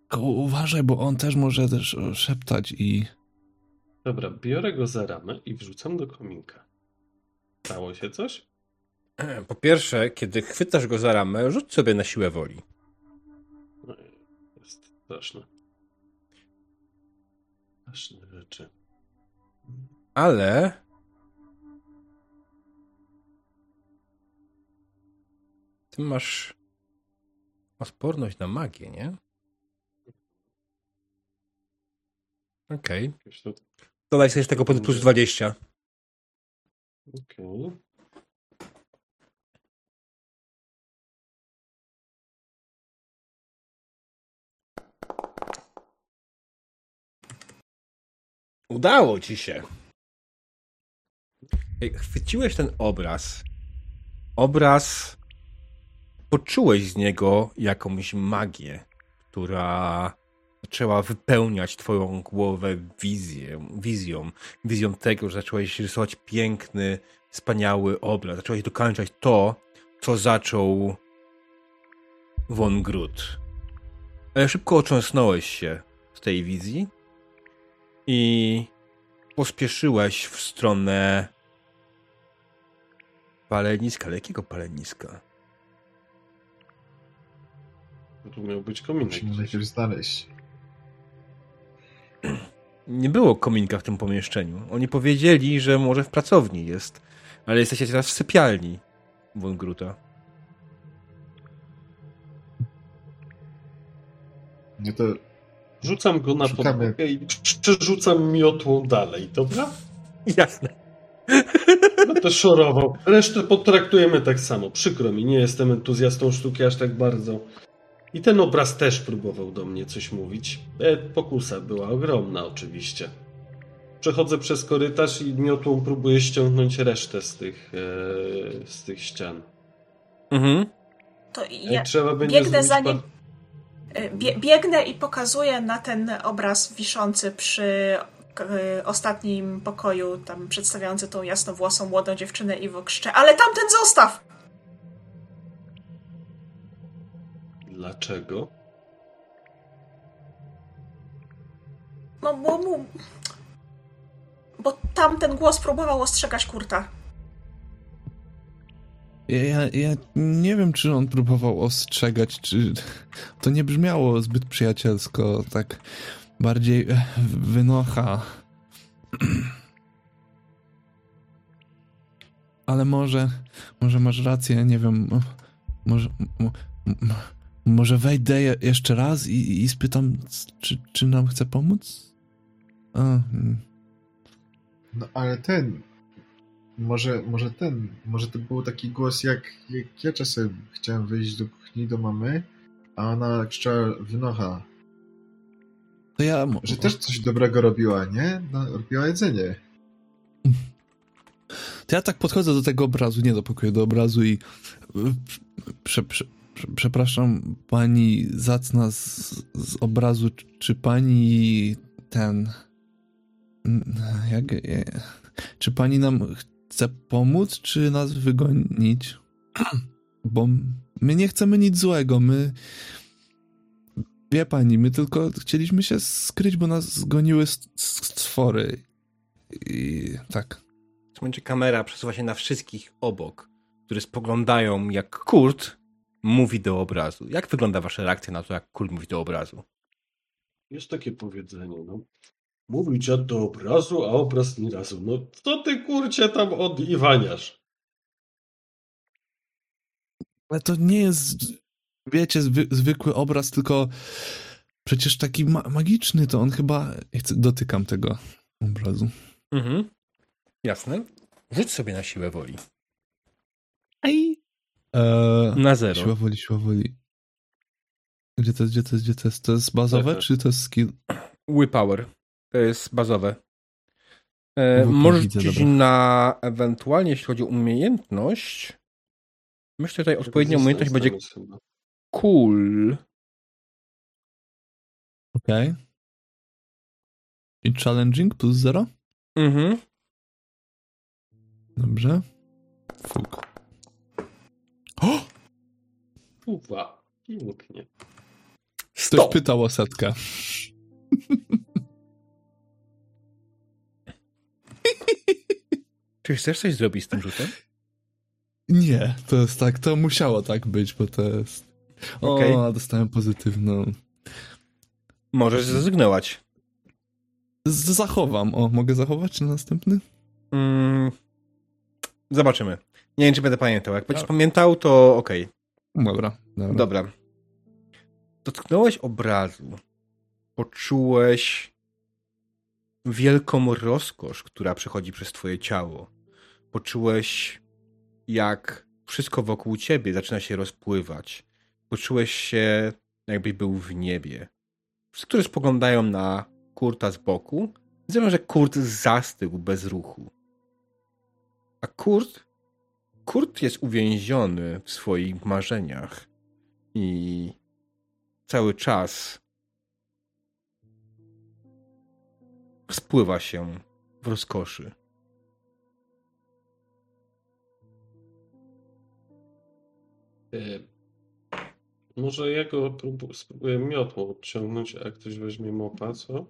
tylko uważaj, bo on też może też szeptać i... Dobra, biorę go za ramę i wrzucam do kominka. Stało się coś? Po pierwsze, kiedy chwytasz go za ramę, rzuć sobie na siłę woli. No, jest straszne. Straszne rzeczy. Ale. Ty masz odporność na magię, nie? Okej. To- Dodaj sobie tego plus 20. Okej. Udało ci się. Chwyciłeś ten obraz. Obraz. Poczułeś z niego jakąś magię, która zaczęła wypełniać twoją głowę wizję, wizją. Wizją tego, że zacząłeś rysować piękny, wspaniały obraz. Zacząłeś dokończać to, co zaczął Von Grut. Ale szybko otrząsnąłeś się z tej wizji i pospieszyłeś w stronę paleniska. Ale jakiego paleniska? Bo Tu miał być kominek. Musimy najpierw znaleźć. Nie było kominka w tym pomieszczeniu. Oni powiedzieli, że może w pracowni jest, ale jesteście teraz w sypialni Von Gruta. No to Rzucam go na Szukamy. podłogę i przerzucam miotłą dalej, dobra? Jasne. Będę szorował. Resztę potraktujemy tak samo. Przykro mi, nie jestem entuzjastą sztuki aż tak bardzo. I ten obraz też próbował do mnie coś mówić. E, pokusa była ogromna oczywiście. Przechodzę przez korytarz i miotłą próbuję ściągnąć resztę z tych, e, z tych ścian. Mhm. To Jak ja trzeba będzie biegnę za nim. bie, biegnę i pokazuję na ten obraz wiszący przy ostatnim pokoju, tam przedstawiający tą jasnowłosą młodą dziewczynę i wokrzcze. Ale tamten zostaw! Dlaczego? No bo mu... Bo tamten głos próbował ostrzegać Kurta. Ja, ja, ja nie wiem, czy on próbował ostrzegać, czy to nie brzmiało zbyt przyjacielsko, tak bardziej e, wynocha. Ale może, może masz rację, nie wiem, może, może wejdę je- jeszcze raz i, i spytam, czy, czy nam chce pomóc? A, mm. No ale ten. Może, może ten. Może to był taki głos, jak, jak ja czasem chciałem wyjść do kuchni do mamy, a ona krzyczała wynocha. To ja... Że też coś dobrego robiła, nie? No, robiła jedzenie. To ja tak podchodzę do tego obrazu, nie do pokoju, do obrazu i prze, prze, prze, przepraszam pani zacna z, z obrazu, czy- pani ten jak, czy pani nam chce pomóc, czy nas wygonić? Bo my nie chcemy nic złego, my wie pani, my tylko chcieliśmy się skryć, bo nas zgoniły stwory i tak. W tym momencie kamera przesuwa się na wszystkich obok, którzy spoglądają, jak Kurt mówi do obrazu. Jak wygląda wasza reakcja na to, jak Kurt mówi do obrazu? Jest takie powiedzenie, no. Mówi dziad do obrazu, a obraz ni razu. No co ty kurcie tam odiwaniasz? Ale to nie jest, wiecie, zwy, zwykły obraz, tylko przecież taki ma magiczny to on chyba. Dotykam tego obrazu. Mhm. Jasne. Rzuć sobie na siłę woli. Ej! Eee, Na zero. siła woli, siła woli. Gdzie to jest, gdzie to jest, gdzie to jest? To jest bazowe, Zero. czy to jest skill? Willpower. To jest bazowe. E, możesz widzę, rzucić dobra. na ewentualnie, jeśli chodzi o umiejętność. Myślę, że tutaj odpowiednia umiejętność będzie. Cool. Okej. I challenging plus 0? Mhm. Dobrze. Fuk. O! Uwa, pięknie. Ktoś Stop. pytał o setkę. Czy chcesz coś zrobić z tym rzutem? Nie, to jest tak, to musiało tak być, bo to jest... O, Okej. dostałem pozytywną. Możesz zrezygnować. Z zachowam. O, mogę zachować na następny? Mm. Zobaczymy. Nie wiem, czy będę pamiętał. Jak będziesz Dobra. pamiętał, to okej. Dobra, dobra. Dobra. Dotknąłeś obrazu. Poczułeś wielką rozkosz, która przechodzi przez twoje ciało. Poczułeś, jak wszystko wokół ciebie zaczyna się rozpływać. Poczułeś się, jakbyś był w niebie. Wszyscy, którzy spoglądają na Kurta z boku, widzą, że Kurt zastygł bez ruchu. A Kurt? Kurt jest uwięziony w swoich marzeniach i cały czas spływa się w rozkoszy. E, Może ja go próbu- spróbuję miotłą odciągnąć, a ktoś weźmie mopa, co?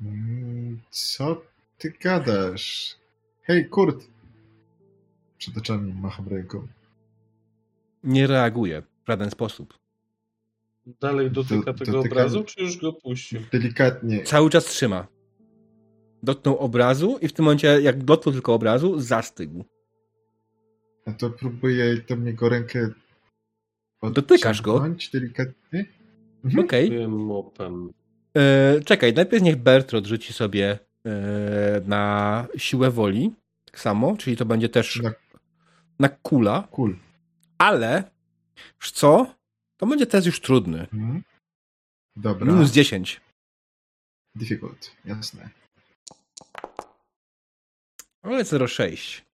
Mm, Co ty gadasz? Hej, Kurt! Przed oczami macham ręką. Nie reaguje w żaden sposób. Dalej dotyka Do- tego dotyka- obrazu, czy już go puścił? Delikatnie. Cały czas trzyma. Dotknął obrazu i w tym momencie, jak dotknął tylko obrazu, zastygł. A to próbuję tam jego rękę Dotykasz go? Delikatnie. Mhm. Okej. Wiem mopem. E, czekaj, najpierw niech Bertrand rzuci sobie e, na siłę woli. Tak samo, czyli to będzie też Na na kula, cool. ale wiesz co? To będzie test już trudny. Mhm. Dobra. Minus 10. Difficult, jasne. Ale 0,6.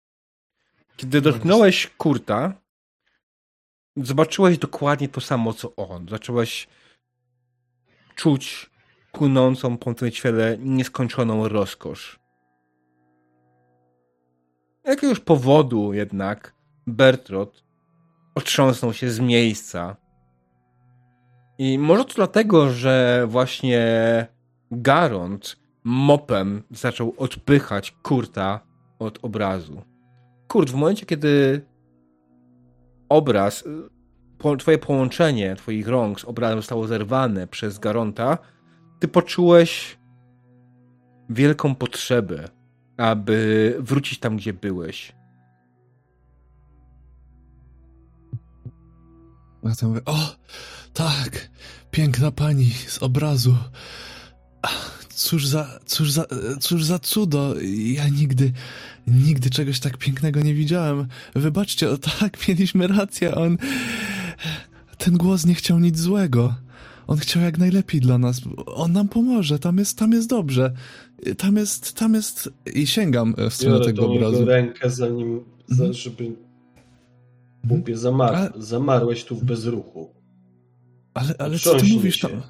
Kiedy dotknąłeś kurta, zobaczyłeś dokładnie to samo, co on. Zacząłeś czuć płynącą po tym ciele nieskończoną rozkosz. Jakiegoś powodu jednak Bertrand otrząsnął się z miejsca. I może to dlatego, że właśnie Garont mopem zaczął odpychać Kurta od obrazu. Kurt, w momencie, kiedy obraz, y, po, twoje połączenie twoich rąk z obrazem zostało zerwane przez Garonta, ty poczułeś wielką potrzebę, aby wrócić tam, gdzie byłeś. Ja to mówię, o, tak, piękna pani z obrazu. Cóż za, cóż za, cóż za cudo. Ja nigdy, nigdy czegoś tak pięknego nie widziałem. Wybaczcie, o tak, mieliśmy rację, on... Ten głos nie chciał nic złego. On chciał jak najlepiej dla nas. On nam pomoże, tam jest, tam jest dobrze. Tam jest, tam jest... I sięgam w stronę Biorę tego obrazu. rękę, zanim, za, Mhm. żeby... Mówię, zamar Ale- zamarłeś tu w bezruchu. Ale, ale co ty mówisz się. tam?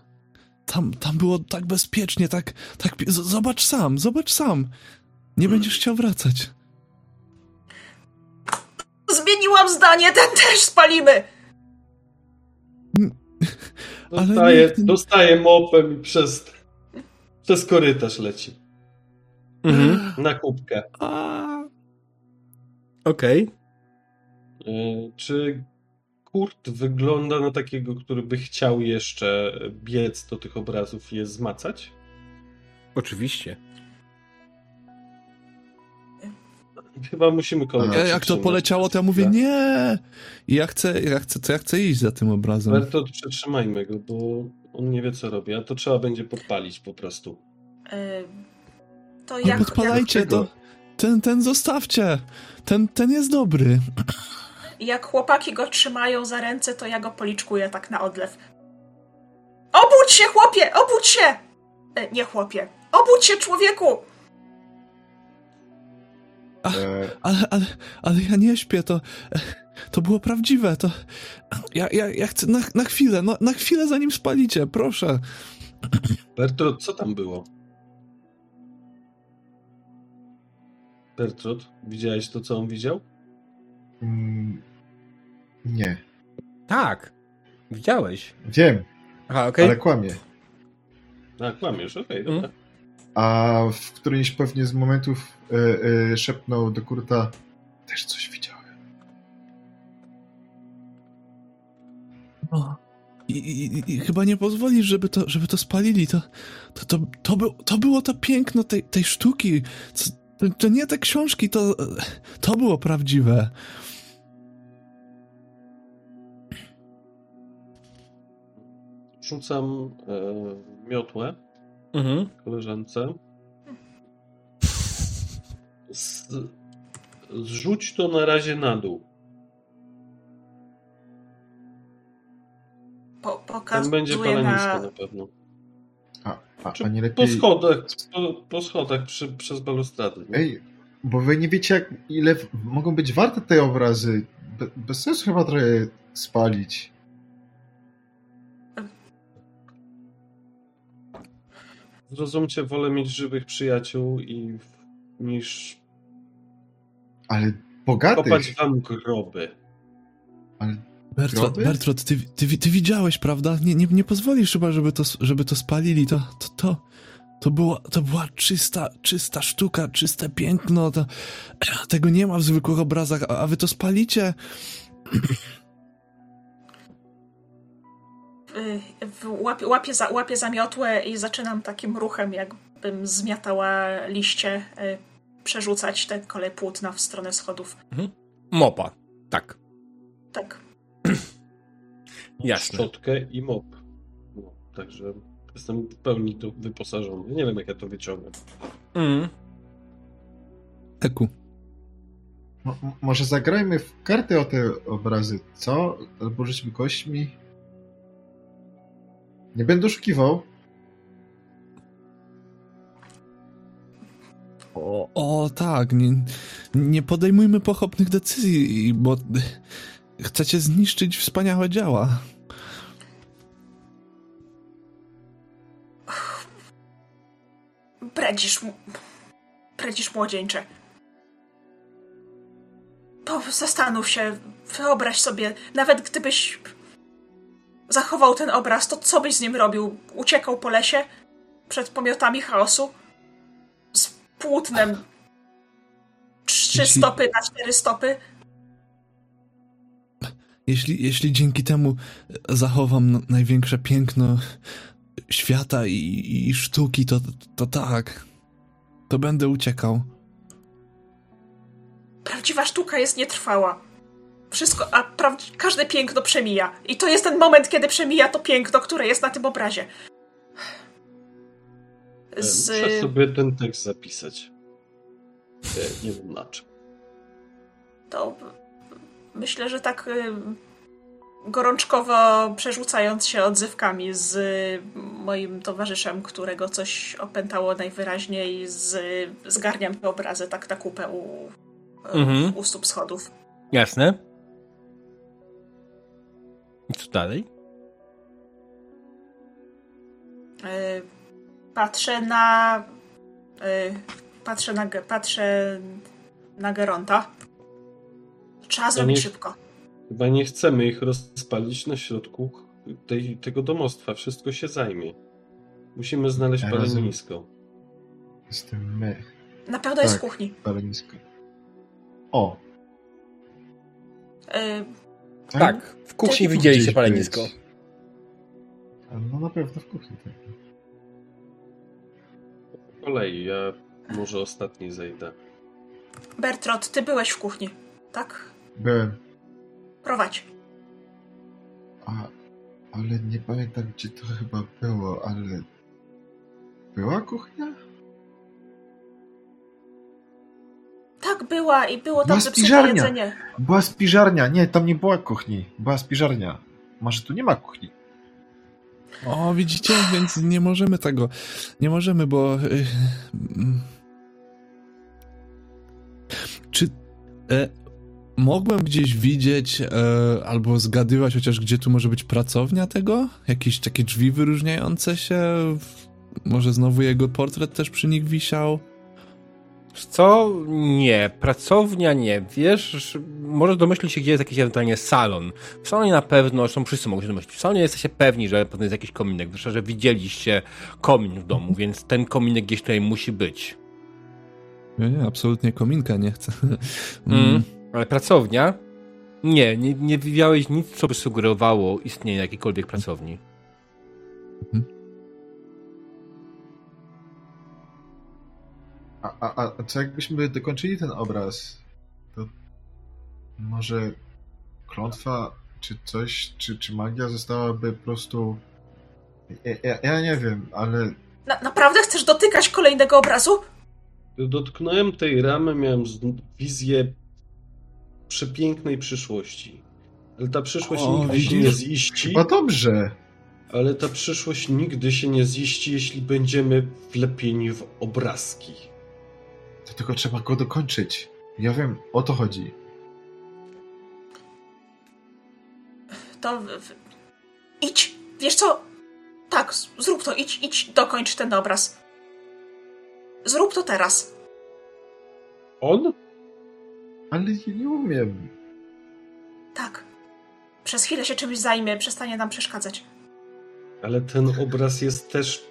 Tam, tam było tak bezpiecznie, tak, tak. Zobacz sam, zobacz sam. Nie będziesz chciał wracać. Zmieniłam zdanie, ten też spalimy! Ale Dostaje, nikt- dostaje mopem i przez, przez korytarz leci. Mhm. Na kubkę. A, Okej. Y, Czy Kurt wygląda na takiego, który by chciał jeszcze biec do tych obrazów i je zmacać? Oczywiście. Chyba musimy kogoś ja, jak to poleciało, to ja mówię nie. I ja chcę, ja chcę, to ja chcę iść za tym obrazem. Bertolt, przetrzymajmy go, bo on nie wie, co robi, a to trzeba będzie podpalić po prostu. E, to Nie jak, podpalajcie jak, to. Ten, ten zostawcie. Ten, ten jest dobry. jak chłopaki go trzymają za ręce, to ja go policzkuję tak na odlew. Obudź się, chłopie! Obudź się! E, nie chłopie. Obudź się, człowieku! E, Ale, ale, ale ja nie śpię, to, to było prawdziwe, to... Ja, ja, ja chcę na, na chwilę, no, na chwilę zanim spalicie, proszę. Bertrud, co tam było? Bertrud, widziałeś to, co on widział? mm, nie. Tak. Widziałeś. Wiem, Aha, okej. ale kłamie. A, kłamiesz, okej, Mm. dobra. A w którymś pewnie z momentów e, e, szepnął do Kurta też coś widziałem. O, I, i, I chyba nie pozwolisz, żeby to, żeby to spalili. To, to, to, to, był, to było to piękno tej, tej sztuki. To, to nie te książki, to, to było prawdziwe. Rzucam e, miotłę Mhm. koleżance. Z, zrzuć to na razie na dół. Po, Tam będzie pokazuję palenisko na... na pewno. A, a, a nie Po lepiej... schodach, po, po schodach przy, przez balustrady. nie? Ej, bo wy nie wiecie, jak, ile w- mogą być warte te obrazy. Be, bez sensu chyba trochę spalić. Zrozumcie, wolę mieć żywych przyjaciół i niż Ale bogatych. kopać wam groby. Ale Bertrand, ty, ty, ty widziałeś, prawda? Nie, nie, nie pozwolisz chyba, żeby to, żeby to spalili. To, to, to, to, była, to była czysta, czysta sztuka, czyste piękno. To, tego nie ma w zwykłych obrazach, a, a wy to spalicie. w- łapię, łapię, za, łapię za miotłę i zaczynam takim ruchem, jakbym zmiatała liście, y, przerzucać te kolej płótna w stronę schodów. Mopa. Tak. Tak. Jasne. Szczotkę i mop. No, także jestem w pełni tu wyposażony. Nie wiem, jak ja to wyciągnę. Mm. Eku. mo, może zagrajmy w karty o te obrazy, co? Albo rzućmy kośćmi. Nie będę oszukiwał. O, o tak, nie, nie podejmujmy pochopnych decyzji, bo chcecie zniszczyć wspaniałe dzieła. Bredzisz, bredzisz młodzieńcze. Po, zastanów się, wyobraź sobie, nawet gdybyś zachował ten obraz, to co byś z nim robił? Uciekał po lesie przed pomiotami chaosu? Z płótnem trzy stopy na cztery stopy? Jeśli, jeśli dzięki temu zachowam największe piękno świata i, i sztuki, to, to tak. To będę uciekał. Prawdziwa sztuka jest nietrwała. Wszystko, a praw- każde piękno przemija. I to jest ten moment, kiedy przemija to piękno, które jest na tym obrazie. E, Z... Muszę sobie ten tekst zapisać. E, Nie wiem na czym. To myślę, że tak y, gorączkowo przerzucając się odzywkami z moim towarzyszem, którego coś opętało najwyraźniej, z, zgarniam te obrazy tak na kupę u, Mhm. u stóp schodów. Jasne. I co dalej? Y, Patrzę na. y, Patrzę na. Patrzę na Geronta. Trzeba zrobić nie- szybko. Chyba nie chcemy ich rozpalić na środku tej, tego domostwa. Wszystko się zajmie. Musimy znaleźć Ja palenisko. Jestem my. Na pewno jest w Tak. kuchni. Palenisko. O. Y, Tak. W kuchni widzieliście palenisko. być. No na pewno w kuchni. Tak. Po kolei, ja może ostatni zejdę. Bertrot, ty byłeś w kuchni, tak? Byłem. Prowadź. A, ale nie pamiętam, gdzie to chyba było, ale... Była kuchnia? Tak, była i było tam Była zepsute jedzenie. Była spiżarnia. Nie, tam nie była kuchni. Była spiżarnia. Może tu nie ma kuchni. O, widzicie, więc nie możemy tego. Nie możemy, bo. y, mm. Czy. E, mogłem gdzieś widzieć e, albo zgadywać chociaż, gdzie tu może być pracownia tego? Jakieś takie drzwi wyróżniające się? Może znowu jego portret też przy nich wisiał? Co? Nie. Pracownia nie. Wiesz, może domyślić się, gdzie jest jakiś ewentualnie salon. W salonie na pewno, zresztą wszyscy mogą się domyślić. W salonie jesteście pewni, że pewnie jest jakiś kominek. Zresztą, że widzieliście komin w domu, więc ten kominek gdzieś tutaj musi być. Nie, nie, absolutnie kominka nie chcę. Mm. Ale pracownia? Nie, nie, nie widziałeś nic, co by sugerowało istnienie jakiejkolwiek pracowni. A, a, a co jakbyśmy dokończyli ten obraz? To może klątwa, czy coś, czy, czy magia zostałaby po prostu... Ja, ja, ja nie wiem, ale Na, naprawdę chcesz dotykać kolejnego obrazu? Dotknąłem tej ramy, miałem wizję przepięknej przyszłości. Ale ta przyszłość O, nigdy się nie ziści. chyba dobrze. Ale ta przyszłość nigdy się nie ziści, jeśli będziemy wlepieni w obrazki. To tylko trzeba go dokończyć. Ja wiem, o to chodzi. To. W, w... Idź! Wiesz co? Tak, zrób to, idź, idź, dokończ ten obraz. Zrób to teraz. On? Ale ja nie umiem. Tak. Przez chwilę się czymś zajmie, przestanie nam przeszkadzać. Ale ten obraz jest też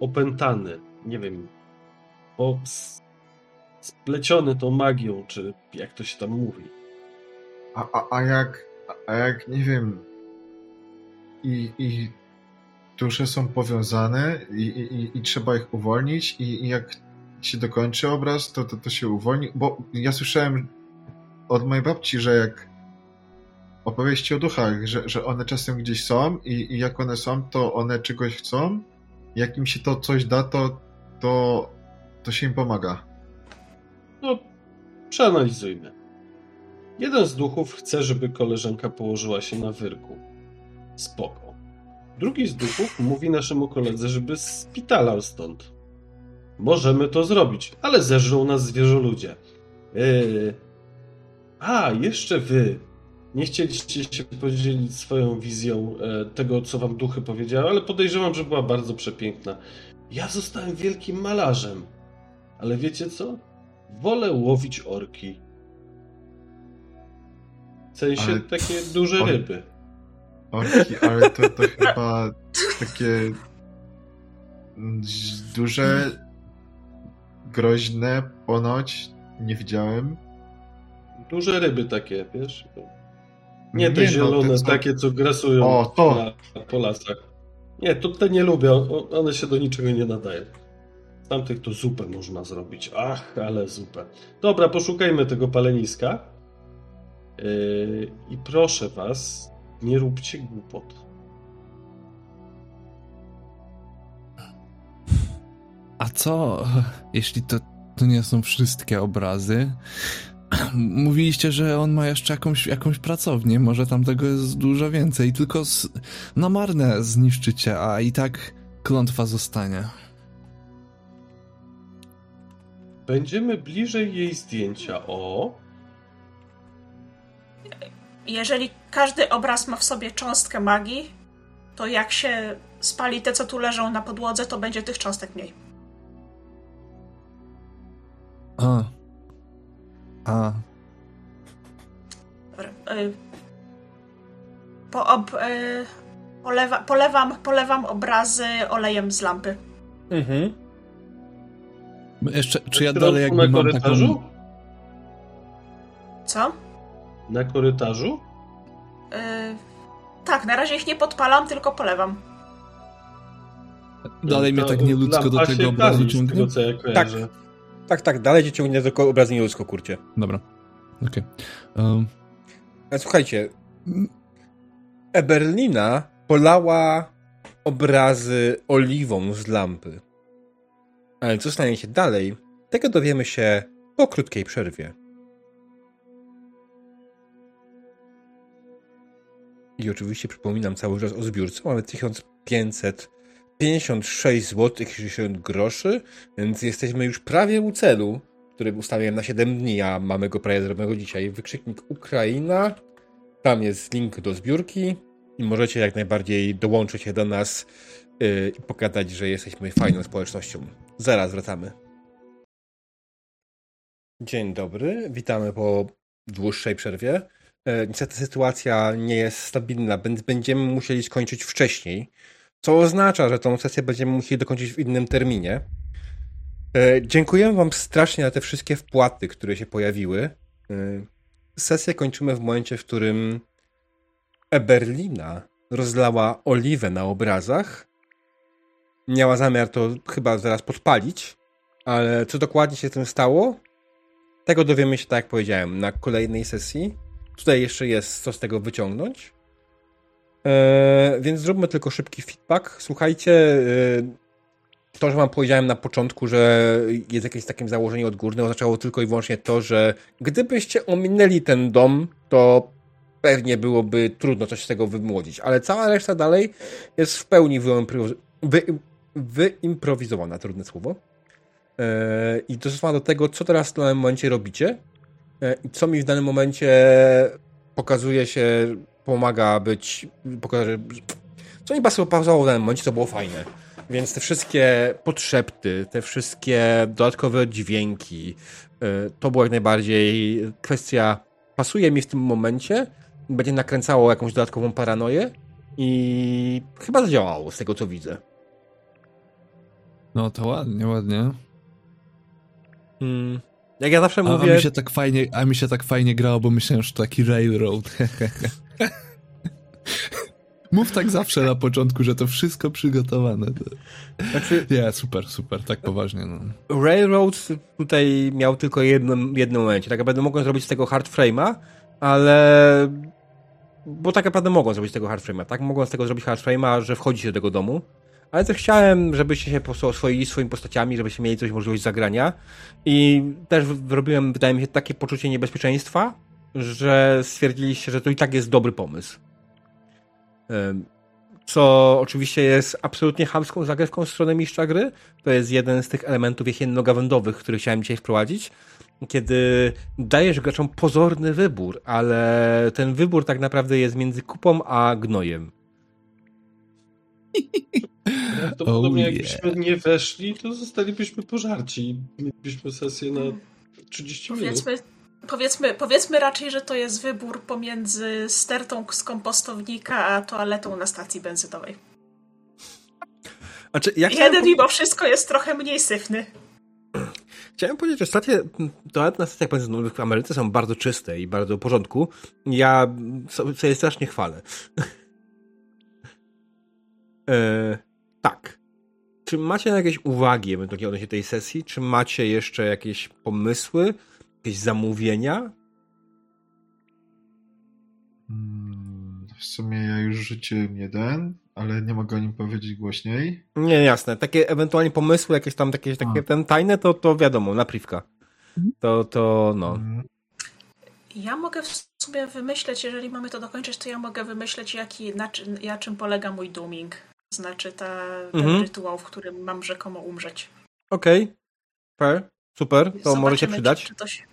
opętany. Nie wiem. Bo spleciony tą magią, czy jak to się tam mówi. A, a, a jak, a jak, nie wiem, i, i dusze są powiązane i, i- i trzeba ich uwolnić i, i jak się dokończy obraz, to, to, to się uwolni, bo ja słyszałem od mojej babci, że jak opowieści o duchach, że, że one czasem gdzieś są i, i jak one są, to one czegoś chcą, jak im się to coś da, to, to, to się im pomaga. No, przeanalizujmy. Jeden z duchów chce, żeby koleżanka położyła się na wyrku. Spoko. Drugi z duchów mówi naszemu koledze, żeby spitalał stąd. Możemy to zrobić, ale zeżrą nas zwierzoludzie. Yy... A, jeszcze wy. Nie chcieliście się podzielić swoją wizją e, tego, co wam duchy powiedziały, ale podejrzewam, że była bardzo przepiękna. Ja zostałem wielkim malarzem. Ale wiecie co? Wolę łowić orki. W sensie Ale- takie duże on- ryby. Orki, ale to, to chyba takie duże, groźne ponoć. Nie widziałem. Duże ryby takie, wiesz? Nie te Nie, no, zielone, te co- takie, co grasują O. Na, po lasach. Nie, to te nie lubię. One się do niczego nie nadają. Tamtych to zupę można zrobić. Ach, ale zupę. Dobra, poszukajmy tego paleniska. Yy, I proszę was, nie róbcie głupot. A co, jeśli to, to nie są wszystkie obrazy? Mówiliście, że on ma jeszcze jakąś, jakąś pracownię, może tam tego jest dużo więcej, tylko z, na marne zniszczycie, a i tak klątwa zostanie. Będziemy bliżej jej zdjęcia. O, Jeżeli każdy obraz ma w sobie cząstkę magii, to jak się spali te, co tu leżą na podłodze, to będzie tych cząstek mniej. A. A. Dobra, y, Po ob, y, polewa, polewam, polewam obrazy olejem z lampy. Mhm. Jeszcze, czy ja dalej jakby na korytarzu? taką... Co? Na korytarzu? Y, tak, na razie ich nie podpalam, tylko polewam. Dalej mnie To tak nieludzko do tego obrazu ciągnie? tego, co ja kojarzę. Tak, tak, dalej cię ciągnie do obrazu nieludzko, kurcie. Dobra. Okej. Um, Ale słuchajcie, Eberlina polała obrazy oliwą z lampy. Ale co stanie się dalej, tego dowiemy się po krótkiej przerwie. I oczywiście przypominam cały czas o zbiórce. Mamy 1556 zł 60 groszy, więc jesteśmy już prawie u celu, który ustawiłem na 7 dni, a mamy go prawie zrobionego dzisiaj. Wykrzyknik Ukraina. Tam jest link do zbiórki i możecie jak najbardziej dołączyć się do nas i pokazać, że jesteśmy fajną społecznością. Zaraz wracamy. Dzień dobry, witamy po dłuższej przerwie. E, niestety sytuacja nie jest stabilna, więc będziemy musieli skończyć wcześniej, co oznacza, że tą sesję będziemy musieli dokończyć w innym terminie. E, dziękuję Wam strasznie za te wszystkie wpłaty, które się pojawiły. Sesję kończymy w momencie, w którym Eberlina rozlała oliwę na obrazach. Miała zamiar to chyba zaraz podpalić, ale co dokładnie się z tym stało? Tego dowiemy się, tak jak powiedziałem, na kolejnej sesji. Tutaj jeszcze jest co z tego wyciągnąć. Eee, więc zróbmy tylko szybki feedback. Słuchajcie, e, to, że wam powiedziałem na początku, że jest jakieś takie założenie odgórne, oznaczało tylko i wyłącznie to, że gdybyście ominęli ten dom, to pewnie byłoby trudno coś z tego wymłodzić, ale cała reszta dalej jest w pełni wyimpro- wy, wyimprowizowana, trudne słowo. E, I dostosowana do tego, co teraz w danym momencie robicie e, i co mi w danym momencie pokazuje się, pomaga być, co mi pasowało w danym momencie, to było fajne. Więc te wszystkie podszepty, te wszystkie dodatkowe dźwięki, e, to było jak najbardziej kwestia, pasuje mi w tym momencie, będzie nakręcało jakąś dodatkową paranoję i chyba zadziałało z tego, co widzę. No to ładnie, ładnie. Hmm. Jak ja zawsze a, mówię... A mi, się tak fajnie, a mi się tak fajnie grało, bo myślałem, że to taki railroad. Mów tak zawsze na początku, że to wszystko przygotowane. Znaczy, nie, super, super, tak poważnie. No. Railroad tutaj miał tylko jednym, jednym momencie. Tak naprawdę mogłem zrobić z tego hard frame'a, ale... Bo tak naprawdę mogą zrobić z tego hard frame'a, tak? Mogą z tego zrobić hard frame'a, że wchodzi się do tego domu, ale też chciałem, żebyście się po prostu oswoili swoimi postaciami, żebyście mieli coś możliwość zagrania i też wyrobiłem, wydaje mi się, takie poczucie niebezpieczeństwa, że stwierdziliście, że to i tak jest dobry pomysł. Co oczywiście jest absolutnie chamską zagrywką w stronę mistrza gry. To jest jeden z tych elementów jesienno-gawędowych, który chciałem dzisiaj wprowadzić. Kiedy dajesz graczom pozorny wybór, ale ten wybór tak naprawdę jest między kupą a gnojem. Prawdopodobnie oh, jakbyśmy yeah. nie weszli, to zostalibyśmy pożarci. Mielibyśmy sesję na 30 powiedzmy, minut. Powiedzmy, powiedzmy raczej, że to jest wybór pomiędzy stertą z kompostownika a toaletą na stacji benzynowej. Znaczy, ja Jeden mimo wszystko jest trochę mniej syfny. Chciałem powiedzieć, że stacje, toalety na stacjach benzynowych w Ameryce są bardzo czyste i bardzo w porządku. Ja sobie strasznie chwalę. E, tak. Czy macie jakieś uwagi ewentualnie odnośnie tej sesji? Czy macie jeszcze jakieś pomysły, jakieś zamówienia? W sumie ja już rzuciłem jeden, ale nie mogę o nim powiedzieć głośniej. Nie, jasne. Takie ewentualnie pomysły, jakieś tam takie, takie ten tajne, to, to wiadomo, napriwka. Mhm. To, to no. Hmm. Ja mogę w sumie wymyśleć, jeżeli mamy to dokończyć, to ja mogę wymyśleć, jaki, na, na czym polega mój dooming. Znaczy ta, ten mhm. rytuał, w którym mam rzekomo umrzeć. Okej. Okay. Fair. Super. To Zobaczymy, może się przydać. Czy, czy się...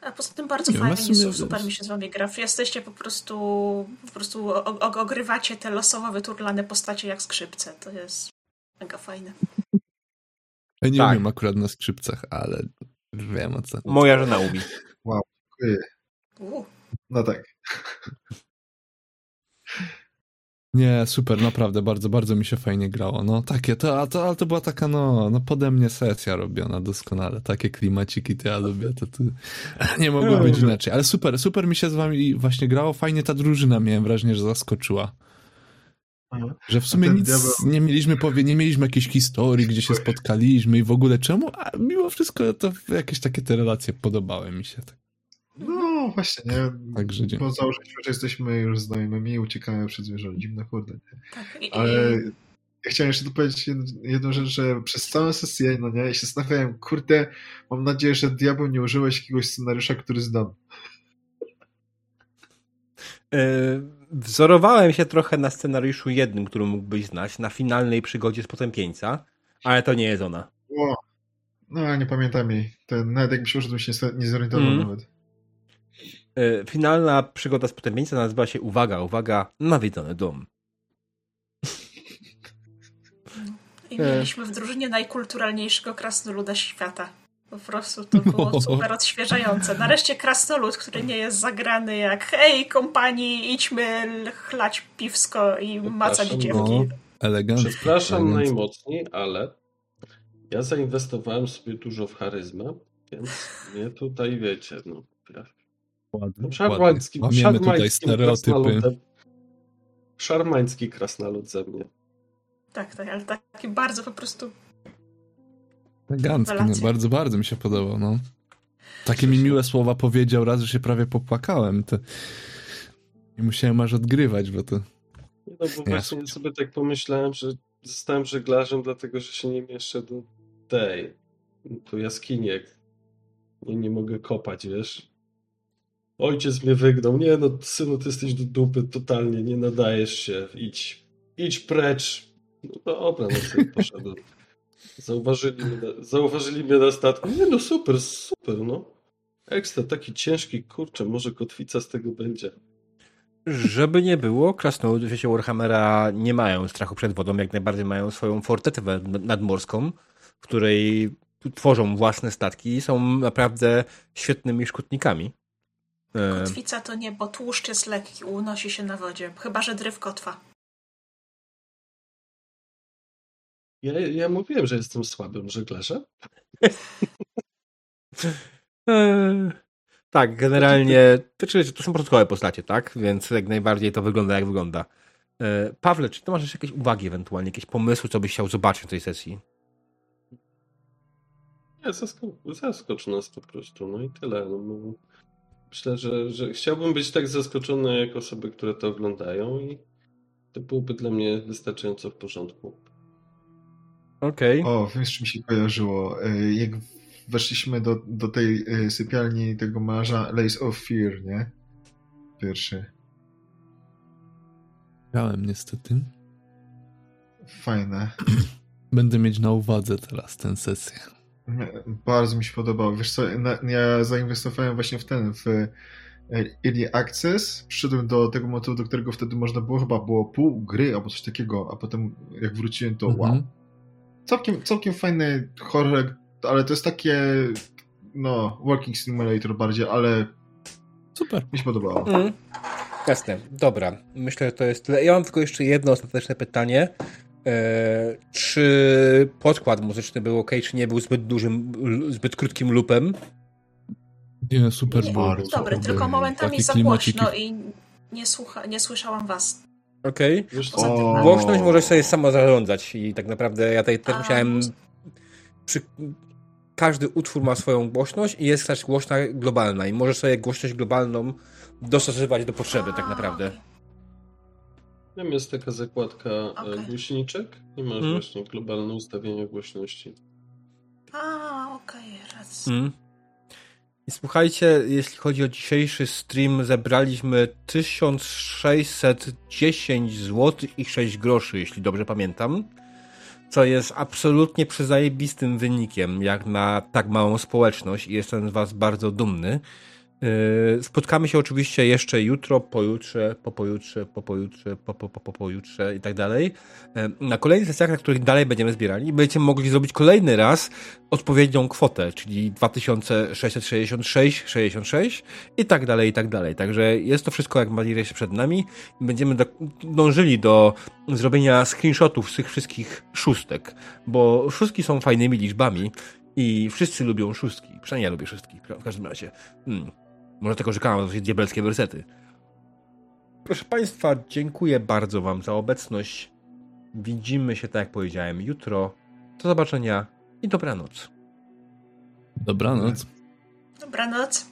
A poza tym bardzo ja fajnie, super, super mi się z wami gra. Jesteście po prostu, po prostu ogrywacie te losowo wyturlane postacie jak skrzypce. To jest mega fajne. Ja nie tak. umiem akurat na skrzypcach, ale wiem o co. Moja żona umie. Wow, dziękuję. No tak. Nie, super, naprawdę, bardzo, bardzo mi się fajnie grało. No takie, to, to, ale to była taka, no, no pode mnie sesja robiona doskonale. Takie klimaciki to ja lubię, to, to nie mogło być inaczej. Ale super, super mi się z wami właśnie grało. Fajnie ta drużyna, miałem wrażenie, że zaskoczyła. Że w sumie nic nie mieliśmy powie, nie mieliśmy jakiejś historii, gdzie się spotkaliśmy i w ogóle czemu, a mimo wszystko to jakieś takie te relacje podobały mi się. Tak. No właśnie, nie? Także Bo założyliśmy, że jesteśmy już znajomymi i uciekamy przed zwierzę. Dziwne kurde. Tak, Ale ja chciałem jeszcze dopowiedzieć jedną, rzecz, że przez całą sesję, no nie, ja się zastanawiałem, kurde, mam nadzieję, że diabeł nie użyłeś jakiegoś scenariusza, który znam. wzorowałem się trochę na scenariuszu jednym, który mógłbyś znać, na finalnej przygodzie z potępieńca, ale to nie jest ona. O, no, nie pamiętam jej. Ten, nawet jak myślał, że to się nie zorientował mm. nawet. E, finalna przygoda z potępieńca nazywa się, uwaga, uwaga, Nawiedzony Dom. I mieliśmy w drużynie najkulturalniejszego krasnoluda świata. Po prostu to było super odświeżające. Nareszcie krasnolud, który nie jest zagrany jak hej kompanii, idźmy chlać piwsko i macać dziewki. No, elegancko. Przepraszam najmocniej, ale ja zainwestowałem sobie dużo w charyzmę, więc mnie tutaj wiecie, no. Szarmański. Mamy tutaj stereotypy. Szarmański krasnolud ze mnie. Tak, tak, ale taki bardzo po prostu Elegancki, no, bardzo, bardzo mi się podobał, no. Takie mi miłe słowa powiedział raz, że się prawie popłakałem. To... I musiałem aż odgrywać, bo to... No bo właśnie sobie tak pomyślałem, że zostałem żeglarzem, dlatego że się nie mieszczę do tej, tu jaskiniek. Nie, nie mogę kopać, wiesz. Ojciec mnie wygnał. Nie no, synu, ty jesteś do dupy totalnie, nie nadajesz się. Idź, idź precz. No dobra, no sobie poszedłem. Zauważyli mnie, zauważyli mnie na statku. Nie no, super, super, no. Ekstra, taki ciężki, kurczę, może kotwica z tego będzie. Żeby nie było, krasnoludy w świecie Warhammera nie mają strachu przed wodą, jak najbardziej mają swoją fortetę nadmorską, w której tworzą własne statki i są naprawdę świetnymi szkutnikami. Kotwica to nie, bo tłuszcz jest lekki, unosi się na wodzie, chyba że dryw kotwa. Ja, ja mówiłem, że jestem słabym żeglarzem. Eee, tak, generalnie to, to są początkowe postacie, tak? Więc jak najbardziej to wygląda jak wygląda. Eee, Pawle, czy ty masz jakieś uwagi ewentualnie, jakieś pomysły, co byś chciał zobaczyć w tej sesji? Nie, zaskocz, zaskocz nas po prostu, no i tyle. No, no, myślę, że, że chciałbym być tak zaskoczony jak osoby, które to oglądają i to byłoby dla mnie wystarczająco w porządku. Okej. Okay. O, wiesz, mi się kojarzyło. E, jak weszliśmy do, do tej e, sypialni tego marza Lace of Fear, nie? Pierwszy. Grałem niestety. Fajne. Będę mieć na uwadze teraz tę sesję. Bardzo mi się podobało. Wiesz co, ja zainwestowałem właśnie w ten, w e, Early Access. Przyszedłem do tego motywu, do którego wtedy można było, chyba było pół gry albo coś takiego, a potem jak wróciłem, to wow mhm całkiem, całkiem fajny horror, ale to jest takie no, working simulator bardziej, ale super, mi się podobało. Mm. Jasne, dobra. Myślę, że to jest tyle. Ja mam tylko jeszcze jedno ostateczne pytanie. Eee, czy podkład muzyczny był ok, czy nie był zbyt dużym, zbyt krótkim lupem? Nie, super nie, był. Dobry, tylko momentami za głośno i nie, słucha, nie słyszałam was. Okej. Okay. Głośność możesz sobie samo zarządzać i tak naprawdę ja tutaj też musiałem przy... każdy utwór ma swoją głośność i jest też głośna globalna i możesz sobie głośność globalną dostosowywać do potrzeby tak naprawdę. Tam jest taka zakładka e, okay. głośniczek i masz hmm. właśnie globalne ustawienie głośności. A, okej, okay, raz. Hmm. I słuchajcie, jeśli chodzi o dzisiejszy stream, zebraliśmy 1610 zł i 6 groszy, jeśli dobrze pamiętam. Co jest absolutnie przyzajebistym wynikiem, jak na tak małą społeczność i jestem z Was bardzo dumny. Yy, spotkamy się oczywiście jeszcze jutro, pojutrze, po pojutrze, po pojutrze, po, po, po, po pojutrze i tak dalej. Yy, na kolejnych sesjach, na których dalej będziemy zbierali, będziecie mogli zrobić kolejny raz odpowiednią kwotę, czyli 2666, 66 i tak dalej, i tak dalej. Także jest to wszystko jak nadzieję przed nami. Będziemy do, dążyli do zrobienia screenshotów z tych wszystkich szóstek, bo szóstki są fajnymi liczbami i wszyscy lubią szóstki. Przynajmniej ja lubię szóstki, w każdym razie. Hmm. Może tylko czekałem na dosyć diabelskie wersety. Proszę Państwa, dziękuję bardzo Wam za obecność. Widzimy się, tak jak powiedziałem, jutro. Do zobaczenia i dobranoc. Dobranoc. Dobranoc.